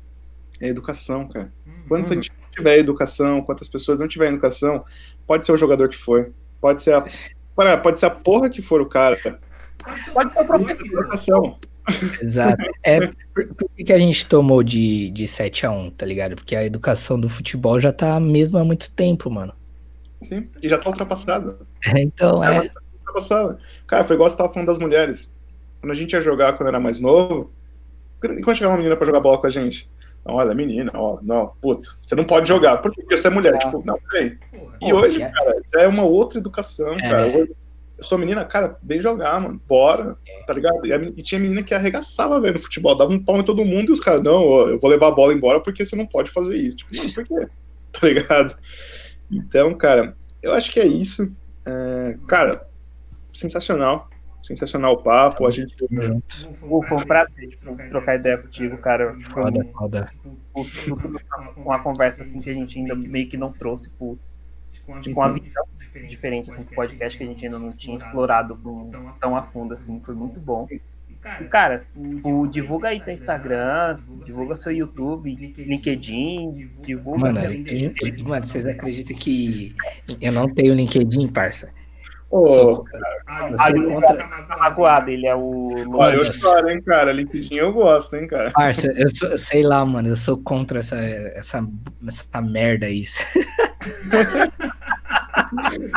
é educação, cara. Quanto a gente tiver educação, quantas pessoas não tiver educação, pode ser o jogador que for, pode ser a, pode ser a porra que for o cara. Pode ser a. Educação. Exato. É, por, por, que a gente tomou de, de 7 a 1 tá ligado? Porque a educação do futebol já tá mesmo há muito tempo, mano. Sim, e já tá ultrapassada. É, então, é. é. Ultrapassada. Cara, foi igual você tava falando das mulheres. Quando a gente ia jogar quando era mais novo, quando chegava uma menina pra jogar bola com a gente, olha, menina, ó, não, puta, você não pode jogar, porque você é mulher, ah. tipo, não, peraí. E hoje, é. cara, já é uma outra educação, é. cara. eu sou menina, cara, vem jogar, mano, bora, é. tá ligado? E, a, e, tinha menina que arregaçava, velho, no futebol, dava um pau em todo mundo e os caras, não, eu vou levar a bola embora porque você não pode fazer isso. Tipo, mano, por quê? Tá ligado? Então, cara, eu acho que é isso. É, cara, sensacional sensacional o papo. A gente. Vou comprar tipo, trocar ideia contigo, cara. Foda, foda. Uma conversa assim que a gente ainda meio que não trouxe por. Com uma visão diferente assim, pro podcast que a gente ainda não tinha explorado tão a fundo assim, foi muito bom. E, cara, o, divulga aí teu Instagram, divulga seu YouTube, LinkedIn, divulga. Mano, seu... mano, vocês acreditam que eu não tenho LinkedIn, parça? Pô, Aí contra... tá magoado, ele é o. Olha, eu choro, hein, cara. LinkedIn eu gosto, hein, cara. Parça, eu sou, sei lá, mano, eu sou contra essa, essa, essa merda aí.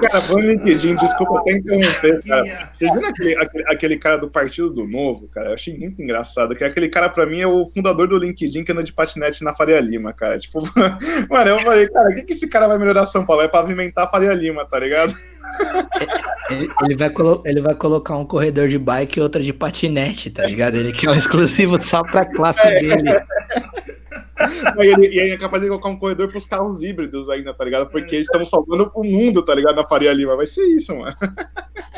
Cara, falando no LinkedIn, desculpa até interromper, cara. Vocês viram aquele, aquele, aquele, cara do Partido do Novo, cara? Eu achei muito engraçado. Que aquele cara, pra mim, é o fundador do LinkedIn que anda de patinete na Faria Lima, cara. Tipo, mano, eu falei, cara, o que, que esse cara vai melhorar São Paulo? Vai pavimentar a Faria Lima, tá ligado? Ele, ele, vai ele vai colocar um corredor de bike e outra de patinete, tá ligado? Ele quer um exclusivo só pra classe é. dele. e, ele, e aí é capaz de colocar um corredor pros carros híbridos ainda, tá ligado? Porque eles estão salvando o mundo, tá ligado? Na Faria Lima. Vai ser isso, mano.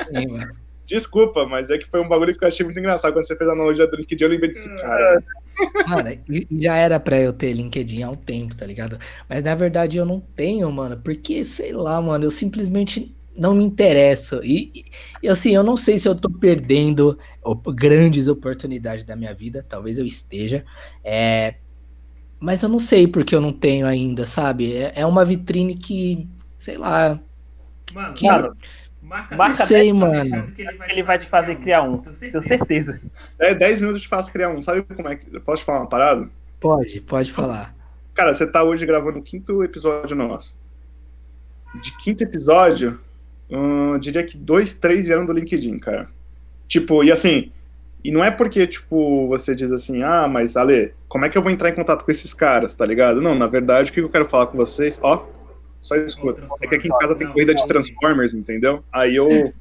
Sim, mano. Desculpa, mas é que foi um bagulho que eu achei muito engraçado. Quando você fez a analogia do LinkedIn, eu lembrei desse cara. Mano, já era pra eu ter LinkedIn há um tempo, tá ligado? Mas na verdade eu não tenho, mano. Porque, sei lá, mano, eu simplesmente não me interesso. E, e, assim, eu não sei se eu tô perdendo grandes oportunidades da minha vida. Talvez eu esteja. É, mas eu não sei porque eu não tenho ainda, sabe? É, é uma vitrine que, sei lá. Mano, que, mano marca, não sei, mano. Que ele, vai, ele vai te fazer criar um, tenho certeza. É 10 minutos te faço criar um. Sabe como é que. Posso te falar uma parada? Pode, pode falar. Cara, você tá hoje gravando o quinto episódio nosso. De quinto episódio, hum, diria que dois, três vieram do LinkedIn, cara. Tipo, e assim, e não é porque, tipo, você diz assim, ah, mas Ale, como é que eu vou entrar em contato com esses caras, tá ligado? Não, na verdade, o que eu quero falar com vocês, ó, só escuta. É que aqui em casa tem corrida de Transformers, entendeu? Aí eu.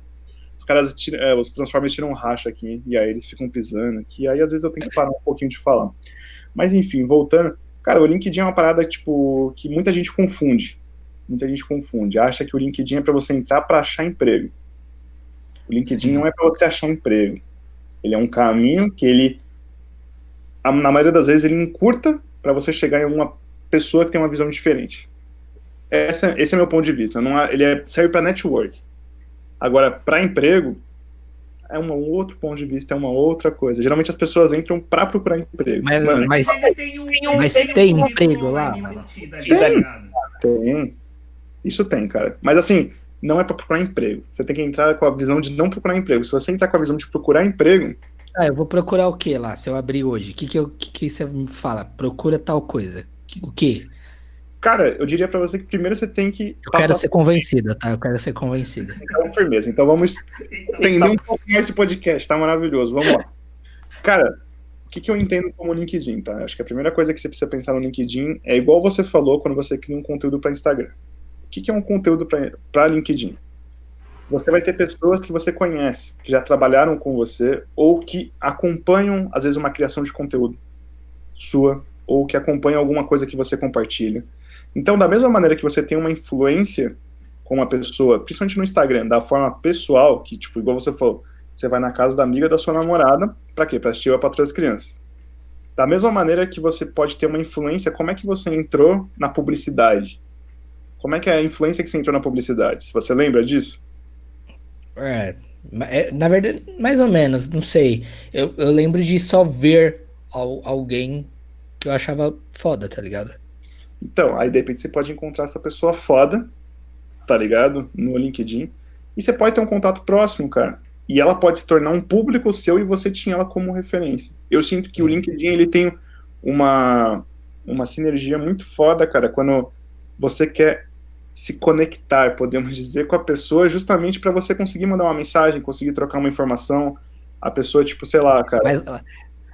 os caras, tiram, é, os Transformers tiram um racha aqui, e aí eles ficam pisando aqui, aí às vezes eu tenho que parar um pouquinho de falar. Mas enfim, voltando, cara, o LinkedIn é uma parada, tipo, que muita gente confunde. Muita gente confunde, acha que o LinkedIn é para você entrar para achar emprego. O LinkedIn Sim. não é para você achar emprego. Ele é um caminho que ele, na maioria das vezes, ele encurta para você chegar em uma pessoa que tem uma visão diferente. Essa, esse é meu ponto de vista. Não há, ele é, serve para network. Agora, para emprego, é um outro ponto de vista, é uma outra coisa. Geralmente as pessoas entram para procurar emprego. Mas, mano, mas, tem, um, mas tem, tem emprego lá? Tem, tem. Isso tem, cara. Mas assim, não é para procurar emprego. Você tem que entrar com a visão de não procurar emprego. Se você entrar com a visão de procurar emprego. Ah, eu vou procurar o que lá? Se eu abrir hoje, o que, que, eu, que, que você me fala? Procura tal coisa. O que? Cara, eu diria para você que primeiro você tem que. Eu quero ser convencida, tá? Eu quero ser convencida. Então, firmeza. Então vamos entender um pouco mais esse podcast, tá maravilhoso. Vamos lá. Cara, o que, que eu entendo como LinkedIn, tá? Acho que a primeira coisa que você precisa pensar no LinkedIn é igual você falou quando você cria um conteúdo para Instagram. O que, é um conteúdo para LinkedIn? Você vai ter pessoas que você conhece, que já trabalharam com você, ou que acompanham, às vezes, uma criação de conteúdo sua, ou que acompanham alguma coisa que você compartilha. Então, da mesma maneira que você tem uma influência com uma pessoa, principalmente no Instagram, da forma pessoal, que, tipo, igual você falou, você vai na casa da amiga da sua namorada, para quê? Para assistir a para as crianças. Da mesma maneira que você pode ter uma influência, como é que você entrou na publicidade? Como é que é a influência que você entrou na publicidade? Se você lembra disso? É, é na verdade, mais ou menos, não sei. Eu, eu lembro de só ver alguém que eu achava foda, tá ligado? Então, aí de repente você pode encontrar essa pessoa foda, tá ligado? No LinkedIn. E você pode ter um contato próximo, cara. E ela pode se tornar um público seu e você tinha ela como referência. Eu sinto que o LinkedIn ele tem uma, uma sinergia muito foda, cara, quando você quer se conectar, podemos dizer, com a pessoa justamente para você conseguir mandar uma mensagem, conseguir trocar uma informação. A pessoa, tipo, sei lá, cara. Mas,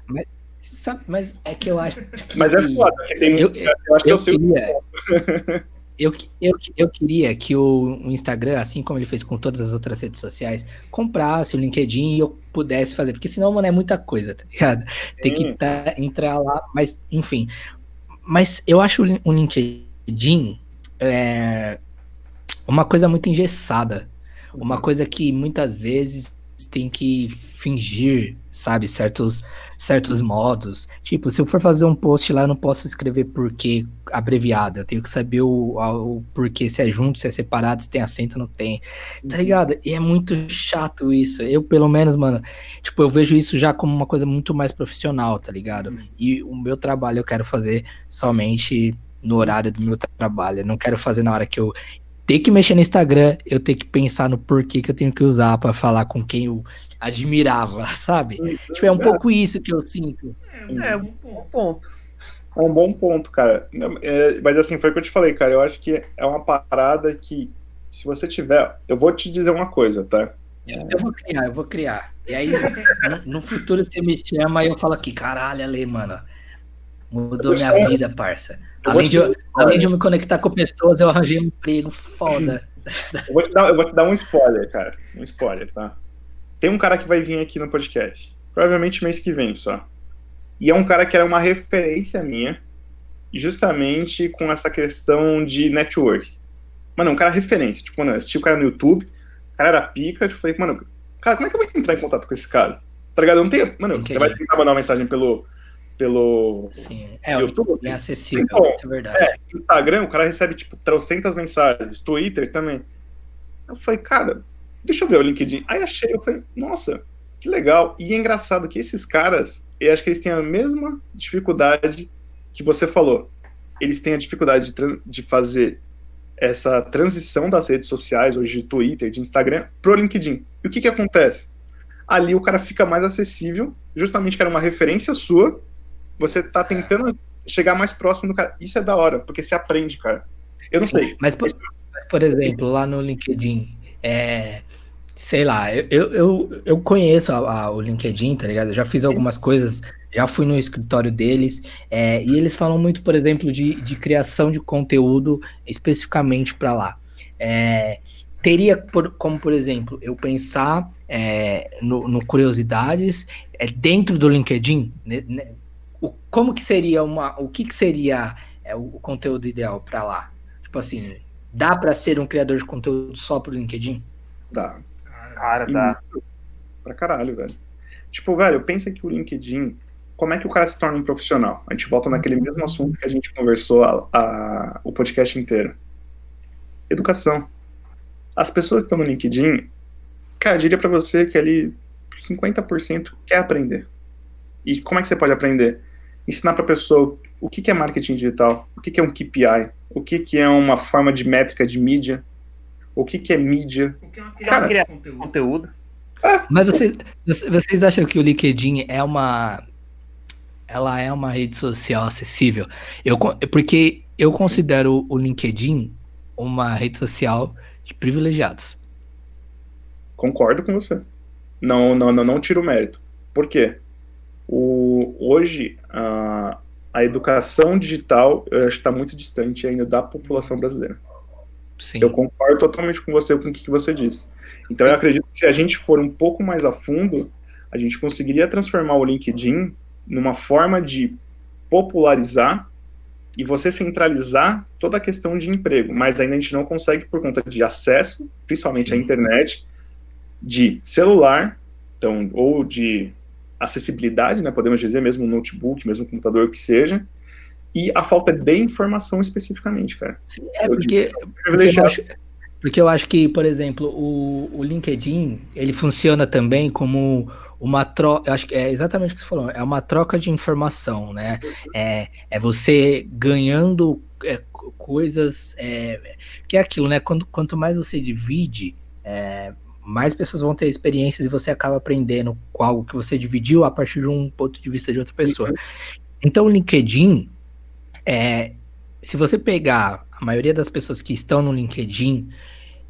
mas Sabe, mas é que eu acho. Que... Mas é foda, porque tem eu, eu, eu acho que eu, eu queria, eu, eu, eu queria que o, o, Instagram, assim como ele fez com todas as outras redes sociais, comprasse o LinkedIn e eu pudesse fazer, porque senão, mano, é muita coisa, tá ligado? Tem que tá, entrar lá, mas, enfim. Mas eu acho o LinkedIn é, uma coisa muito engessada. Uma uhum. coisa que muitas vezes tem que fingir, sabe, certos certos modos. Tipo, se eu for fazer um post lá, eu não posso escrever porquê abreviado. Eu tenho que saber o, o porquê, se é junto, se é separado, se tem acento, não tem. Tá uhum. ligado? E é muito chato isso. Eu, pelo menos, mano, tipo, eu vejo isso já como uma coisa muito mais profissional, tá ligado? Uhum. E o meu trabalho eu quero fazer somente no horário do meu trabalho. Eu não quero fazer na hora que eu ter que mexer no Instagram, eu tenho que pensar no porquê que eu tenho que usar para falar com quem eu admirava, sabe? tipo, é um pouco isso que eu sinto. É, é um bom ponto. É um bom ponto, cara. É, mas assim, foi o que eu te falei, cara. Eu acho que é uma parada que, se você tiver. Eu vou te dizer uma coisa, tá? Eu vou criar, eu vou criar. E aí, no, no futuro, você me chama e eu falo aqui, caralho, Ale, mano. Mudou minha vida, parça. Além de, eu, além de me conectar com pessoas, eu arranjei um emprego foda. Eu vou, te dar, eu vou te dar um spoiler, cara. Um spoiler, tá? Tem um cara que vai vir aqui no podcast. Provavelmente mês que vem só. E é um cara que era uma referência minha, justamente com essa questão de network. Mano, é um cara referência. Tipo, mano, eu assisti o cara no YouTube, o cara era pica, eu falei, mano, cara, como é que eu vou entrar em contato com esse cara? Tá ligado? Eu não tenho. Mano, Entendi. você vai tentar mandar uma mensagem pelo, pelo Sim, é, YouTube. É acessível, então, isso é verdade. É, Instagram, o cara recebe, tipo, trocentas mensagens. Twitter também. Eu falei, cara, deixa eu ver o LinkedIn. Aí achei, eu falei, nossa, que legal. E é engraçado que esses caras, eu acho que eles têm a mesma dificuldade que você falou. Eles têm a dificuldade de, de fazer essa transição das redes sociais, hoje de Twitter, de Instagram, pro LinkedIn. E o que que acontece? Ali o cara fica mais acessível, justamente que era uma referência sua, você tá tentando chegar mais próximo do cara. Isso é da hora, porque você aprende, cara. Eu não sei. Mas, por, por exemplo, lá no LinkedIn, é, sei lá, eu, eu, eu conheço a, a, o LinkedIn, tá ligado? Eu já fiz algumas coisas, já fui no escritório deles, é, e eles falam muito, por exemplo, de, de criação de conteúdo especificamente para lá. É, teria por, como, por exemplo, eu pensar é, no, no, curiosidades é, dentro do LinkedIn, né, né, o, como que seria uma, o que, que seria é, o, o conteúdo ideal para lá? Tipo assim, dá para ser um criador de conteúdo só pro LinkedIn? Dá. Cara, dá. Pra caralho, velho. Tipo, velho, pensa que o LinkedIn, como é que o cara se torna um profissional? A gente volta naquele mesmo assunto que a gente conversou a, a, o podcast inteiro. Educação. As pessoas que estão no LinkedIn, cara, eu diria pra você que ali 50% quer aprender. E como é que você pode aprender? Ensinar pra pessoa o que, que é marketing digital, o que, que é um KPI, o que, que é uma forma de métrica de mídia, o que, que é mídia. O que é uma Cara, conteúdo. Mas vocês, vocês acham que o LinkedIn é uma. Ela é uma rede social acessível? Eu, porque eu considero o LinkedIn uma rede social de privilegiados. Concordo com você. Não, não, não, não tiro o mérito. Por quê? O, hoje, a, a educação digital está muito distante ainda da população brasileira. Sim. Eu concordo totalmente com você com o que você disse. Então eu acredito que se a gente for um pouco mais a fundo, a gente conseguiria transformar o LinkedIn numa forma de popularizar e você centralizar toda a questão de emprego, mas ainda a gente não consegue por conta de acesso, principalmente Sim. à internet, de celular, então ou de acessibilidade, né, podemos dizer mesmo notebook, mesmo computador que seja, e a falta de informação especificamente, cara. Sim, é porque, porque, eu acho, porque eu acho que, por exemplo, o, o LinkedIn, ele funciona também como uma troca, acho que é exatamente o que você falou, é uma troca de informação, né? É, é você ganhando é, coisas, é, que é aquilo, né? Quando, quanto mais você divide, é, mais pessoas vão ter experiências e você acaba aprendendo com algo que você dividiu a partir de um ponto de vista de outra pessoa. Uhum. Então, o LinkedIn, é, se você pegar a maioria das pessoas que estão no LinkedIn,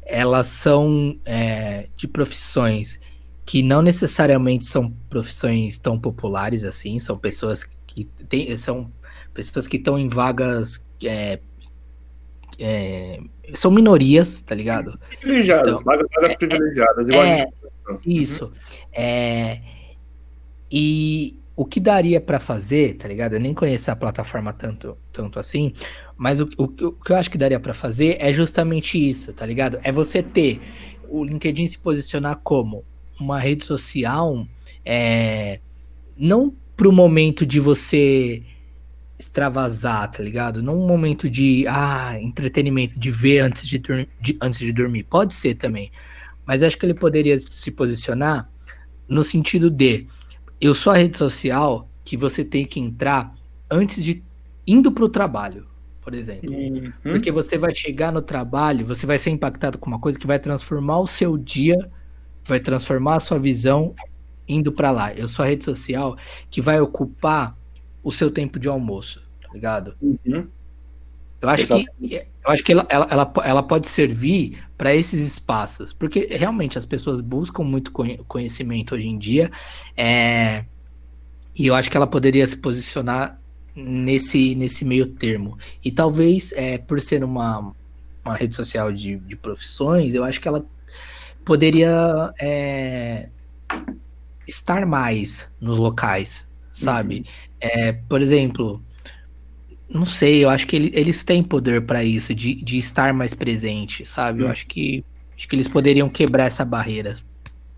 elas são é, de profissões que não necessariamente são profissões tão populares assim, são pessoas que tem, são pessoas que estão em vagas é, é, são minorias, tá ligado? Privilegiadas, então, vagas, vagas é, privilegiadas, igual é, Isso. É, e o que daria para fazer, tá ligado? Eu nem conheço a plataforma tanto, tanto assim, mas o, o, o que eu acho que daria para fazer é justamente isso, tá ligado? É você ter o LinkedIn se posicionar como uma rede social, é, não pro momento de você extravasar, tá ligado? Não um momento de ah, entretenimento, de ver antes de, de, antes de dormir. Pode ser também. Mas acho que ele poderia se posicionar no sentido de eu sou a rede social que você tem que entrar antes de indo para o trabalho, por exemplo. Uhum. Porque você vai chegar no trabalho, você vai ser impactado com uma coisa que vai transformar o seu dia, vai transformar a sua visão indo para lá. Eu sou a rede social que vai ocupar o seu tempo de almoço, tá ligado? Uhum. Eu acho Exatamente. que eu acho que ela, ela, ela, ela pode servir para esses espaços, porque realmente as pessoas buscam muito conhecimento hoje em dia, é, e eu acho que ela poderia se posicionar nesse, nesse meio termo. E talvez, é, por ser uma, uma rede social de, de profissões, eu acho que ela poderia é, estar mais nos locais, sabe? Uhum. É, por exemplo, não sei, eu acho que ele, eles têm poder para isso, de, de estar mais presente, sabe? Hum. Eu acho que, acho que eles poderiam quebrar essa barreira.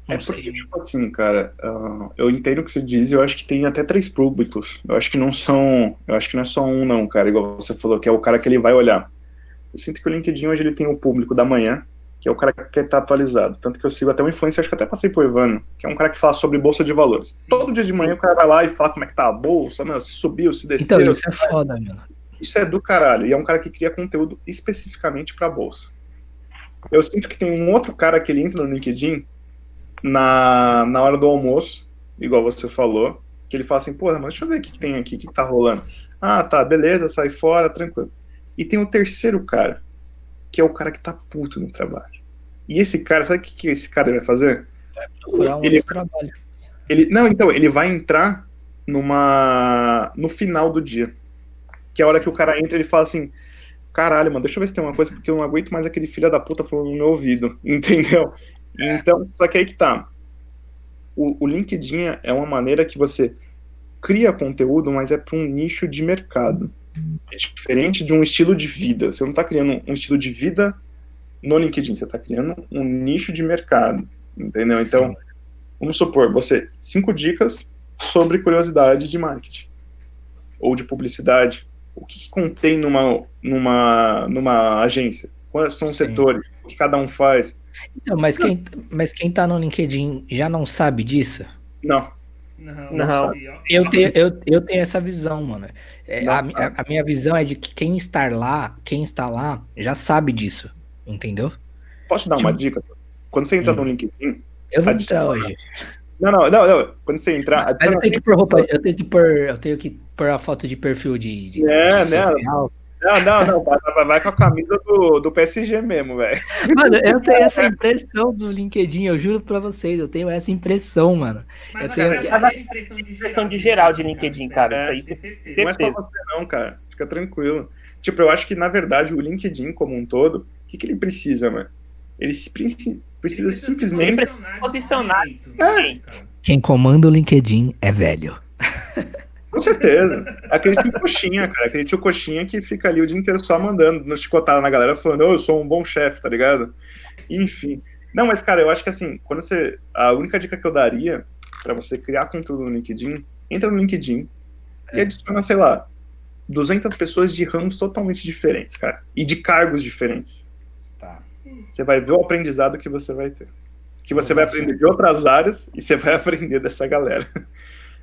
Não é porque, sei. tipo assim, cara, uh, eu entendo o que você diz eu acho que tem até três públicos. Eu acho que não são. Eu acho que não é só um, não, cara, igual você falou, que é o cara que ele vai olhar. Eu sinto que o LinkedIn hoje ele tem o público da manhã, que é o cara que quer estar atualizado. Tanto que eu sigo até um influencer, acho que até passei pro Evano, que é um cara que fala sobre bolsa de valores. Todo dia de manhã o cara vai lá e fala como é que tá a bolsa, meu, se subiu, se desceu. Então, isso é foda, mano. Isso é do caralho. E é um cara que cria conteúdo especificamente pra bolsa. Eu sinto que tem um outro cara que ele entra no LinkedIn na, na hora do almoço, igual você falou, que ele fala assim, porra, mas deixa eu ver o que, que tem aqui, o que, que tá rolando. Ah, tá, beleza, sai fora, tranquilo. E tem o terceiro cara, que é o cara que tá puto no trabalho. E esse cara, sabe o que, que esse cara vai fazer? Vai procurar um ele, trabalho. Ele, não, então, ele vai entrar numa no final do dia. Que é a hora que o cara entra ele fala assim: caralho, mano, deixa eu ver se tem uma coisa, porque eu não aguento mais aquele filho da puta falando no meu ouvido, entendeu? Então, só que aí que tá. O, o LinkedIn é uma maneira que você cria conteúdo, mas é para um nicho de mercado. É diferente de um estilo de vida. Você não está criando um estilo de vida no LinkedIn, você está criando um nicho de mercado, entendeu? Então, vamos supor, você cinco dicas sobre curiosidade de marketing ou de publicidade. O que, que contém numa, numa, numa agência? Quais são os Sim. setores? O que cada um faz? Então, mas quem, mas quem tá no LinkedIn já não sabe disso? Não. Não, não. Eu, tenho, eu, eu tenho essa visão, mano. É, a, a, minha visão é de que quem está lá, quem está lá, já sabe disso. Entendeu? Posso te dar tipo, uma dica? Quando você entra hum. no LinkedIn. Eu vou entrar hoje. Não, não, não, não. Quando você entrar. Mas eu tenho que pôr roupa, eu tenho que pôr, eu tenho que pôr a foto de perfil de, de, é, de né? Não, não, não. Vai, vai com a camisa do, do PSG mesmo, velho. Mano, eu tenho essa impressão do LinkedIn, eu juro pra vocês, eu tenho essa impressão, mano. Mas eu tenho que... a impressão de, impressão de geral de LinkedIn, cara. É, isso aí, certeza. Não é pra você, não, cara. Fica tranquilo. Tipo, eu acho que, na verdade, o LinkedIn como um todo, o que, que ele precisa, mano? Ele precisa, precisa simplesmente. Posicionar. É. Quem comanda o LinkedIn é velho. Com certeza. Aquele tio coxinha, cara. Aquele tio coxinha que fica ali o dia inteiro só mandando, no chicotada na galera, falando, oh, eu sou um bom chefe, tá ligado? Enfim. Não, mas, cara, eu acho que assim, quando você. A única dica que eu daria para você criar conteúdo no LinkedIn, entra no LinkedIn é. e adiciona, sei lá, 200 pessoas de ramos totalmente diferentes, cara. E de cargos diferentes. Tá. Você vai ver o aprendizado que você vai ter. Que você vai aprender de outras áreas e você vai aprender dessa galera.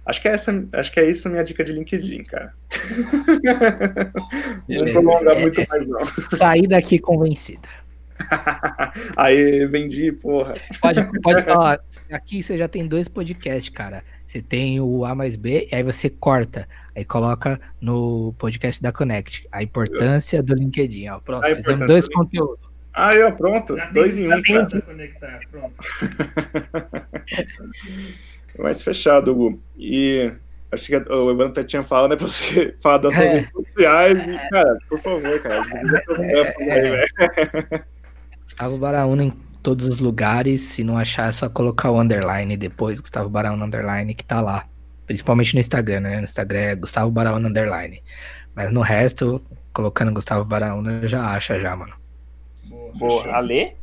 Acho que é essa, acho que é isso minha dica de LinkedIn, cara. não prolongar é, muito é, mais, não. Sair daqui convencido. Aí, vendi, porra. Pode, pode falar. Aqui você já tem dois podcasts, cara. Você tem o A mais B, e aí você corta. Aí coloca no podcast da Connect. A importância do LinkedIn. Ó. Pronto, fizemos dois conteúdos. Aí, ó, pronto. Já dois tem, em um. Conectar, pronto. mais fechado, Hugo. E acho que o Evandro até tinha falado, né, pra você falar das é. redes sociais. E, cara, por favor, cara. É. é. Gustavo Baraúna em todos os lugares. Se não achar, é só colocar o underline depois, Gustavo Baraúna underline, que tá lá. Principalmente no Instagram, né? No Instagram é Gustavo Baraúna underline. Mas no resto, colocando Gustavo Baraúna, já acha já, mano. Boa. Boa. Ale?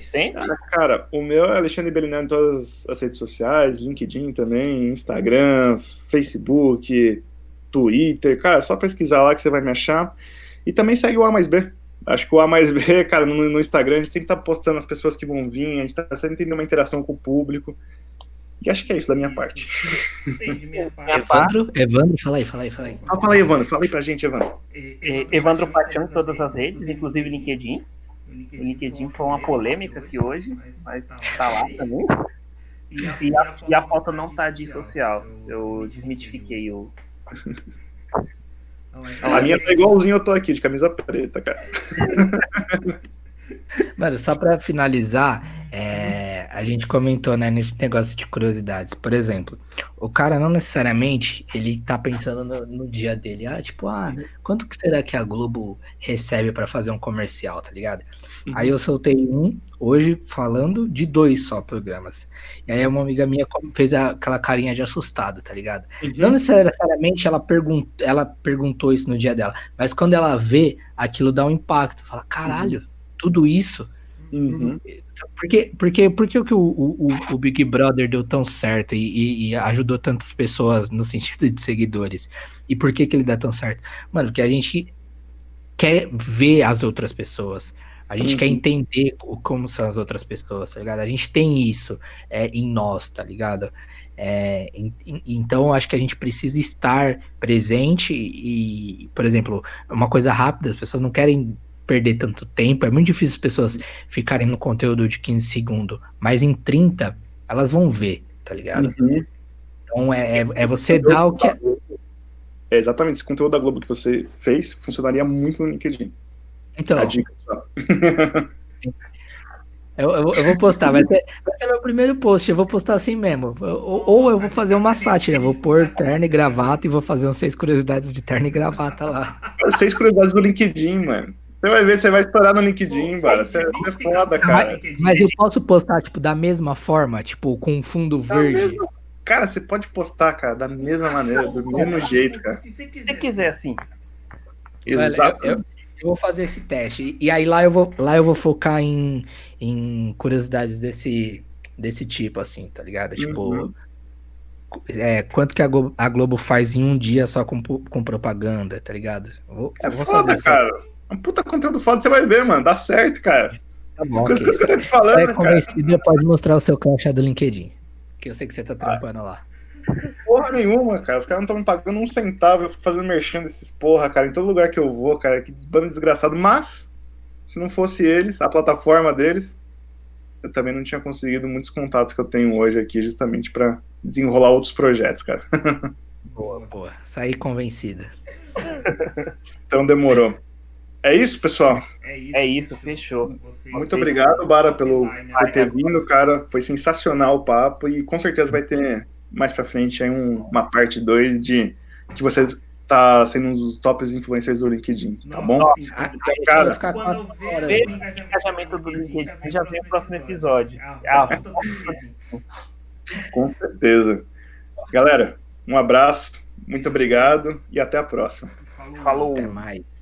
Sim. Cara, o meu é Alexandre Belinelli em todas as redes sociais, LinkedIn também, Instagram, Facebook, Twitter. Cara, é só pesquisar lá que você vai me achar. E também segue o A mais B. Acho que o A mais B, cara, no, no Instagram, a gente sempre tá postando as pessoas que vão vir, a gente tá sempre tendo uma interação com o público. E acho que é isso da minha parte. Entendi, minha parte. Evandro, Evandro, fala aí, fala aí, fala aí. Ah, fala aí, Evandro, fala aí pra gente, Evandro. Evandro Patião em todas as redes, inclusive LinkedIn. O LinkedIn foi uma polêmica aqui hoje, mas tá lá também. E a, e a foto não tá de social. Eu desmitifiquei o. A minha tá igualzinho eu tô aqui, de camisa preta, cara. Mano, só para finalizar, é, a gente comentou, né, nesse negócio de curiosidades. Por exemplo, o cara não necessariamente ele tá pensando no, no dia dele. Ah, tipo, ah, quanto que será que a Globo recebe para fazer um comercial, tá ligado? Uhum. Aí eu soltei um hoje falando de dois só programas. E aí uma amiga minha fez aquela carinha de assustado, tá ligado? Uhum. Não necessariamente ela, pergun ela perguntou isso no dia dela, mas quando ela vê, aquilo dá um impacto. Fala, caralho. Uhum tudo isso. Uhum. Porque, porque, porque que o, o, o, Big Brother deu tão certo e, e, e, ajudou tantas pessoas no sentido de seguidores? E por que, que ele dá tão certo? Mano, que a gente quer ver as outras pessoas. A gente uhum. quer entender como são as outras pessoas, tá ligado? A gente tem isso é, em nós, tá ligado? É, em, em, então, acho que a gente precisa estar presente e, por exemplo, uma coisa rápida, as pessoas não querem perder tanto tempo. É muito difícil as pessoas ficarem no conteúdo de 15 segundos, mas em 30 elas vão ver, tá ligado? Uhum. Então é, é, é você dar o que. É... exatamente, esse conteúdo da Globo que você fez funcionaria muito no LinkedIn. Então. A dica só. Eu, eu, eu, vou postar, vai ser, vai ser meu primeiro post, eu vou postar assim mesmo. Ou, ou eu vou fazer uma sátira, vou pôr terno e gravata e vou fazer uns seis curiosidades de terno e gravata lá. Seis curiosidades do LinkedIn, mano. Você vai ver, você vai estourar no LinkedIn, cara. Você é foda, cara. Mas eu posso postar, tipo, da mesma forma, tipo, com fundo verde. Cara, você pode postar, cara, da mesma maneira, do mesmo jeito, cara. Se você quiser, assim. Exato. Eu, eu, eu, vou fazer esse teste. E aí lá eu vou, lá eu vou focar em, em curiosidades desse, desse tipo, assim, tá ligado? Tipo, uhum. é, quanto que a Globo, a Globo, faz em um dia só com, com propaganda, tá ligado? Vou, é vou foda, fazer cara. Essa... Um puta conteúdo foda, você vai ver, mano. Dá certo, cara. Tá bom, okay. que você tá te falando, Você é convencido, pode mostrar o seu crachá do LinkedIn. Que eu sei que você tá trampando ah. lá. Porra nenhuma, cara. Os caras não estão me pagando um centavo. Eu fico fazendo merchan desses porra, cara, em todo lugar que eu vou, cara. Que bando desgraçado. Mas, se não fosse eles, a plataforma deles, eu também não tinha conseguido muitos contatos que eu tenho hoje aqui, justamente para desenrolar outros projetos, cara. Boa, boa. Saí convencida. então demorou. É isso, pessoal? É isso, fechou. Muito obrigado, Bara, pelo, por ter vindo, cara. Foi sensacional o papo e com certeza vai ter mais pra frente aí um, uma parte 2 de que você tá sendo um dos tops influencers do LinkedIn, tá bom? Ah, então, cara, ficar horas, ver o engajamento do LinkedIn já vem o próximo episódio. Ah, com certeza. Galera, um abraço, muito obrigado e até a próxima. Falou. Até mais.